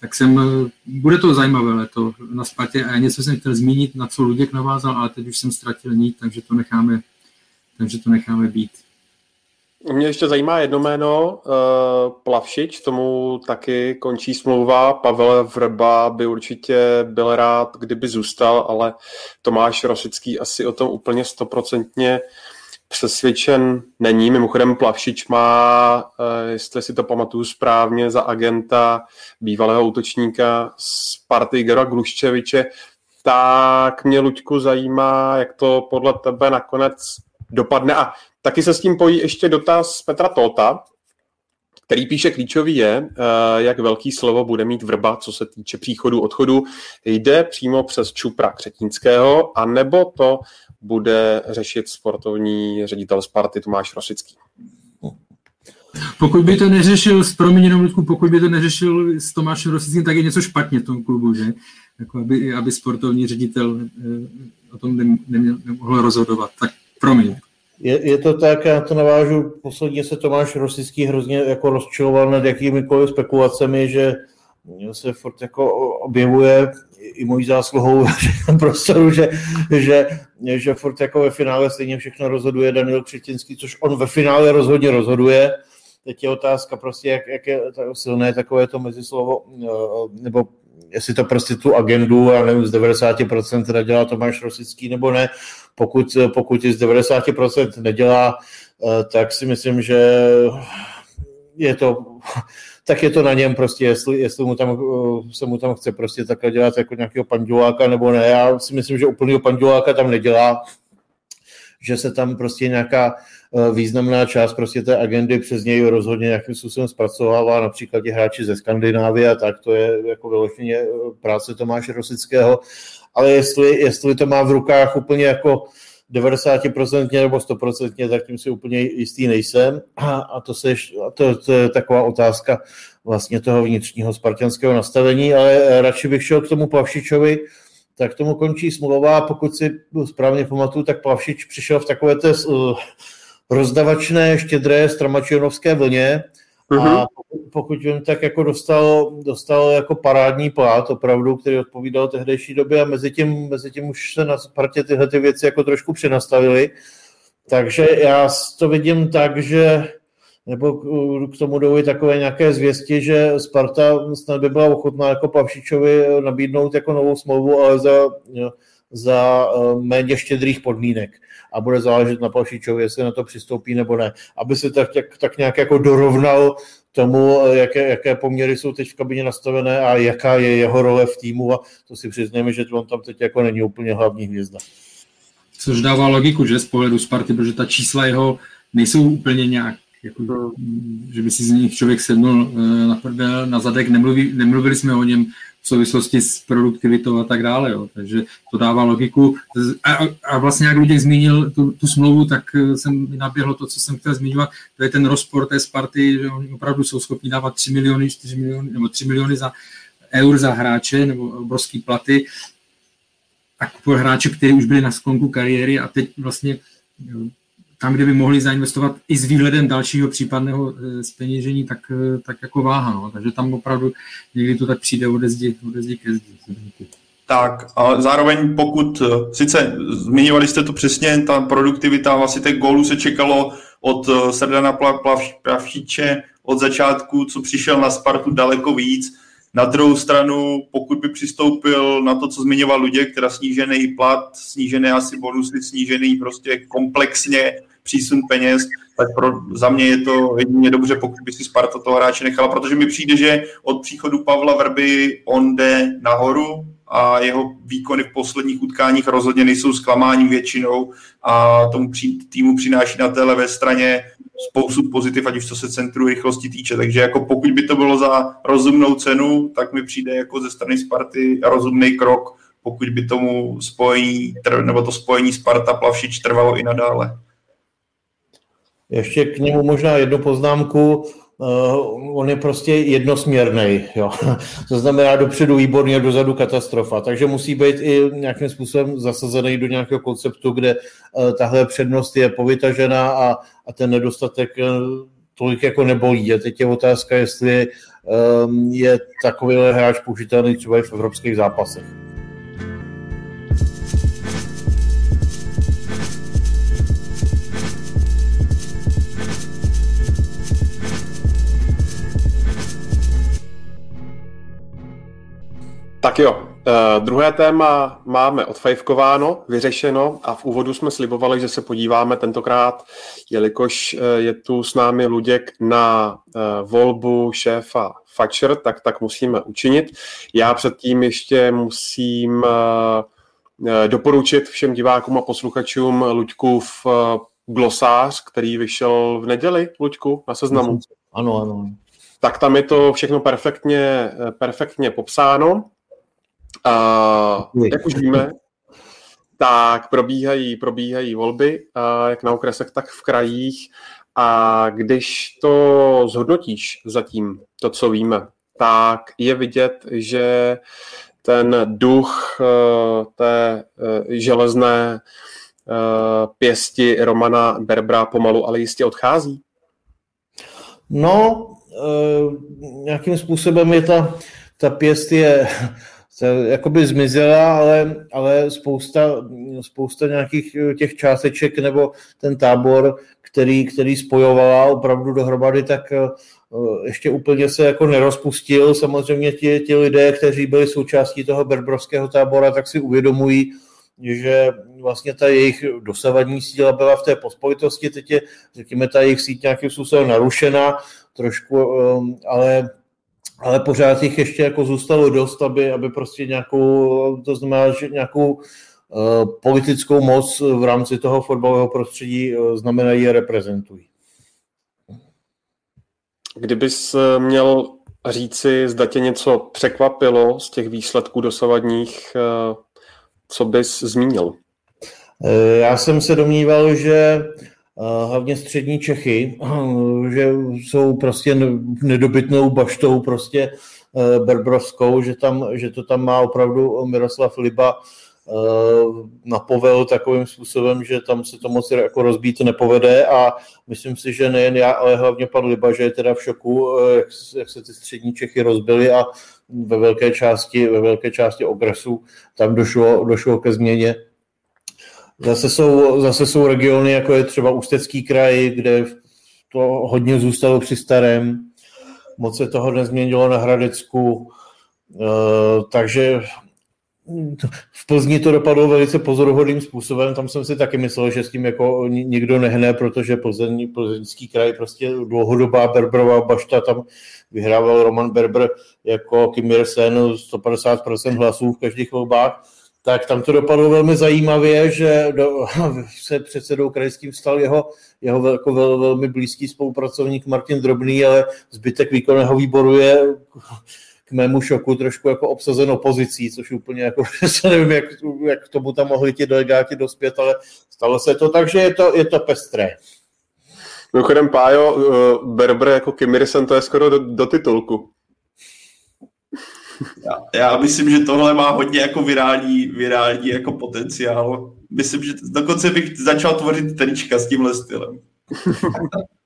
tak jsem, bude to zajímavé leto na Spartě a něco jsem chtěl zmínit, na co Luděk navázal, ale teď už jsem ztratil nít, takže to necháme, takže to necháme být. Mě ještě zajímá jedno jméno, uh, Plavšič, tomu taky končí smlouva. Pavel Vrba by určitě byl rád, kdyby zůstal, ale Tomáš Rosický asi o tom úplně stoprocentně přesvědčen není. Mimochodem Plavšič má, uh, jestli si to pamatuju správně, za agenta bývalého útočníka z party Igora Gluščeviče, tak mě, Luďku, zajímá, jak to podle tebe nakonec dopadne. A Taky se s tím pojí ještě dotaz Petra Tota, který píše klíčový je, eh, jak velký slovo bude mít vrba, co se týče příchodu, odchodu. Jde přímo přes Čupra Křetínského, a nebo to bude řešit sportovní ředitel Sparty Tomáš Rosický? Pokud by to neřešil, s proměněnou pokud by to neřešil s Tomášem Rosickým, tak je něco špatně v tom klubu, že? Jako aby, aby sportovní ředitel eh, o tom neměl, nemohl rozhodovat. Tak promiň. Je, je to tak, já to navážu, posledně se Tomáš Rosický hrozně jako rozčiloval nad jakýmikoliv spekulacemi, že se furt jako objevuje i mojí zásluhou <laughs> prostoru, že, že, že furt jako ve finále stejně všechno rozhoduje Daniel Křetinský, což on ve finále rozhodně rozhoduje. Teď je otázka prostě, jak, jak je silné takové to mezislovo, eh, nebo jestli to prostě tu agendu, já nevím, z 90% nedělá Tomáš Rosický nebo ne. Pokud, pokud z 90% nedělá, eh, tak si myslím, že je to, <laughs> tak je to na něm prostě, jestli, jestli mu tam, eh, se mu tam chce prostě takhle dělat jako nějakého panduláka nebo ne. Já si myslím, že úplného panduláka tam nedělá, že se tam prostě nějaká významná část prostě té agendy přes něj rozhodně nějakým způsobem zpracovává, například ti hráči ze Skandinávie a tak, to je jako vyloženě eh, práce Tomáše Rosického, ale jestli, jestli to má v rukách úplně jako 90% nebo 100%, tak tím si úplně jistý nejsem. A, a, to, se, a to, to je taková otázka vlastně toho vnitřního spartianského nastavení, ale radši bych šel k tomu Plavšičovi, tak tomu končí smlouva. Pokud si správně pamatuju, tak Plavšič přišel v takové té rozdavačné, štědré stramačionovské vlně uh-huh. a pokud, pokud vím, tak jako dostal, dostal jako parádní plát opravdu, který odpovídal tehdejší době a mezi tím, mezi tím už se na Spartě tyhle ty věci jako trošku přenastavily. Takže já to vidím tak, že nebo k tomu jdou i takové nějaké zvěsti, že Sparta snad by byla ochotná jako Pavšičovi nabídnout jako novou smlouvu, ale za, za eh, méně štědrých podmínek a bude záležet na Palšičovi, jestli na to přistoupí nebo ne, aby se tak, tak, tak nějak jako dorovnal tomu, jaké, jaké poměry jsou teď v kabině nastavené a jaká je jeho role v týmu. A to si přiznejme, že on tam teď jako není úplně hlavní hvězda. Což dává logiku, že z pohledu Sparty, protože ta čísla jeho nejsou úplně nějak jako, že by si z nich člověk sednul eh, na prdel, na zadek, nemluví, nemluvili jsme o něm v souvislosti s produktivitou a tak dále. Jo. Takže to dává logiku. A, a vlastně jak Luděk zmínil tu, tu smlouvu, tak eh, jsem naběhlo to, co jsem chtěl zmiňovat, to je ten rozpor té Sparty, že oni opravdu jsou schopni dávat 3 miliony, 4 miliony, nebo 3 miliony za eur za hráče, nebo obrovský platy, a pro hráče, kteří už byli na sklonku kariéry a teď vlastně tam, kde by mohli zainvestovat i s výhledem dalšího případného speněžení, eh, tak, eh, tak jako váha. No. Takže tam opravdu někdy to tak přijde ode zdi, ode zdi ke zdi. Tak, a zároveň pokud, eh, sice zmiňovali jste to přesně, ta produktivita vlastně těch gólů se čekalo od Srdana Plavšiče od začátku, co přišel na Spartu daleko víc. Na druhou stranu, pokud by přistoupil na to, co zmiňoval Luděk, teda snížený plat, snížené asi bonusy, snížený prostě komplexně přísun peněz, tak pro, za mě je to jedině dobře, pokud by si Sparta toho hráče nechala, protože mi přijde, že od příchodu Pavla Vrby on jde nahoru a jeho výkony v posledních utkáních rozhodně nejsou zklamáním většinou a tomu týmu přináší na té levé straně spoustu pozitiv, ať už co se centru rychlosti týče. Takže jako pokud by to bylo za rozumnou cenu, tak mi přijde jako ze strany Sparty rozumný krok, pokud by tomu spojení, nebo to spojení Sparta Plavšič trvalo i nadále. Ještě k němu možná jednu poznámku. Uh, on je prostě jednosměrný. <laughs> To znamená dopředu výborně, dozadu katastrofa. Takže musí být i nějakým způsobem zasazený do nějakého konceptu, kde uh, tahle přednost je povytažená a, a ten nedostatek uh, tolik jako nebolí. A teď je otázka, jestli um, je takovýhle hráč použitelný třeba i v evropských zápasech. Tak jo, uh, druhé téma máme odfajfkováno, vyřešeno a v úvodu jsme slibovali, že se podíváme tentokrát, jelikož uh, je tu s námi Luděk na uh, volbu šéfa Fatcher, tak tak musíme učinit. Já předtím ještě musím doporučit všem divákům a posluchačům Luďkův glosář, který vyšel v neděli, Luďku, na seznamu. Ano, ano. Tak tam je to všechno perfektně, perfektně popsáno. A jak už víme, tak probíhají, probíhají volby, jak na okresech, tak v krajích. A když to zhodnotíš zatím, to, co víme, tak je vidět, že ten duch e, té železné pěsti Romana Berbra pomalu, ale jistě odchází? No, nějakým způsobem je ta, ta pěst je se jakoby zmizela, ale, ale spousta, spousta nějakých eh, těch částeček nebo ten tábor, který, který spojovala opravdu dohromady, tak eh, ještě úplně se jako nerozpustil. Samozřejmě ti, ti lidé, kteří byli součástí toho berbrovského tábora, tak si uvědomují, že vlastně ta jejich dosavadní síla byla v té pospolitosti, teď je, řekněme, ta jejich síť nějakým způsobem narušena trošku, eh, ale ale pořád jich ještě jako zůstalo dost, aby, aby prostě nějakou, to znamená, že nějakou uh, politickou moc v rámci toho fotbalového prostředí uh, znamenají a reprezentují. Kdybys eh, měl říci, zda tě něco překvapilo z těch výsledků dosavadních, co bys zmínil? Já jsem se domníval, že hlavně střední Čechy, že jsou prostě nedobytnou baštou prostě eh, berbrovskou, že, tam, že to tam má opravdu Miroslav Liba eh, napovel takovým způsobem, že tam se to moc jako rozbít nepovede. A myslím si, že nejen já, ale hlavně pan Liba, že je teda v šoku, eh, jak, jak se ty střední Čechy rozbily a ve velké části, ve velké části okresu tam došlo, došlo ke změně Zase jsou, zase jsou regiony, jako je třeba Ústecký kraj, kde to hodně zůstalo při starém, moc se toho nezměnilo na Hradecku, eh, takže v Plzni to dopadlo velice pozoruhodným způsobem, tam jsem si taky myslel, že s tím jako nikdo nehne, protože Plzeň, plzeňský kraj prostě dlouhodobá Berberová bašta, tam vyhrával Roman Berber jako Kim Sen 150% hlasů v každých volbách tak tam to dopadlo velmi zajímavě, že do, <laughs> se předsedou krajským stal jeho, jeho jako vel, velmi blízký spolupracovník Martin Drobný, ale zbytek výkonného výboru je k mému šoku trošku jako obsazen opozicí, což úplně jako, <laughs> nevím, jak, jak tomu tam mohli ti delegáti dospět, ale stalo se to tak, že je to, je to pestré. Mimochodem, Pájo, uh, Berber jako Kim to je skoro do, do titulku. Já, já myslím, že tohle má hodně jako virální, virální jako potenciál. Myslím, že dokonce bych začal tvořit trička s tímhle stylem. <laughs>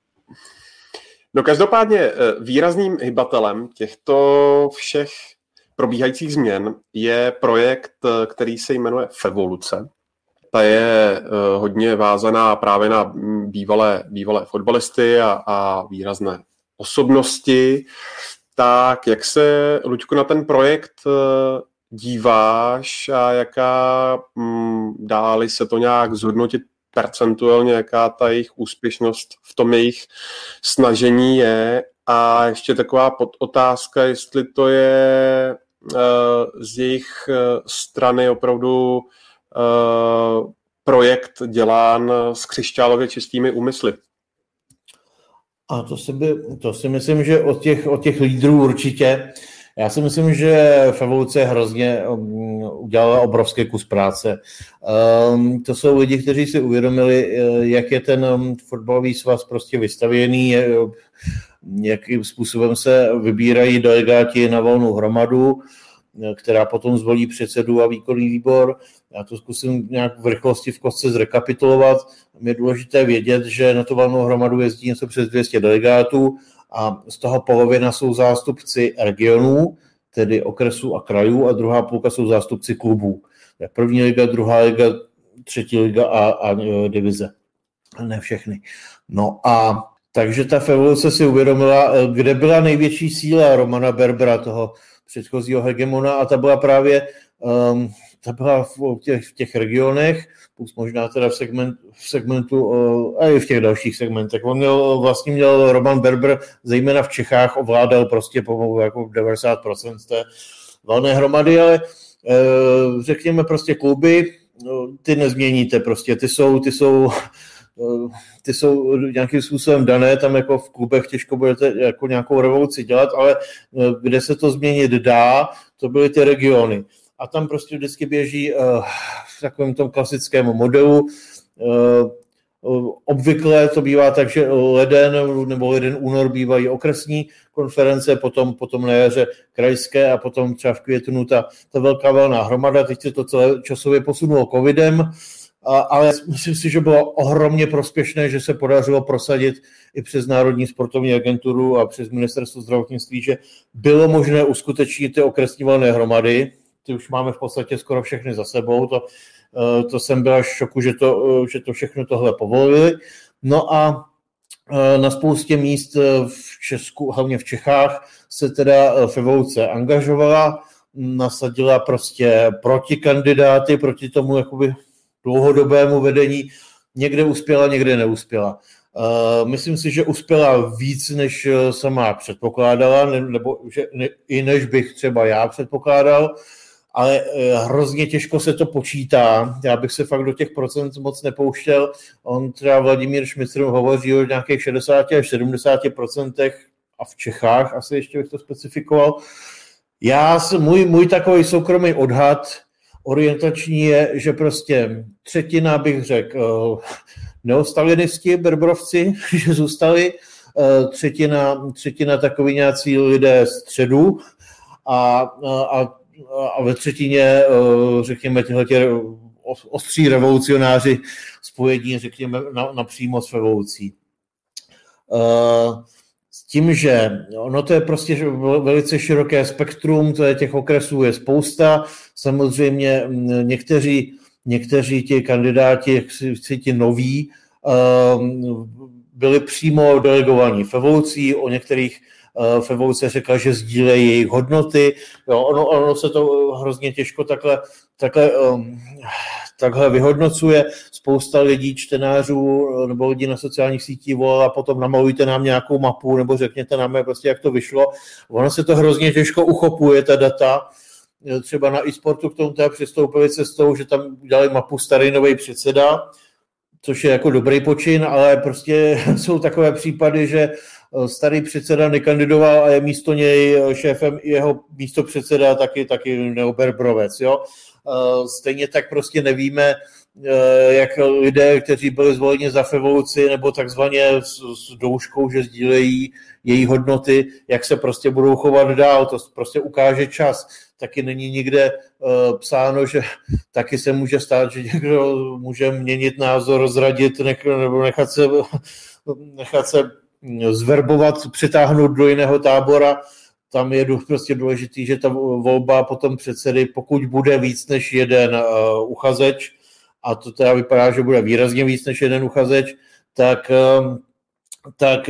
No každopádně eh, výrazným hybatelem těchto všech probíhajících změn je projekt, eh, který se jmenuje Fevoluce. Ta je eh, hodně vázaná právě na bývalé, bývalé fotbalisty a, a výrazné osobnosti tak jak se, Luďku, na ten projekt eh, díváš a jaká, mm, dáli se to nějak zhodnotit percentuálně, jaká ta jejich úspěšnost v tom jejich snažení je a ještě taková otázka, jestli to je uh, z jejich uh, strany opravdu projekt dělán s křišťálově čistými úmysly. A to si, by, to si myslím, že od těch, od těch lídrů určitě. Já si myslím, že v evoluce hrozně um, udělala obrovský kus práce. Um, to jsou lidi, kteří si uvědomili, eh, jak je ten um, fotbalový svaz prostě vystavěný, jakým způsobem se vybírají delegáti na volnou hromadu. která potom zvolí předsedu a výkonný výbor. Já to zkusím nějak v rychlosti v kostce zrekapitulovat. Je důležité vědět, že na to valnou hromadu jezdí něco přes 200 delegátů a z toho polovina jsou zástupci regionů, tedy okresů a krajů, a druhá půlka jsou zástupci klubů. První liga, druhá liga, třetí liga a, a e, divize. Ne všechny. No a takže ta Fevoluce si uvědomila, e, kde byla největší síla Romana Berbera, toho předchozího hegemona, a ta byla právě um, ta byla v těch, v těch regionech, plus možná teda v, segment, v segmentu, a i v těch dalších segmentech. On měl, vlastně měl Roman Berber, zejména v Čechách, ovládal prostě pomalu jako 90% té valné hromady, ale e, řekněme prostě kluby, no, ty nezměníte prostě, ty jsou, ty jsou e, ty jsou nějakým způsobem dané, tam jako v klubech těžko budete jako nějakou revoluci dělat, ale kde se to změnit dá, to byly ty regiony a tam prostě vždycky běží uh, v takovém tom klasickém modelu. Uh, Obvykle to bývá tak, že leden nebo leden únor bývají okresní konference, potom, potom na jaře krajské a potom třeba v květnu ta, ta velká velná hromada. Teď se to celé časově posunulo covidem, a, ale myslím si, že bylo ohromně prospěšné, že se podařilo prosadit i přes Národní sportovní agenturu a přes ministerstvo zdravotnictví, že bylo možné uskutečnit ty okresní valné hromady, ty už máme v podstatě skoro všechny za sebou, to, eh, to jsem byl až v šoku, že to, eh, že to všechno tohle povolili. No a eh, na spoustě míst v Česku, hlavně v Čechách, se teda Fevouce angažovala, nasadila prostě proti kandidáty, proti tomu jakoby dlouhodobému vedení. Někde uspěla, někde neuspěla. Myslím si, že uspěla víc, než sama předpokládala, nebo že i než bych třeba já předpokládal ale eh, hrozně těžko se to počítá. Já bych se fakt do těch procent moc nepouštěl. On třeba Vladimír Šmicr hovoří o nějakých 60 až 70 procentech a v Čechách asi ještě bych to specifikoval. Já, můj, můj takový soukromý odhad orientační je, že prostě třetina bych řekl eh, neostalinisti, berbrovci, <laughs> že zůstali, eh, třetina, třetina takový nějací lidé středu a, a a ve třetině, eh, řekněme, tyhle tě ostří revolucionáři spojení, řekněme, na, napřímo s revolucí. Eh, s tím, že ono to je prostě velice široké spektrum, to je těch okresů je spousta, samozřejmě někteří, někteří ti kandidáti, ti noví, byli přímo delegovaní v evolucí, o některých Eh, Fevouce řekla, že sdílejí jejich hodnoty. Jo, ono, ono se to hrozně těžko takhle, takhle, um, takhle vyhodnocuje. Spousta lidí, čtenářů eh, nebo lidí na sociálních sítích volala, potom namalujte nám nějakou mapu nebo řekněte nám, prostě, jak to vyšlo. Ono se to hrozně těžko uchopuje, ta data. Eh, třeba na e-sportu k tomu přistoupili cestou, že tam udělali mapu starý nový předseda, což je jako dobrý počin, ale prostě <laughs> jsou takové případy, že Eh, starý předseda nekandidoval a je místo něj eh, šéfem jeho místo předseda taky, taky neoberbrovec. Jo? Eh, stejně tak prostě nevíme, jak lidé, kteří byli zvoleni za revoluci nebo takzvaně s, s douškou, že sdílejí její hodnoty, jak se prostě budou chovat dál, to prostě ukáže čas. Taky není nikde uh, psáno, že <laughs> taky se může stát, že někdo může měnit názor, zradit nech, nebo nechat se, <laughs> nechat se zverbovat, přitáhnout do jiného tábora. Tam je prostě důležitý, že ta volba potom předsedy, pokud bude víc než jeden uh, uchazeč, a to teda vypadá, že bude výrazně víc než jeden uchazeč, tak, um, tak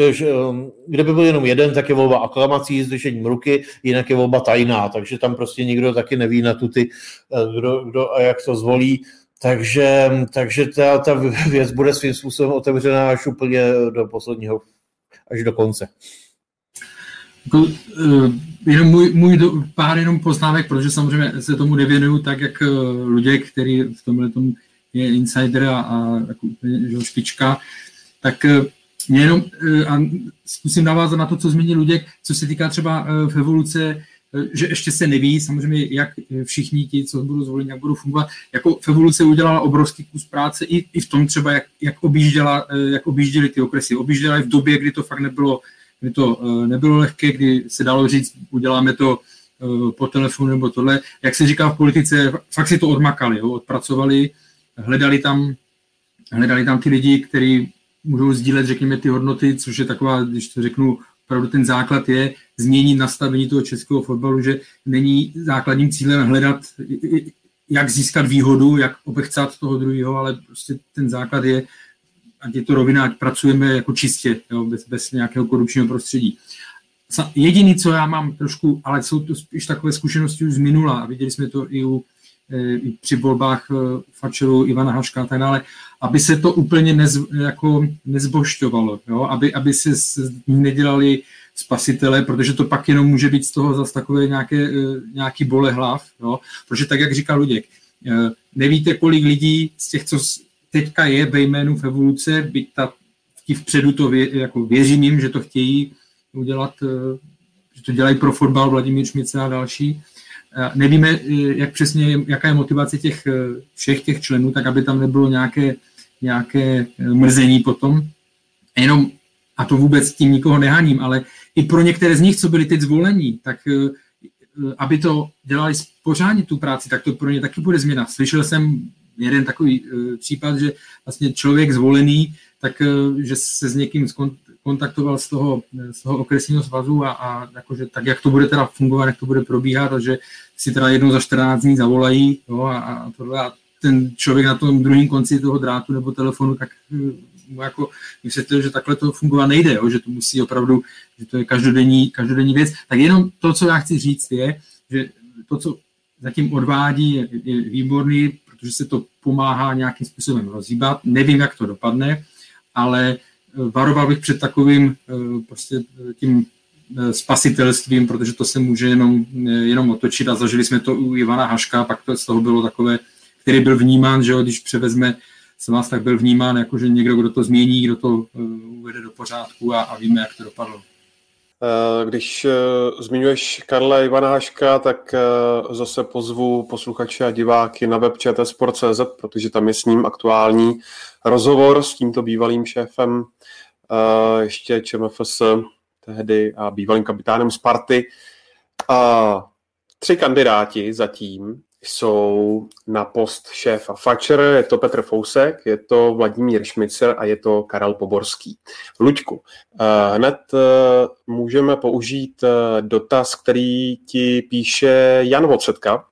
um, kdyby byl jenom jeden, tak je volba aklamací s držením ruky, jinak je volba tajná, takže tam prostě nikdo taky neví na tu ty, uh, kdo, kdo a jak to zvolí. Takže, takže ta, ta věc bude svým způsobem otevřená až úplně do posledního až do konce. Jako, uh, jenom můj, můj do, pár jenom poznámek, protože samozřejmě se tomu nevěnuju tak, jak uh, lidé, který v tomhle tom je insider a, a jako že špička, tak mě jenom a zkusím navázat na to, co zmínil Luděk, co se týká třeba v evoluce Eh, že ještě se neví, samozřejmě, jak všichni ti, co budou zvoleni, jak budou fungovat. Jako v udělala obrovský kus práce i, i v tom třeba, jak, jak, objížděla, eh, jak objížděli ty okresy. Objížděla i v době, kdy to fakt nebylo, kdy to eh, nebylo lehké, kdy se dalo říct, uděláme to po telefonu nebo tohle. Jak se říká v politice, fakt si to odmakali, jo, odpracovali, hledali tam, hledali tam ty lidi, kteří můžou sdílet, řekněme, ty hodnoty, což je taková, když to řeknu, opravdu ten základ je změnit nastavení toho českého fotbalu, že není základním cílem hledat, jak získat výhodu, jak obechcat toho druhého, ale prostě ten základ je, ať je to rovina, ať pracujeme jako čistě, jo, bez, bez nějakého korupčního prostředí. Jediný, co já mám trošku, ale jsou to spíš takové zkušenosti už z minula, a viděli jsme to i u při volbách eh, Fačeru, Ivana Haška a tak dále, aby se to úplně nez, jako nezbošťovalo, jo? Aby, aby se z nedělali spasitele, protože to pak jenom může být z toho zase takové nějaké, eh, nějaký bole hlav, jo? protože tak, jak říkal Luděk, eh, nevíte, kolik lidí z těch, co teďka je ve jménu v evoluce, byť ta ti vpředu to vě, jako věřím jim, že to chtějí udělat, že to dělají pro fotbal Vladimír Šmice a další, Nevíme, eh, jak přesně, jaká je motivace těch eh, všech těch členů, tak aby tam nebylo nějaké, nějaké eh, mrzení potom. Jenom, a to vůbec tím nikoho nehaním, ale i pro některé z nich, co byli teď zvolení, tak aby to dělali pořádně tu práci, tak to pro ně taky bude změna. Slyšel jsem jeden takový případ, že vlastně člověk zvolený, tak že se s někým kontaktoval z toho, z toho okresního svazu a, a jakože, tak jak to bude teda fungovat, jak to bude probíhat že si teda jednou za 14 dní zavolají jo, a, a tohle a ten člověk na tom druhém konci toho drátu nebo telefonu, tak hm, mu jako vysvětlil, že takhle to fungovat nejde, jo, že to musí opravdu, že to je každodenní, každodenní věc. Tak jenom to, co já chci říct, je, že to, co zatím odvádí, je, je výborný, protože se to pomáhá nějakým způsobem rozhýbat. Nevím, jak to dopadne, ale varoval bych před takovým eh, prostě tím eh, spasitelstvím, protože to se může jenom, eh, jenom otočit a zažili jsme to u Ivana Haška, pak to z toho bylo takové, který byl vnímán, že když převezme se vás, tak byl vnímán jako, že někdo, kdo to změní, kdo to uvede do pořádku a, a víme, jak to dopadlo. Když zmiňuješ Karla Ivana Haška, tak zase pozvu posluchače a diváky na web čtsport.cz, protože tam je s ním aktuální rozhovor s tímto bývalým šéfem ještě ČMFS tehdy a bývalým kapitánem Sparty. A tři kandidáti zatím jsou na post šéfa Fatscher, je to Petr Fousek, je to Vladimír Šmicer a je to Karel Poborský. Luďku, hned e, můžeme použít e, dotaz, který ti píše Jan Vocetka,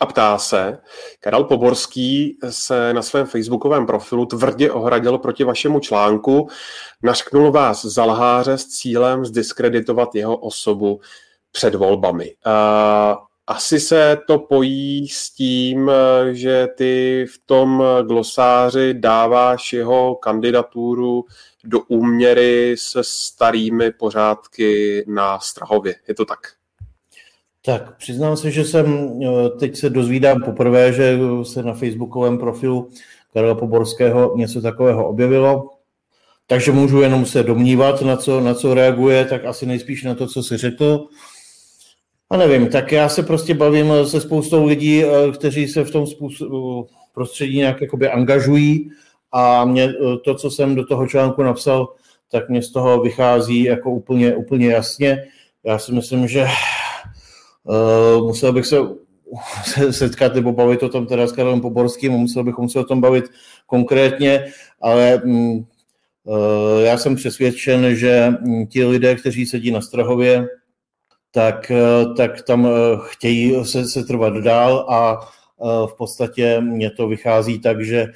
a ptá se, Karel Poborský se na svém facebookovém profilu tvrdě ohradil proti vašemu článku, našknul vás za lháře s cílem zdiskreditovat jeho osobu před volbami. Asi se to pojí s tím, že ty v tom glosáři dáváš jeho kandidaturu do úměry se starými pořádky na Strahově. Je to tak? Tak, přiznám se, že jsem eh, teď se dozvídám poprvé, že se na facebookovém profilu Karla Poborského něco takového objevilo, takže můžu jenom se domnívat, na co, na co reaguje, tak asi nejspíš na to, co si řekl. A nevím, tak já se prostě bavím se spoustou lidí, eh, kteří se v tom způsobu, prostředí nějak jakoby angažují a mě eh, to, co jsem do toho článku napsal, tak mě z toho vychází jako úplně, úplně jasně. Já si myslím, že Uh, musel bych se <laughs> setkat nebo bavit o tom teda s Karlem Poborským, musel bychom se o tom bavit konkrétně, ale um, uh, já jsem přesvědčen, že mm, ti lidé, kteří sedí na Strahově, tak, uh, tak tam chtějí se, se trvat dál a v podstatě mě to vychází tak, že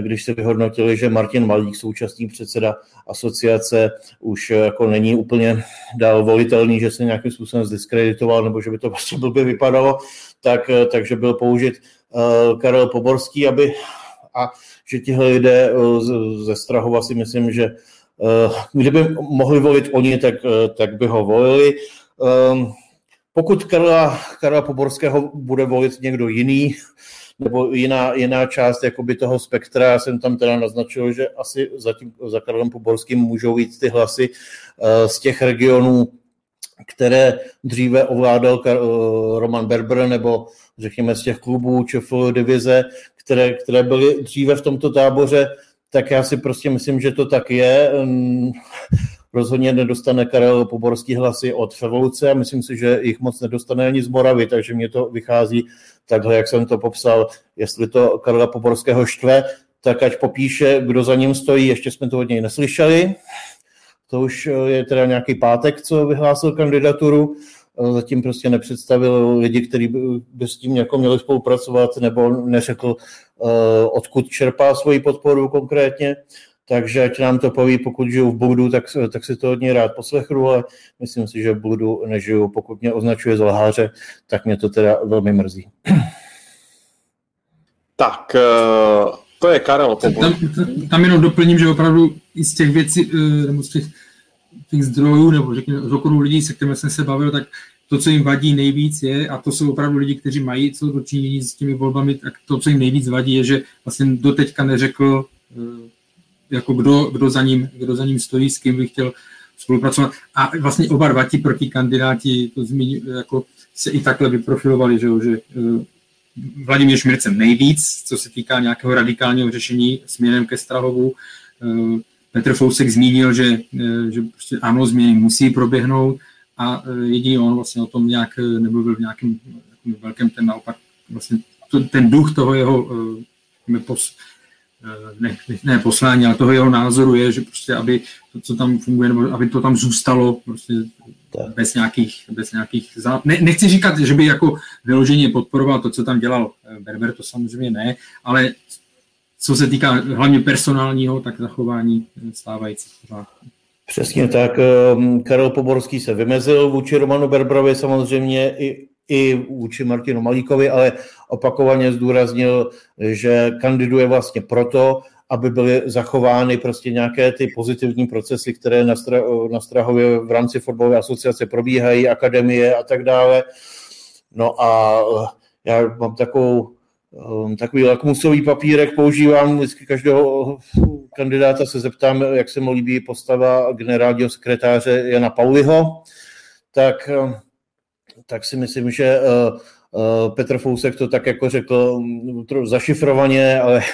když se vyhodnotili, že Martin Malík, současný předseda asociace, už jako není úplně dál volitelný, že se nějakým způsobem zdiskreditoval, nebo že by to prostě blbě vypadalo, tak, takže byl použit Karel Poborský, aby a že tihle lidé ze Strahova si myslím, že kdyby mohli volit oni, tak, tak by ho volili. Um, pokud Karla, Karla Poborského bude volit někdo jiný, nebo jiná, jiná část jakoby toho spektra. Já jsem tam teda naznačil, že asi za, tím, za Karlem Poborským můžou jít ty hlasy uh, z těch regionů, které dříve ovládal uh, Roman Berber, nebo řekněme z těch klubů ČFL divize, které, které byly dříve v tomto táboře, tak já si prostě myslím, že to tak je. Rozhodně nedostane Karel Poborský hlasy od Revoluce a myslím si, že jich moc nedostane ani z Moravy, takže mě to vychází takhle, jak jsem to popsal. Jestli to Karla Poborského štve, tak ať popíše, kdo za ním stojí, ještě jsme to od něj neslyšeli. To už je teda nějaký pátek, co vyhlásil kandidaturu zatím prostě nepředstavil lidi, kteří by s tím jako měli spolupracovat, nebo neřekl, eh, odkud čerpá svoji podporu konkrétně. Takže ať nám to poví, pokud žiju v Budu, tak, tak si to hodně rád poslechnu, ale myslím si, že v Budu nežiju. Pokud mě označuje za lháře, tak mě to teda velmi mrzí. Tak, eh, to je Karel Tam, tam, tam jenom doplním, že opravdu i z těch věcí, eh, nebo z těch těch zdrojů, nebo řekněme z okruhu lidí, se kterými jsem se bavil, tak to, co jim vadí nejvíc je, a to jsou opravdu lidi, kteří mají co dočinění s těmi volbami, tak to, co jim nejvíc vadí, je, že vlastně doteďka neřekl, eh, jako kdo, kdo, za ním, kdo za ním stojí, s kým by chtěl spolupracovat. A vlastně oba dva ti protikandidáti to zmíní, jako se i takhle vyprofilovali, že, že eh, Vladimír Šmircem nejvíc, co se týká nějakého radikálního řešení směrem ke Strahovu, eh, Petr Fousek zmínil, že, eh, že prostě ano, změny musí proběhnout a jediný on vlastně o tom nějak nemluvil v nějakém velkém, ten naopak vlastně ten duch toho jeho pos, ne, ne poslání, ale toho jeho názoru je, že prostě aby to, co tam funguje, nebo aby to tam zůstalo prostě bez nějakých, bez nějakých zá... ne, nechci říkat, že by jako vyloženě podporoval to, co tam dělal Berber, to samozřejmě ne, ale co se týká hlavně personálního, tak zachování stávající pořádku. Přesně tak. Ehm, Karel Poborský se vymezil vůči Romanu Berbrovi samozřejmě i, i vůči Martinu Malíkovi, ale opakovaně zdůraznil, že kandiduje vlastně proto, aby byly zachovány prostě nějaké ty pozitivní procesy, které na, Stra- na Strahově v rámci fotbalové asociace probíhají, akademie a tak dále. No a já mám takovou Ehm, takový lakmusový papírek používám, vždycky každého kandidáta se zeptám, jak se mu líbí postava generálního sekretáře Jana Pauliho, tak, ehm, tak si myslím, že eh, eh, Petr Fousek to tak jako řekl mm, zašifrovaně, ale <laughs>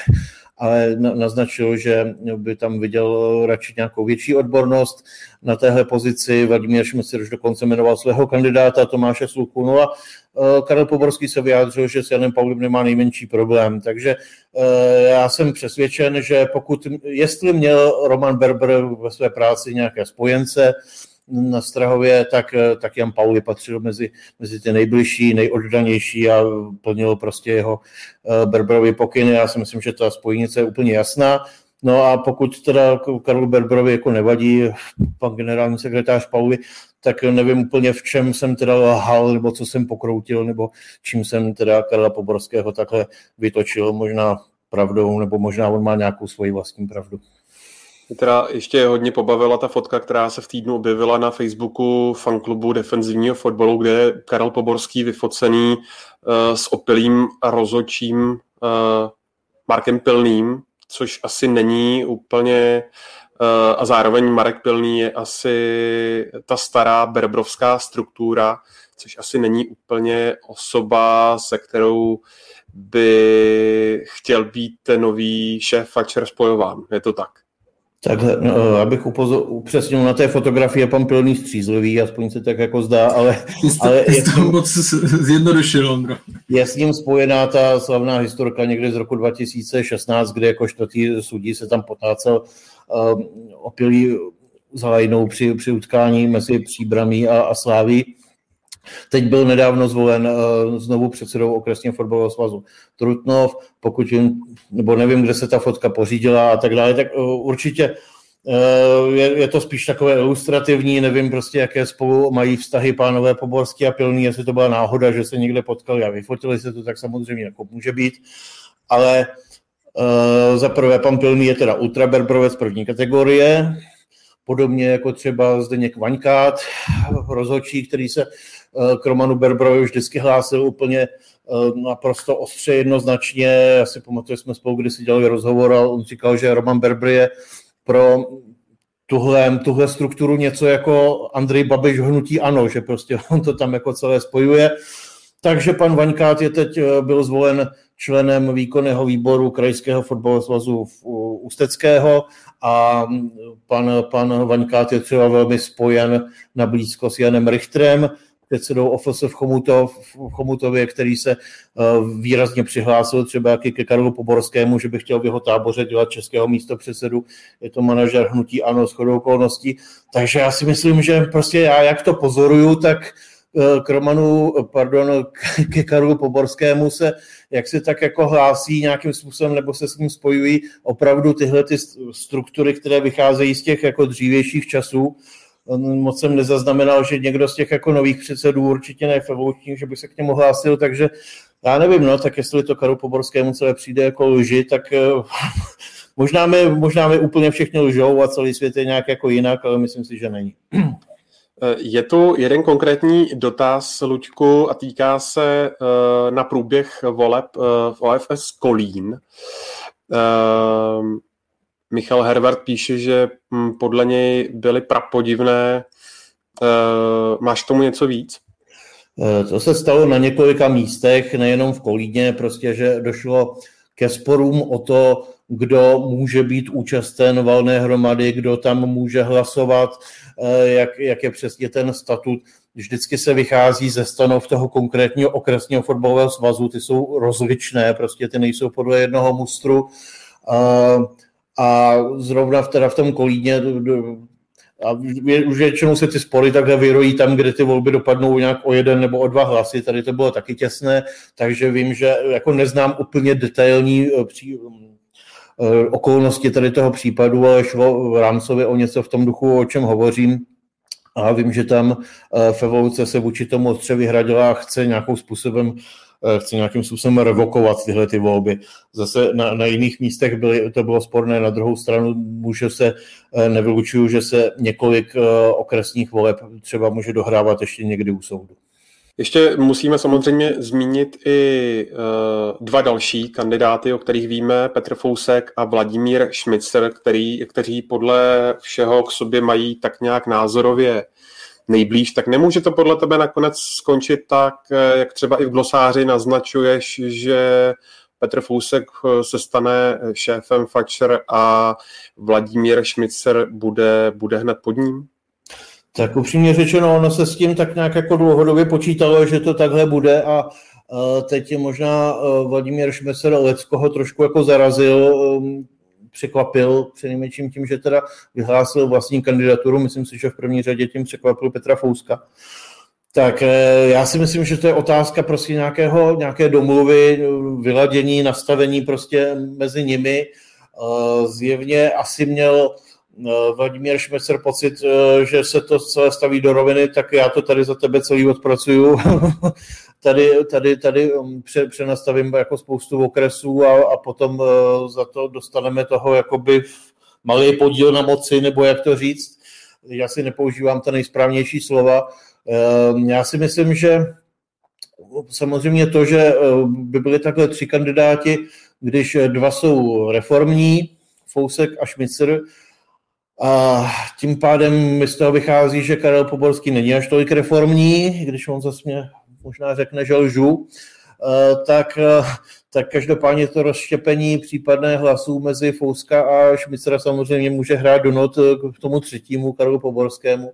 ale naznačil, že by tam viděl radši nějakou větší odbornost na téhle pozici. Vladimír Šmecir už dokonce jmenoval svého kandidáta Tomáše Sluku. No a Karel Poborský se vyjádřil, že s Janem Paulem nemá nejmenší problém. Takže já jsem přesvědčen, že pokud, jestli měl Roman Berber ve své práci nějaké spojence, na Strahově, tak, tak Jan Pauli patřil mezi, mezi ty nejbližší, nejoddanější a plnil prostě jeho eh, Berberovi pokyny. Já si myslím, že ta spojnice je úplně jasná. No a pokud teda Karlu Berberovi jako nevadí pan generální sekretář Pauli, tak nevím úplně v čem jsem teda lhal, nebo co jsem pokroutil, nebo čím jsem teda Karla Poborského takhle vytočil, možná pravdou, nebo možná on má nějakou svoji vlastní pravdu. Mě teda ještě hodně pobavila ta fotka, která se v týdnu objevila na Facebooku fanklubu defenzivního fotbalu, kde je Karel Poborský vyfocený uh, s opilým a rozočím uh, Markem Pilným, což asi není úplně uh, a zároveň Marek Pilný je asi ta stará berbrovská struktura, což asi není úplně osoba, se kterou by chtěl být ten nový šéf Fatcher spojován. Je to tak? Tak no, abych upozor, upřesnil, na té fotografii je pan Pilný střízlivý, aspoň se tak jako zdá, ale, jste, ale je, to moc zjednodušil, Ondro. Je s ním spojená ta slavná historka někdy z roku 2016, kde jako čtvrtý sudí se tam potácel um, opilý za lajnou při, při utkání mezi Příbramí a, a Sláví Teď byl nedávno zvolen uh, znovu předsedou okresního fotbalového svazu Trutnov, pokud jim, nebo nevím, kde se ta fotka pořídila a tak dále, tak uh, určitě uh, je, je to spíš takové ilustrativní, nevím prostě, jaké spolu mají vztahy pánové Poborský a Pilný, jestli to byla náhoda, že se někde potkali a vyfotili se to, tak samozřejmě jako může být, ale uh, za prvé pan Pilný je teda ultraberbrovec první kategorie, podobně jako třeba Zdeněk Vaňkát, rozhodčí, který se Eh, k Romanu Berbrovi už vždycky hlásil úplně eh, naprosto ostře jednoznačně. Já si pamatuju, jsme spolu kdysi dělali rozhovor a on říkal, že Roman Berber je pro tuhle, tuhle strukturu něco jako Andrej Babiš hnutí ano, že prostě <laughs> on to tam jako celé spojuje. Takže pan Vaňkát je teď eh, byl zvolen členem výkonného výboru Krajského fotbalového svazu Ústeckého a pan, pan Vaňkát je třeba velmi spojen na blízko s Janem Richtrem, předsedou OFS v, Chomutov, v Chomutově, který se uh, výrazně přihlásil třeba jaký ke Karlu Poborskému, že by chtěl v jeho táboře dělat českého místo předsedu. Je to manažer hnutí ANO s chodou okolností. Takže já si myslím, že prostě já jak to pozoruju, tak uh, k Romanu, pardon, <laughs> ke Karlu Poborskému se jak se tak jako hlásí nějakým způsobem nebo se s ním spojují opravdu tyhle ty struktury, které vycházejí z těch jako dřívějších časů, moc jsem nezaznamenal, že někdo z těch jako nových předsedů určitě ne že by se k němu hlásil, takže já nevím, no, tak jestli to Karu Poborskému celé přijde jako lži, tak eh, <laughs> možná mi, možná mi úplně všichni lžou a celý svět je nějak jako jinak, ale myslím si, že není. Eh, je tu jeden konkrétní dotaz, Luďku, a týká se uh, na průběh voleb v OFS Kolín. Uh, Michal Herbert píše, že hm, podle něj byly prapodivné. Uh, máš k tomu něco víc? Eh, to se stalo na několika místech, nejenom v Kolíně, prostě, že došlo ke sporům o to, kdo může být účasten valné hromady, kdo tam může hlasovat, eh, jak, jak je přesně ten statut. Vždycky se vychází ze stanov toho konkrétního okresního fotbalového svazu, ty jsou rozličné, prostě ty nejsou podle jednoho mustru. A zrovna v, teda v tom Kolíně a už většinou se ty spory takhle vyrojí tam, kde ty volby dopadnou nějak o jeden nebo o dva hlasy. Tady to bylo taky těsné, takže vím, že jako neznám úplně detailní eh, pří, eh, okolnosti tady toho případu, ale šlo v rámcově o něco v tom duchu, o čem hovořím. A vím, že tam eh, v se vůči tomu ostře vyhradila a chce nějakým způsobem chce nějakým způsobem revokovat tyhle ty volby. Zase na, na jiných místech byly, to bylo sporné, na druhou stranu může se, eh, nevylučuju, že se několik eh, okresních voleb třeba může dohrávat ještě někdy u soudu. Ještě musíme samozřejmě zmínit i dva další kandidáty, o kterých víme, Petr Fousek a Vladimír Šmicer, který, kteří podle všeho k sobě mají tak nějak názorově nejblíž, tak nemůže to podle tebe nakonec skončit tak, eh, jak třeba i v glosáři naznačuješ, že Petr Fousek eh, se stane šéfem Fatcher a Vladimír Šmicer bude, bude hned pod ním? Tak upřímně řečeno, ono se s tím tak nějak jako dlouhodobě počítalo, že to takhle bude a teď je možná eh, Vladimír Šmecer Leckoho trošku jako zarazil překvapil přinejmenším tím, že teda vyhlásil vlastní kandidaturu. Myslím si, že v první řadě tím překvapil Petra Fouska. Tak eh, já si myslím, že to je otázka prostě nějakého, nějaké domluvy, vyladění, nastavení prostě mezi nimi. Eh, zjevně asi měl eh, Vladimír Šmecer pocit, že se to celé staví do roviny, tak já to tady za tebe celý odpracuju <laughs> tady, tady, tady um, přenastavím jako spoustu okresů a, a potom uh, za to dostaneme toho jakoby malý podíl na moci, nebo jak to říct. Já si nepoužívám ta nejsprávnější slova. Um, já si myslím, že samozřejmě to, že by byly takhle tři kandidáti, když dva jsou reformní, Fousek a Šmicer, a tím pádem mi z toho vychází, že Karel Poborský není až tolik reformní, když on zase mě možná řekne, že lžu, eh, tak, eh, tak každopádně to rozštěpení případné hlasů mezi Fouska a Šmicera samozřejmě může hrát do not k tomu třetímu Karlu Poborskému.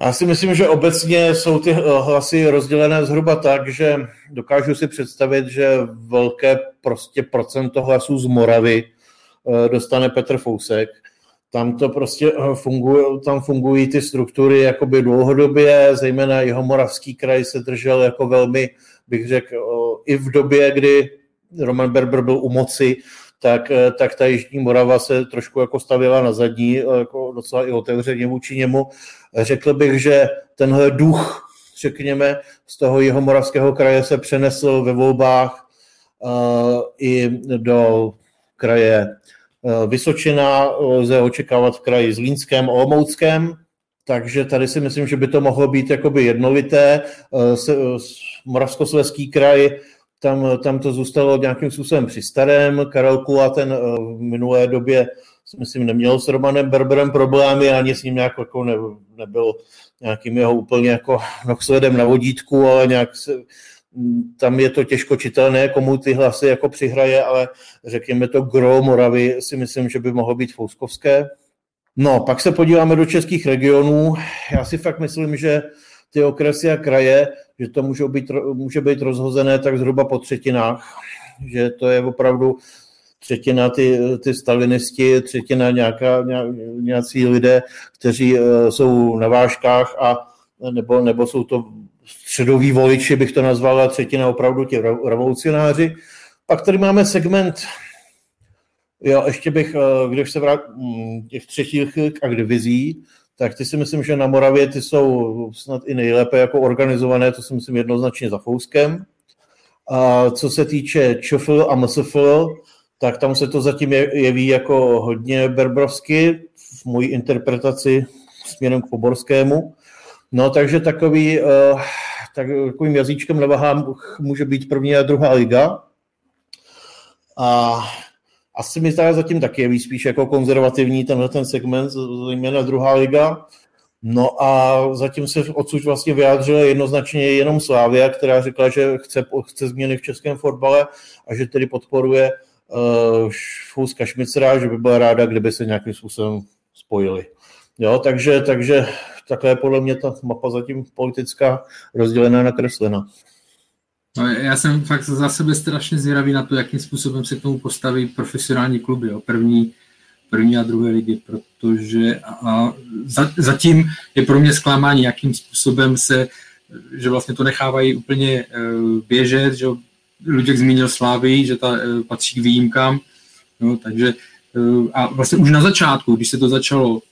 Já si myslím, že obecně jsou ty hlasy rozdělené zhruba tak, že dokážu si představit, že velké prostě procento hlasů z Moravy eh, dostane Petr Fousek tam to prostě eh, funguje, tam fungují ty struktury jakoby dlouhodobě, zejména jeho moravský kraj se držel jako velmi, bych řekl, i v době, kdy Roman Berber byl u moci, tak, eh, tak ta Jižní Morava se trošku jako stavila na zadní, eh, jako docela i otevřeně vůči němu. Řekl bych, že tenhle duch, řekněme, z toho jeho moravského kraje se přenesl ve volbách uh, i do kraje Eh, Vysočina lze očekávat v kraji Zlínském, Olomouckém, takže tady si myslím, že by to mohlo být jakoby jednolité. Eh, Moravskoslezský kraj, tam, tam to zůstalo nějakým způsobem při starém. Karel Kula ten eh, v minulé době myslím neměl s Romanem Berberem problémy, ani s ním nějak jako ne, nebyl nějakým jeho úplně jako <laughs> noxledem na vodítku, ale nějak se, tam je to těžko čitelné, komu ty hlasy jako přihraje, ale řekněme to gro Moravy si myslím, že by mohlo být fouskovské. No, pak se podíváme do českých regionů. Já si fakt myslím, že ty okresy a kraje, že to může být, může být rozhozené tak zhruba po třetinách, že to je opravdu třetina ty, ty stalinisti, třetina nějaká, nějací lidé, kteří eh, jsou na vážkách a nebo, nebo jsou to středoví voliči, bych to nazval, a třetina opravdu ti revolucionáři. Pak tady máme segment, jo, ještě bych, eh, když se vrát hm, těch třetích a divizí, tak ty si myslím, že na Moravě ty jsou snad i nejlépe jako organizované, to si myslím jednoznačně za Fouskem. A co se týče ČFL a MSFL, tak tam se to zatím jeví jako hodně berbrovsky v mojí interpretaci směrem k Poborskému. No, takže takový, uh, tak, takovým jazyčkem na vahám může být první a druhá liga. A asi mi zdá zatím taky jeví spíš jako konzervativní tenhle ten segment, zejména druhá liga. No a zatím se odsud vlastně vyjádřila jednoznačně jenom Slávia, která řekla, že chce, chce změny v českém fotbale a že tedy podporuje uh, Fouska Šmicera, že by byla ráda, kdyby se nějakým způsobem spojili. Jo, takže, takže takhle je podle mě ta mapa zatím politická rozdělená na kreslena. No, já jsem fakt za sebe strašně zvědavý na to, jakým způsobem se k tomu postaví profesionální kluby, jo, první, první a druhé ligy, protože a za, zatím je pro mě zklamání, jakým způsobem se, že vlastně to nechávají úplně uh, běžet, že Luděk zmínil Slávy, že ta uh, patří k výjimkám, no, takže uh, a vlastně už na začátku, když se to začalo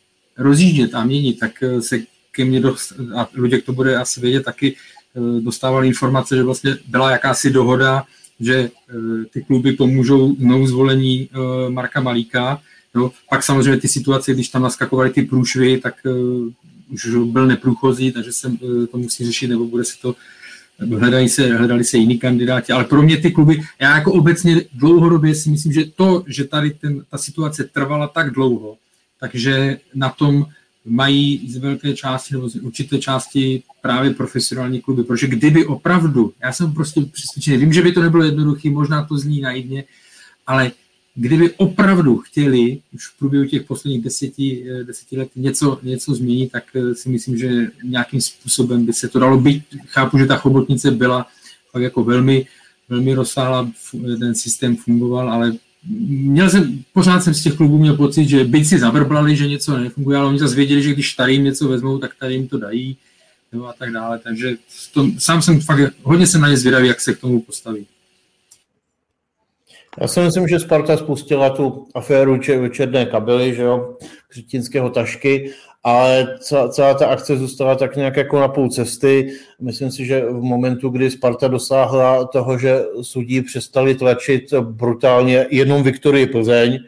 rozjíždět a měnit, tak se ke mně dost, a Luděk to bude asi vědět taky, dostávali informace, že vlastně byla jakási dohoda, že ty kluby pomůžou znovu zvolení Marka Malíka, Jo. Pak samozřejmě ty situace, když tam naskakovaly ty průšvy, tak už byl neprůchozí, takže se to musí řešit, nebo bude se to hledají se, hledali se jiní kandidáti, ale pro mě ty kluby, já jako obecně dlouhodobě si myslím, že to, že tady ten, ta situace trvala tak dlouho, takže na tom mají z velké části nebo z určité části právě profesionální kluby, protože kdyby opravdu, já jsem prostě přesvědčený, vím, že by to nebylo jednoduché, možná to zní naivně, ale kdyby opravdu chtěli už v průběhu těch posledních deseti, eh, deseti let něco, něco změnit, tak eh, si myslím, že nějakým způsobem by se to dalo být. Chápu, že ta chobotnice byla jako velmi, velmi rozsáhlá, ten systém fungoval, ale měl jsem, pořád jsem z těch klubů měl pocit, že byť si zavrblali, že něco nefunguje, ale oni zase věděli, že když tady jim něco vezmou, tak tady jim to dají jo, a tak dále. Takže to, sám jsem fakt, hodně jsem na ně zvědavý, jak se k tomu postaví. Já si myslím, že Sparta spustila tu aféru černé kabely, že jo, křetínského tašky, ale celá ta akce zůstala tak nějak jako na půl cesty. Myslím si, že v momentu, kdy Sparta dosáhla toho, že sudí přestali tlačit brutálně jenom Viktorii Plzeň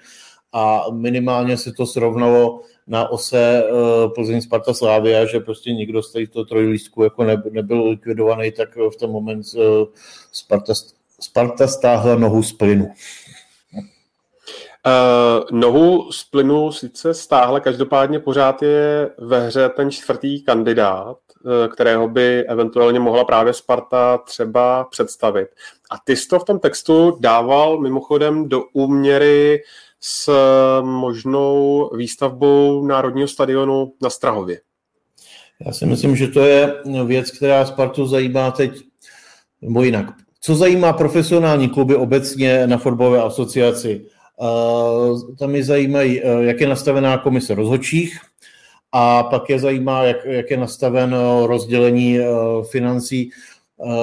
a minimálně se to srovnalo na ose eh, Plzeň Sparta Slávia, že prostě nikdo z těchto trojlístků jako nebyl likvidovaný, tak v ten moment eh, Sparta Sparta stáhla nohu z plynu. Uh, nohu z plynu sice stáhla, každopádně pořád je ve hře ten čtvrtý kandidát, uh, kterého by eventuálně mohla právě Sparta třeba představit. A ty jsi to v tom textu dával mimochodem do úměry s možnou výstavbou Národního stadionu na Strahově. Já si myslím, že to je věc, která Spartu zajímá teď, nebo jinak. Co zajímá profesionální kluby obecně na fotbalové asociaci? Tam je zajímají, e, jak je nastavená komise rozhodčích a pak je zajímá, jak, jak je nastaveno rozdělení e, financí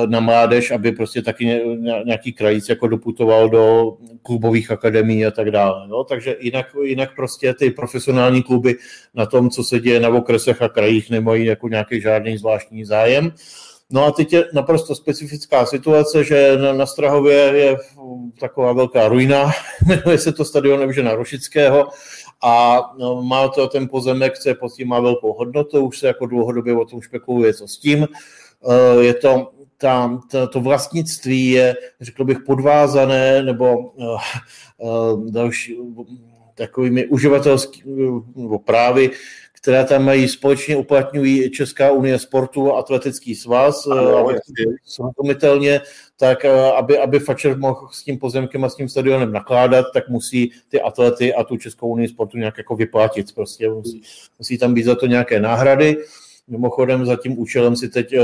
na mládež, aby prostě taky nějaký krajíc jako doputoval do klubových akademií a tak dále. No, takže jinak, jinak prostě ty profesionální kluby na tom, co se děje na okresech a krajích, nemají jako nějaký žádný zvláštní zájem. Uh, No a teď je naprosto specifická situace, že na, na Strahově je taková velká ruina, <laughs> jmenuje se to stadion na Rošického a no, má to ten pozemek, co je pod tím má velkou hodnotu, už se jako dlouhodobě o tom špekuluje, co s tím. Eh, je to tam to, to vlastnictví je, řekl bych, podvázané nebo uh, uh, další takovými uživatelskými právy, která tam mají společně uplatňují Česká unie sportu a atletický svaz, srozumitelně, tak aby, aby Fatscher mohl s tím pozemkem a s tím stadionem nakládat, tak musí ty atlety a tu Českou unii sportu nějak jako vyplatit. Prostě musí, musí tam být za to nějaké náhrady. Mimochodem za tím účelem si teď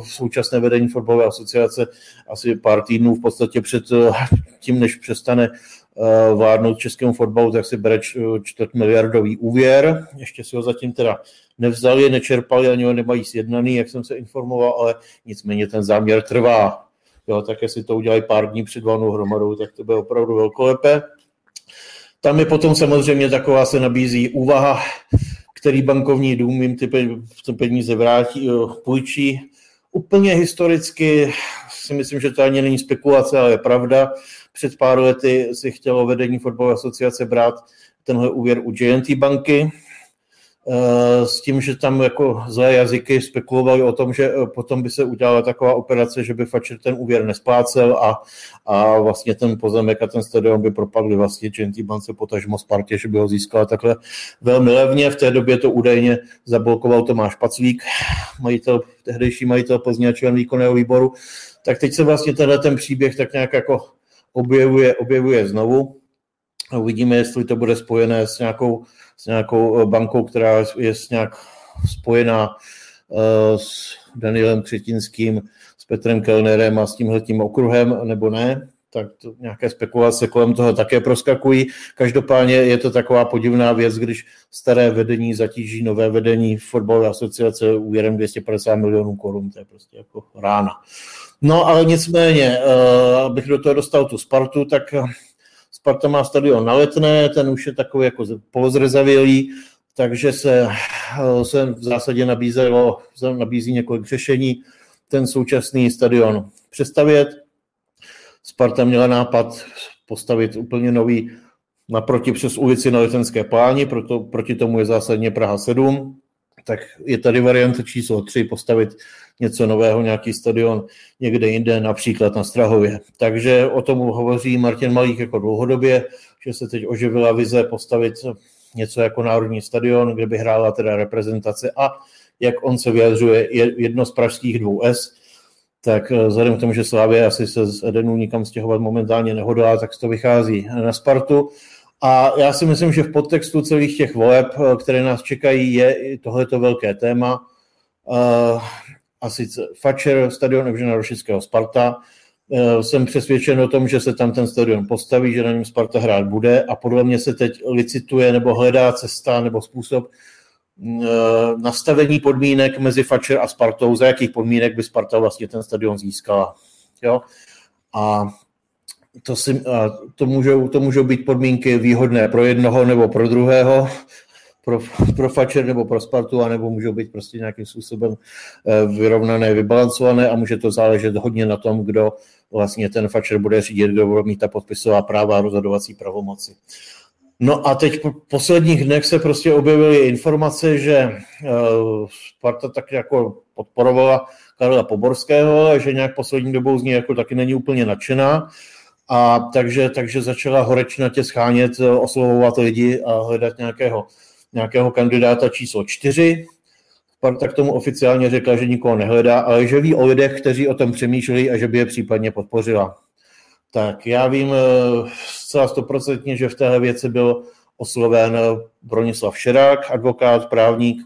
v současné vedení fotbalové asociace asi pár týdnů v podstatě před <laughs> tím, než přestane Eh, vládnout českému fotbalu, tak si bere čtvrt miliardový úvěr. Ještě si ho zatím teda nevzali, nečerpali, ani ho nemají sjednaný, jak jsem se informoval, ale nicméně ten záměr trvá. Jo, tak jestli to udělají pár dní před valnou hromadou, tak to bude opravdu velkolepé. Tam je potom samozřejmě taková se nabízí úvaha, který bankovní dům jim ty peníze vrátí, půjčí. Úplně historicky si myslím, že to ani není spekulace, ale je pravda před pár lety si chtělo vedení fotbalové asociace brát tenhle úvěr u JNT banky, eh, s tím, že tam jako zlé jazyky spekulovali o tom, že eh, potom by se udělala taková operace, že by Fatcher ten úvěr nesplácel a, a vlastně ten pozemek a ten stadion by propadly vlastně JNT bance potažmo Spartě, že by ho získala takhle velmi levně. V té době to údajně zablokoval Tomáš Paclík, majitel, tehdejší majitel Plzně a člen výkonného výboru. Tak teď se vlastně tenhle ten příběh tak nějak jako objevuje, objevuje znovu. Uvidíme, jestli to bude spojené s nějakou, s nějakou eh, bankou, která je nějak spojená uh, s Danielem Třetinským, s Petrem Kellnerem a s tímhletím okruhem, nebo ne tak to nějaké spekulace kolem toho také proskakují. Každopádně je to taková podivná věc, když staré vedení zatíží nové vedení fotbalové asociace úvěrem 250 milionů korun, to je prostě jako rána. No ale nicméně, eh, abych do toho dostal tu Spartu, tak eh, Sparta má stadion na letné, ten už je takový jako polozrezavělý, takže se, eh, se v zásadě nabízelo, nabízí několik řešení, ten současný stadion přestavět. Sparta měla nápad postavit úplně nový naproti přes ulici na Letenské pláni, proto proti tomu je zásadně Praha 7, tak je tady varianta číslo 3 postavit něco nového, nějaký stadion někde jinde, například na Strahově. Takže o tom hovoří Martin Malík jako dlouhodobě, že se teď oživila vize postavit něco jako národní stadion, kde by hrála teda reprezentace a jak on se vyjadřuje, jedno z pražských dvou S, tak eh, vzhledem k tomu, že Slávě asi se z Edenu nikam stěhovat momentálně nehodlá, tak to vychází na Spartu. A já si myslím, že v podtextu celých těch voleb, eh, které nás čekají, je tohleto velké téma. Eh, a sice Fatscher, stadion Evžena Rošického Sparta. Eh, jsem přesvědčen o tom, že se tam ten stadion postaví, že na něm Sparta hrát bude a podle mě se teď licituje nebo hledá cesta nebo způsob nastavení podmínek mezi Fatscher a Spartou, za jakých podmínek by Sparta vlastně ten stadion získala. Jo? A to, si, to, můžou, to můžou být podmínky výhodné pro jednoho nebo pro druhého, pro, <laughs> pro Fatscher nebo pro Spartu, anebo můžou být prostě nějakým způsobem eh, vyrovnané, vybalancované a může to záležet hodně na tom, kdo vlastně ten Fatscher bude řídit, kdo bude mít ta podpisová práva a rozhodovací pravomoci. No a teď po posledních dnech se prostě objevily informace, že eh, Sparta tak jako podporovala Karla Poborského, že nějak poslední dobou z ní jako taky není úplně nadšená. A takže, takže začala horečnatě schánět, eh, oslovovat lidi a hledat nějakého, nějakého kandidáta číslo čtyři. Sparta k tomu oficiálně řekla, že nikoho nehledá, ale že ví o lidech, kteří o tom přemýšleli a že by je případně podpořila. Tak já vím eh, zcela stoprocentně, že v téhle věci byl osloven Bronislav Šerák, advokát, právník,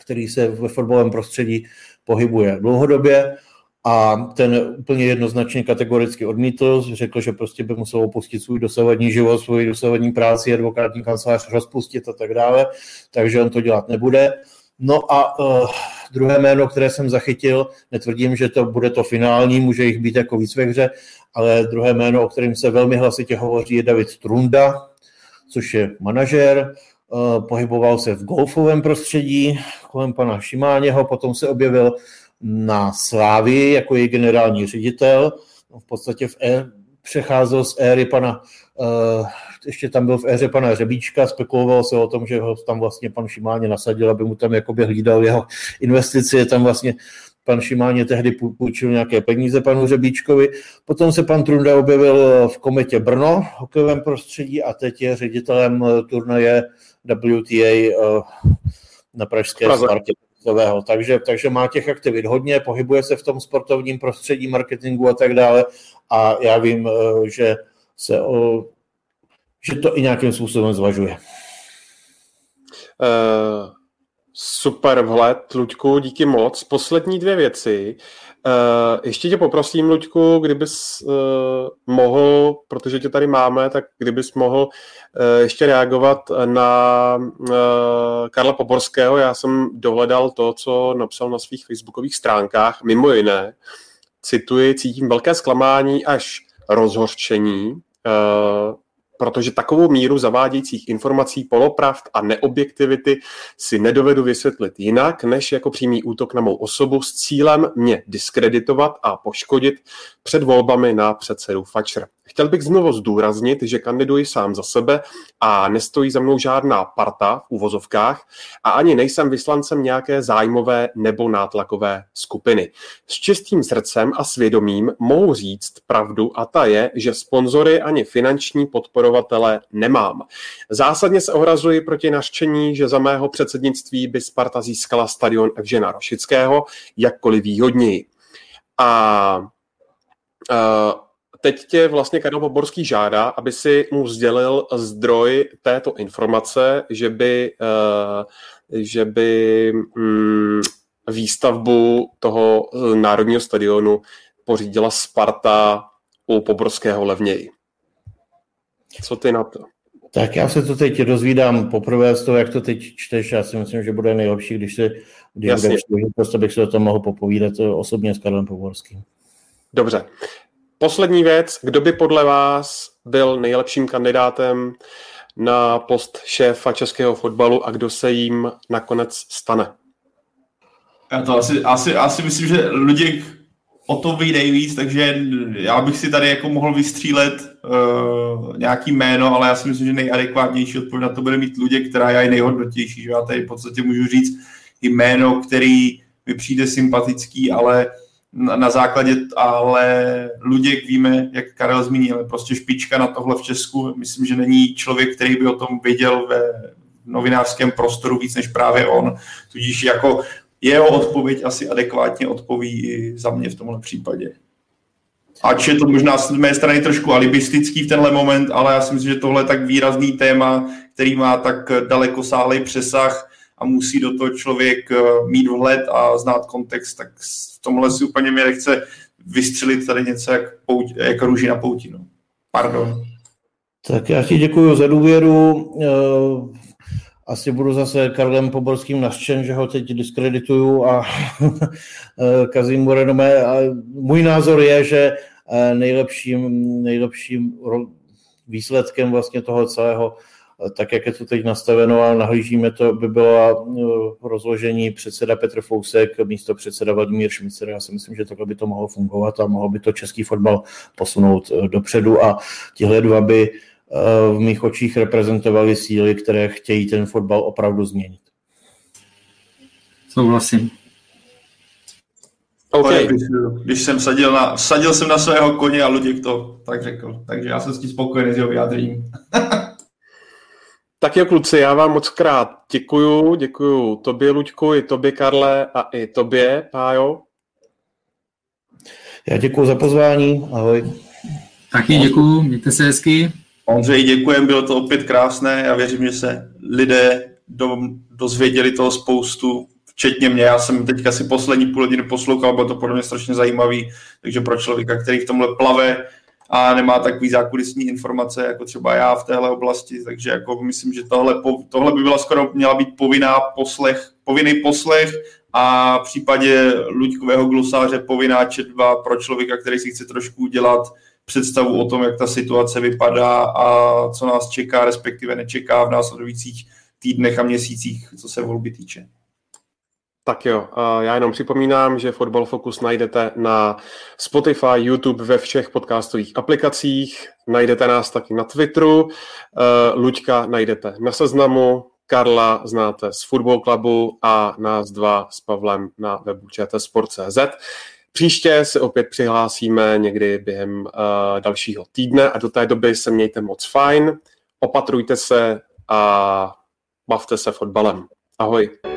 který se ve fotbalovém prostředí pohybuje dlouhodobě a ten úplně jednoznačně kategoricky odmítl, řekl, že prostě by musel opustit svůj dosavadní život, svůj dosavadní práci, advokátní kancelář rozpustit a tak dále, takže on to dělat nebude. No a uh, druhé jméno, které jsem zachytil, netvrdím, že to bude to finální, může jich být jako víc ve hře, ale druhé jméno, o kterém se velmi hlasitě hovoří, je David Trunda, což je manažer, uh, pohyboval se v golfovém prostředí kolem pana Šimáněho, potom se objevil na Slávii jako její generální ředitel. V podstatě v e, přecházel z éry pana, uh, ještě tam byl v éře pana Řebíčka, spekulovalo se o tom, že ho tam vlastně pan Šimáně nasadil, aby mu tam jakoby hlídal jeho investici, tam vlastně pan Šimáně tehdy půjčil nějaké peníze panu Řebíčkovi. Potom se pan Trunda objevil v kometě Brno, v hokejovém prostředí a teď je ředitelem turnaje WTA na Pražské Spartě. Takže, takže má těch aktivit hodně, pohybuje se v tom sportovním prostředí, marketingu a tak dále. A já vím, že se o, že to i nějakým způsobem zvažuje. Uh, super vhled, Luďku, díky moc. Poslední dvě věci. Uh, ještě tě poprosím, Luďku, kdybys uh, mohl, protože tě tady máme, tak kdybys mohl uh, ještě reagovat na uh, Karla Poborského. Já jsem dohledal to, co napsal na svých facebookových stránkách, mimo jiné. Cituji, cítím velké zklamání až rozhořčení, uh, protože takovou míru zavádějících informací, polopravd a neobjektivity si nedovedu vysvětlit jinak, než jako přímý útok na mou osobu s cílem mě diskreditovat a poškodit před volbami na předsedu Fatscher. Chtěl bych znovu zdůraznit, že kandiduji sám za sebe a nestojí za mnou žádná parta v uvozovkách a ani nejsem vyslancem nějaké zájmové nebo nátlakové skupiny. S čistým srdcem a svědomím mohu říct pravdu a ta je, že sponzory ani finanční podporovatele nemám. Zásadně se ohrazuji proti naštění, že za mého předsednictví by Sparta získala stadion Evžena Rošického jakkoliv výhodněji. A uh, teď tě vlastně Karel Poborský žádá, aby si mu sdělil zdroj této informace, že by, uh, že by um, výstavbu toho eh, národního stadionu pořídila Sparta u Poborského levněji. Co ty na to? Tak já se to teď dozvídám poprvé z toho, jak to teď čteš. Já si myslím, že bude nejlepší, když se když bude příležitost, abych se o tom mohl popovídat osobně s Karlem Poborským. Dobře. Poslední věc, kdo by podle vás byl nejlepším kandidátem na post šéfa českého fotbalu a kdo se jim nakonec stane? Já to asi, asi, asi myslím, že lidi o to ví nejvíc, takže já bych si tady jako mohl vystřílet uh, nějaký jméno, ale já si myslím, že nejadekvátnější odpověď na to bude mít lidé, která je nejhodnotější. Že já tady v podstatě můžu říct jméno, který mi přijde sympatický, ale na, na základě, ale Luděk víme, jak Karel zmínil, prostě špička na tohle v Česku. Myslím, že není člověk, který by o tom věděl ve novinářském prostoru víc než právě on. Tudíž jako jeho odpověď asi adekvátně odpoví i za mě v tomhle případě. Ač je to možná z mé strany trošku alibistický v tenhle moment, ale já si myslím, že tohle je tak výrazný téma, který má tak daleko sáhlý přesah, a musí do toho člověk eh, mít vhled a znát kontext, tak v tomhle si úplně mě nechce vystřelit tady něco jak, pouť, jak růži na pouti. No. Pardon. Tak já ti děkuji za důvěru. Eh, asi budu zase Karlem Poborským naštěn, že ho teď diskredituju a <laughs> eh, kazím mu renomé. Můj názor je, že nejlepším, nejlepším výsledkem vlastně toho celého tak, jak je to teď nastaveno a nahlížíme to, by bylo eh, rozložení předseda Petr Fousek, místo předseda Vladimír Šmicer. Já si myslím, že takhle by to mohlo fungovat a mohlo by to český fotbal posunout eh, dopředu a tihle dva by eh, v mých očích reprezentovali síly, které chtějí ten fotbal opravdu změnit. Souhlasím. Okay. Když, když jsem sadil, na, sadil jsem na svého koně a Luděk to tak řekl. Takže já jsem s tím spokojený s jeho vyjádřením. <laughs> Tak jo, kluci, já vám moc krát děkuju. Děkuju tobě, Luďku, i tobě, Karle, a i tobě, Pájo. Já děkuji za pozvání. Ahoj. Taky děkuju, mějte se hezky. Ondřej, děkujem, bylo to opět krásné. Já věřím, že se lidé do, dozvěděli toho spoustu, včetně mě. Já jsem teďka si poslední půl hodiny poslouchal, bylo to podle mě strašně zajímavý, takže pro člověka, který v tomhle plave, a nemá takový zákulisní informace jako třeba já v téhle oblasti, takže jako myslím, že tohle, tohle by byla skoro měla být povinná poslech, povinný poslech a v případě Luďkového glosáře povinná četba pro člověka, který si chce trošku udělat představu o tom, jak ta situace vypadá a co nás čeká, respektive nečeká v následujících týdnech a měsících, co se volby týče. Tak jo, já jenom připomínám, že Football Focus najdete na Spotify, YouTube, ve všech podcastových aplikacích, najdete nás taky na Twitteru, Luďka najdete na Seznamu, Karla znáte z Football Clubu a nás dva s Pavlem na webu čtsport.cz. Příště se opět přihlásíme někdy během uh, dalšího týdne a do té doby se mějte moc fajn, opatrujte se a bavte se fotbalem. Ahoj.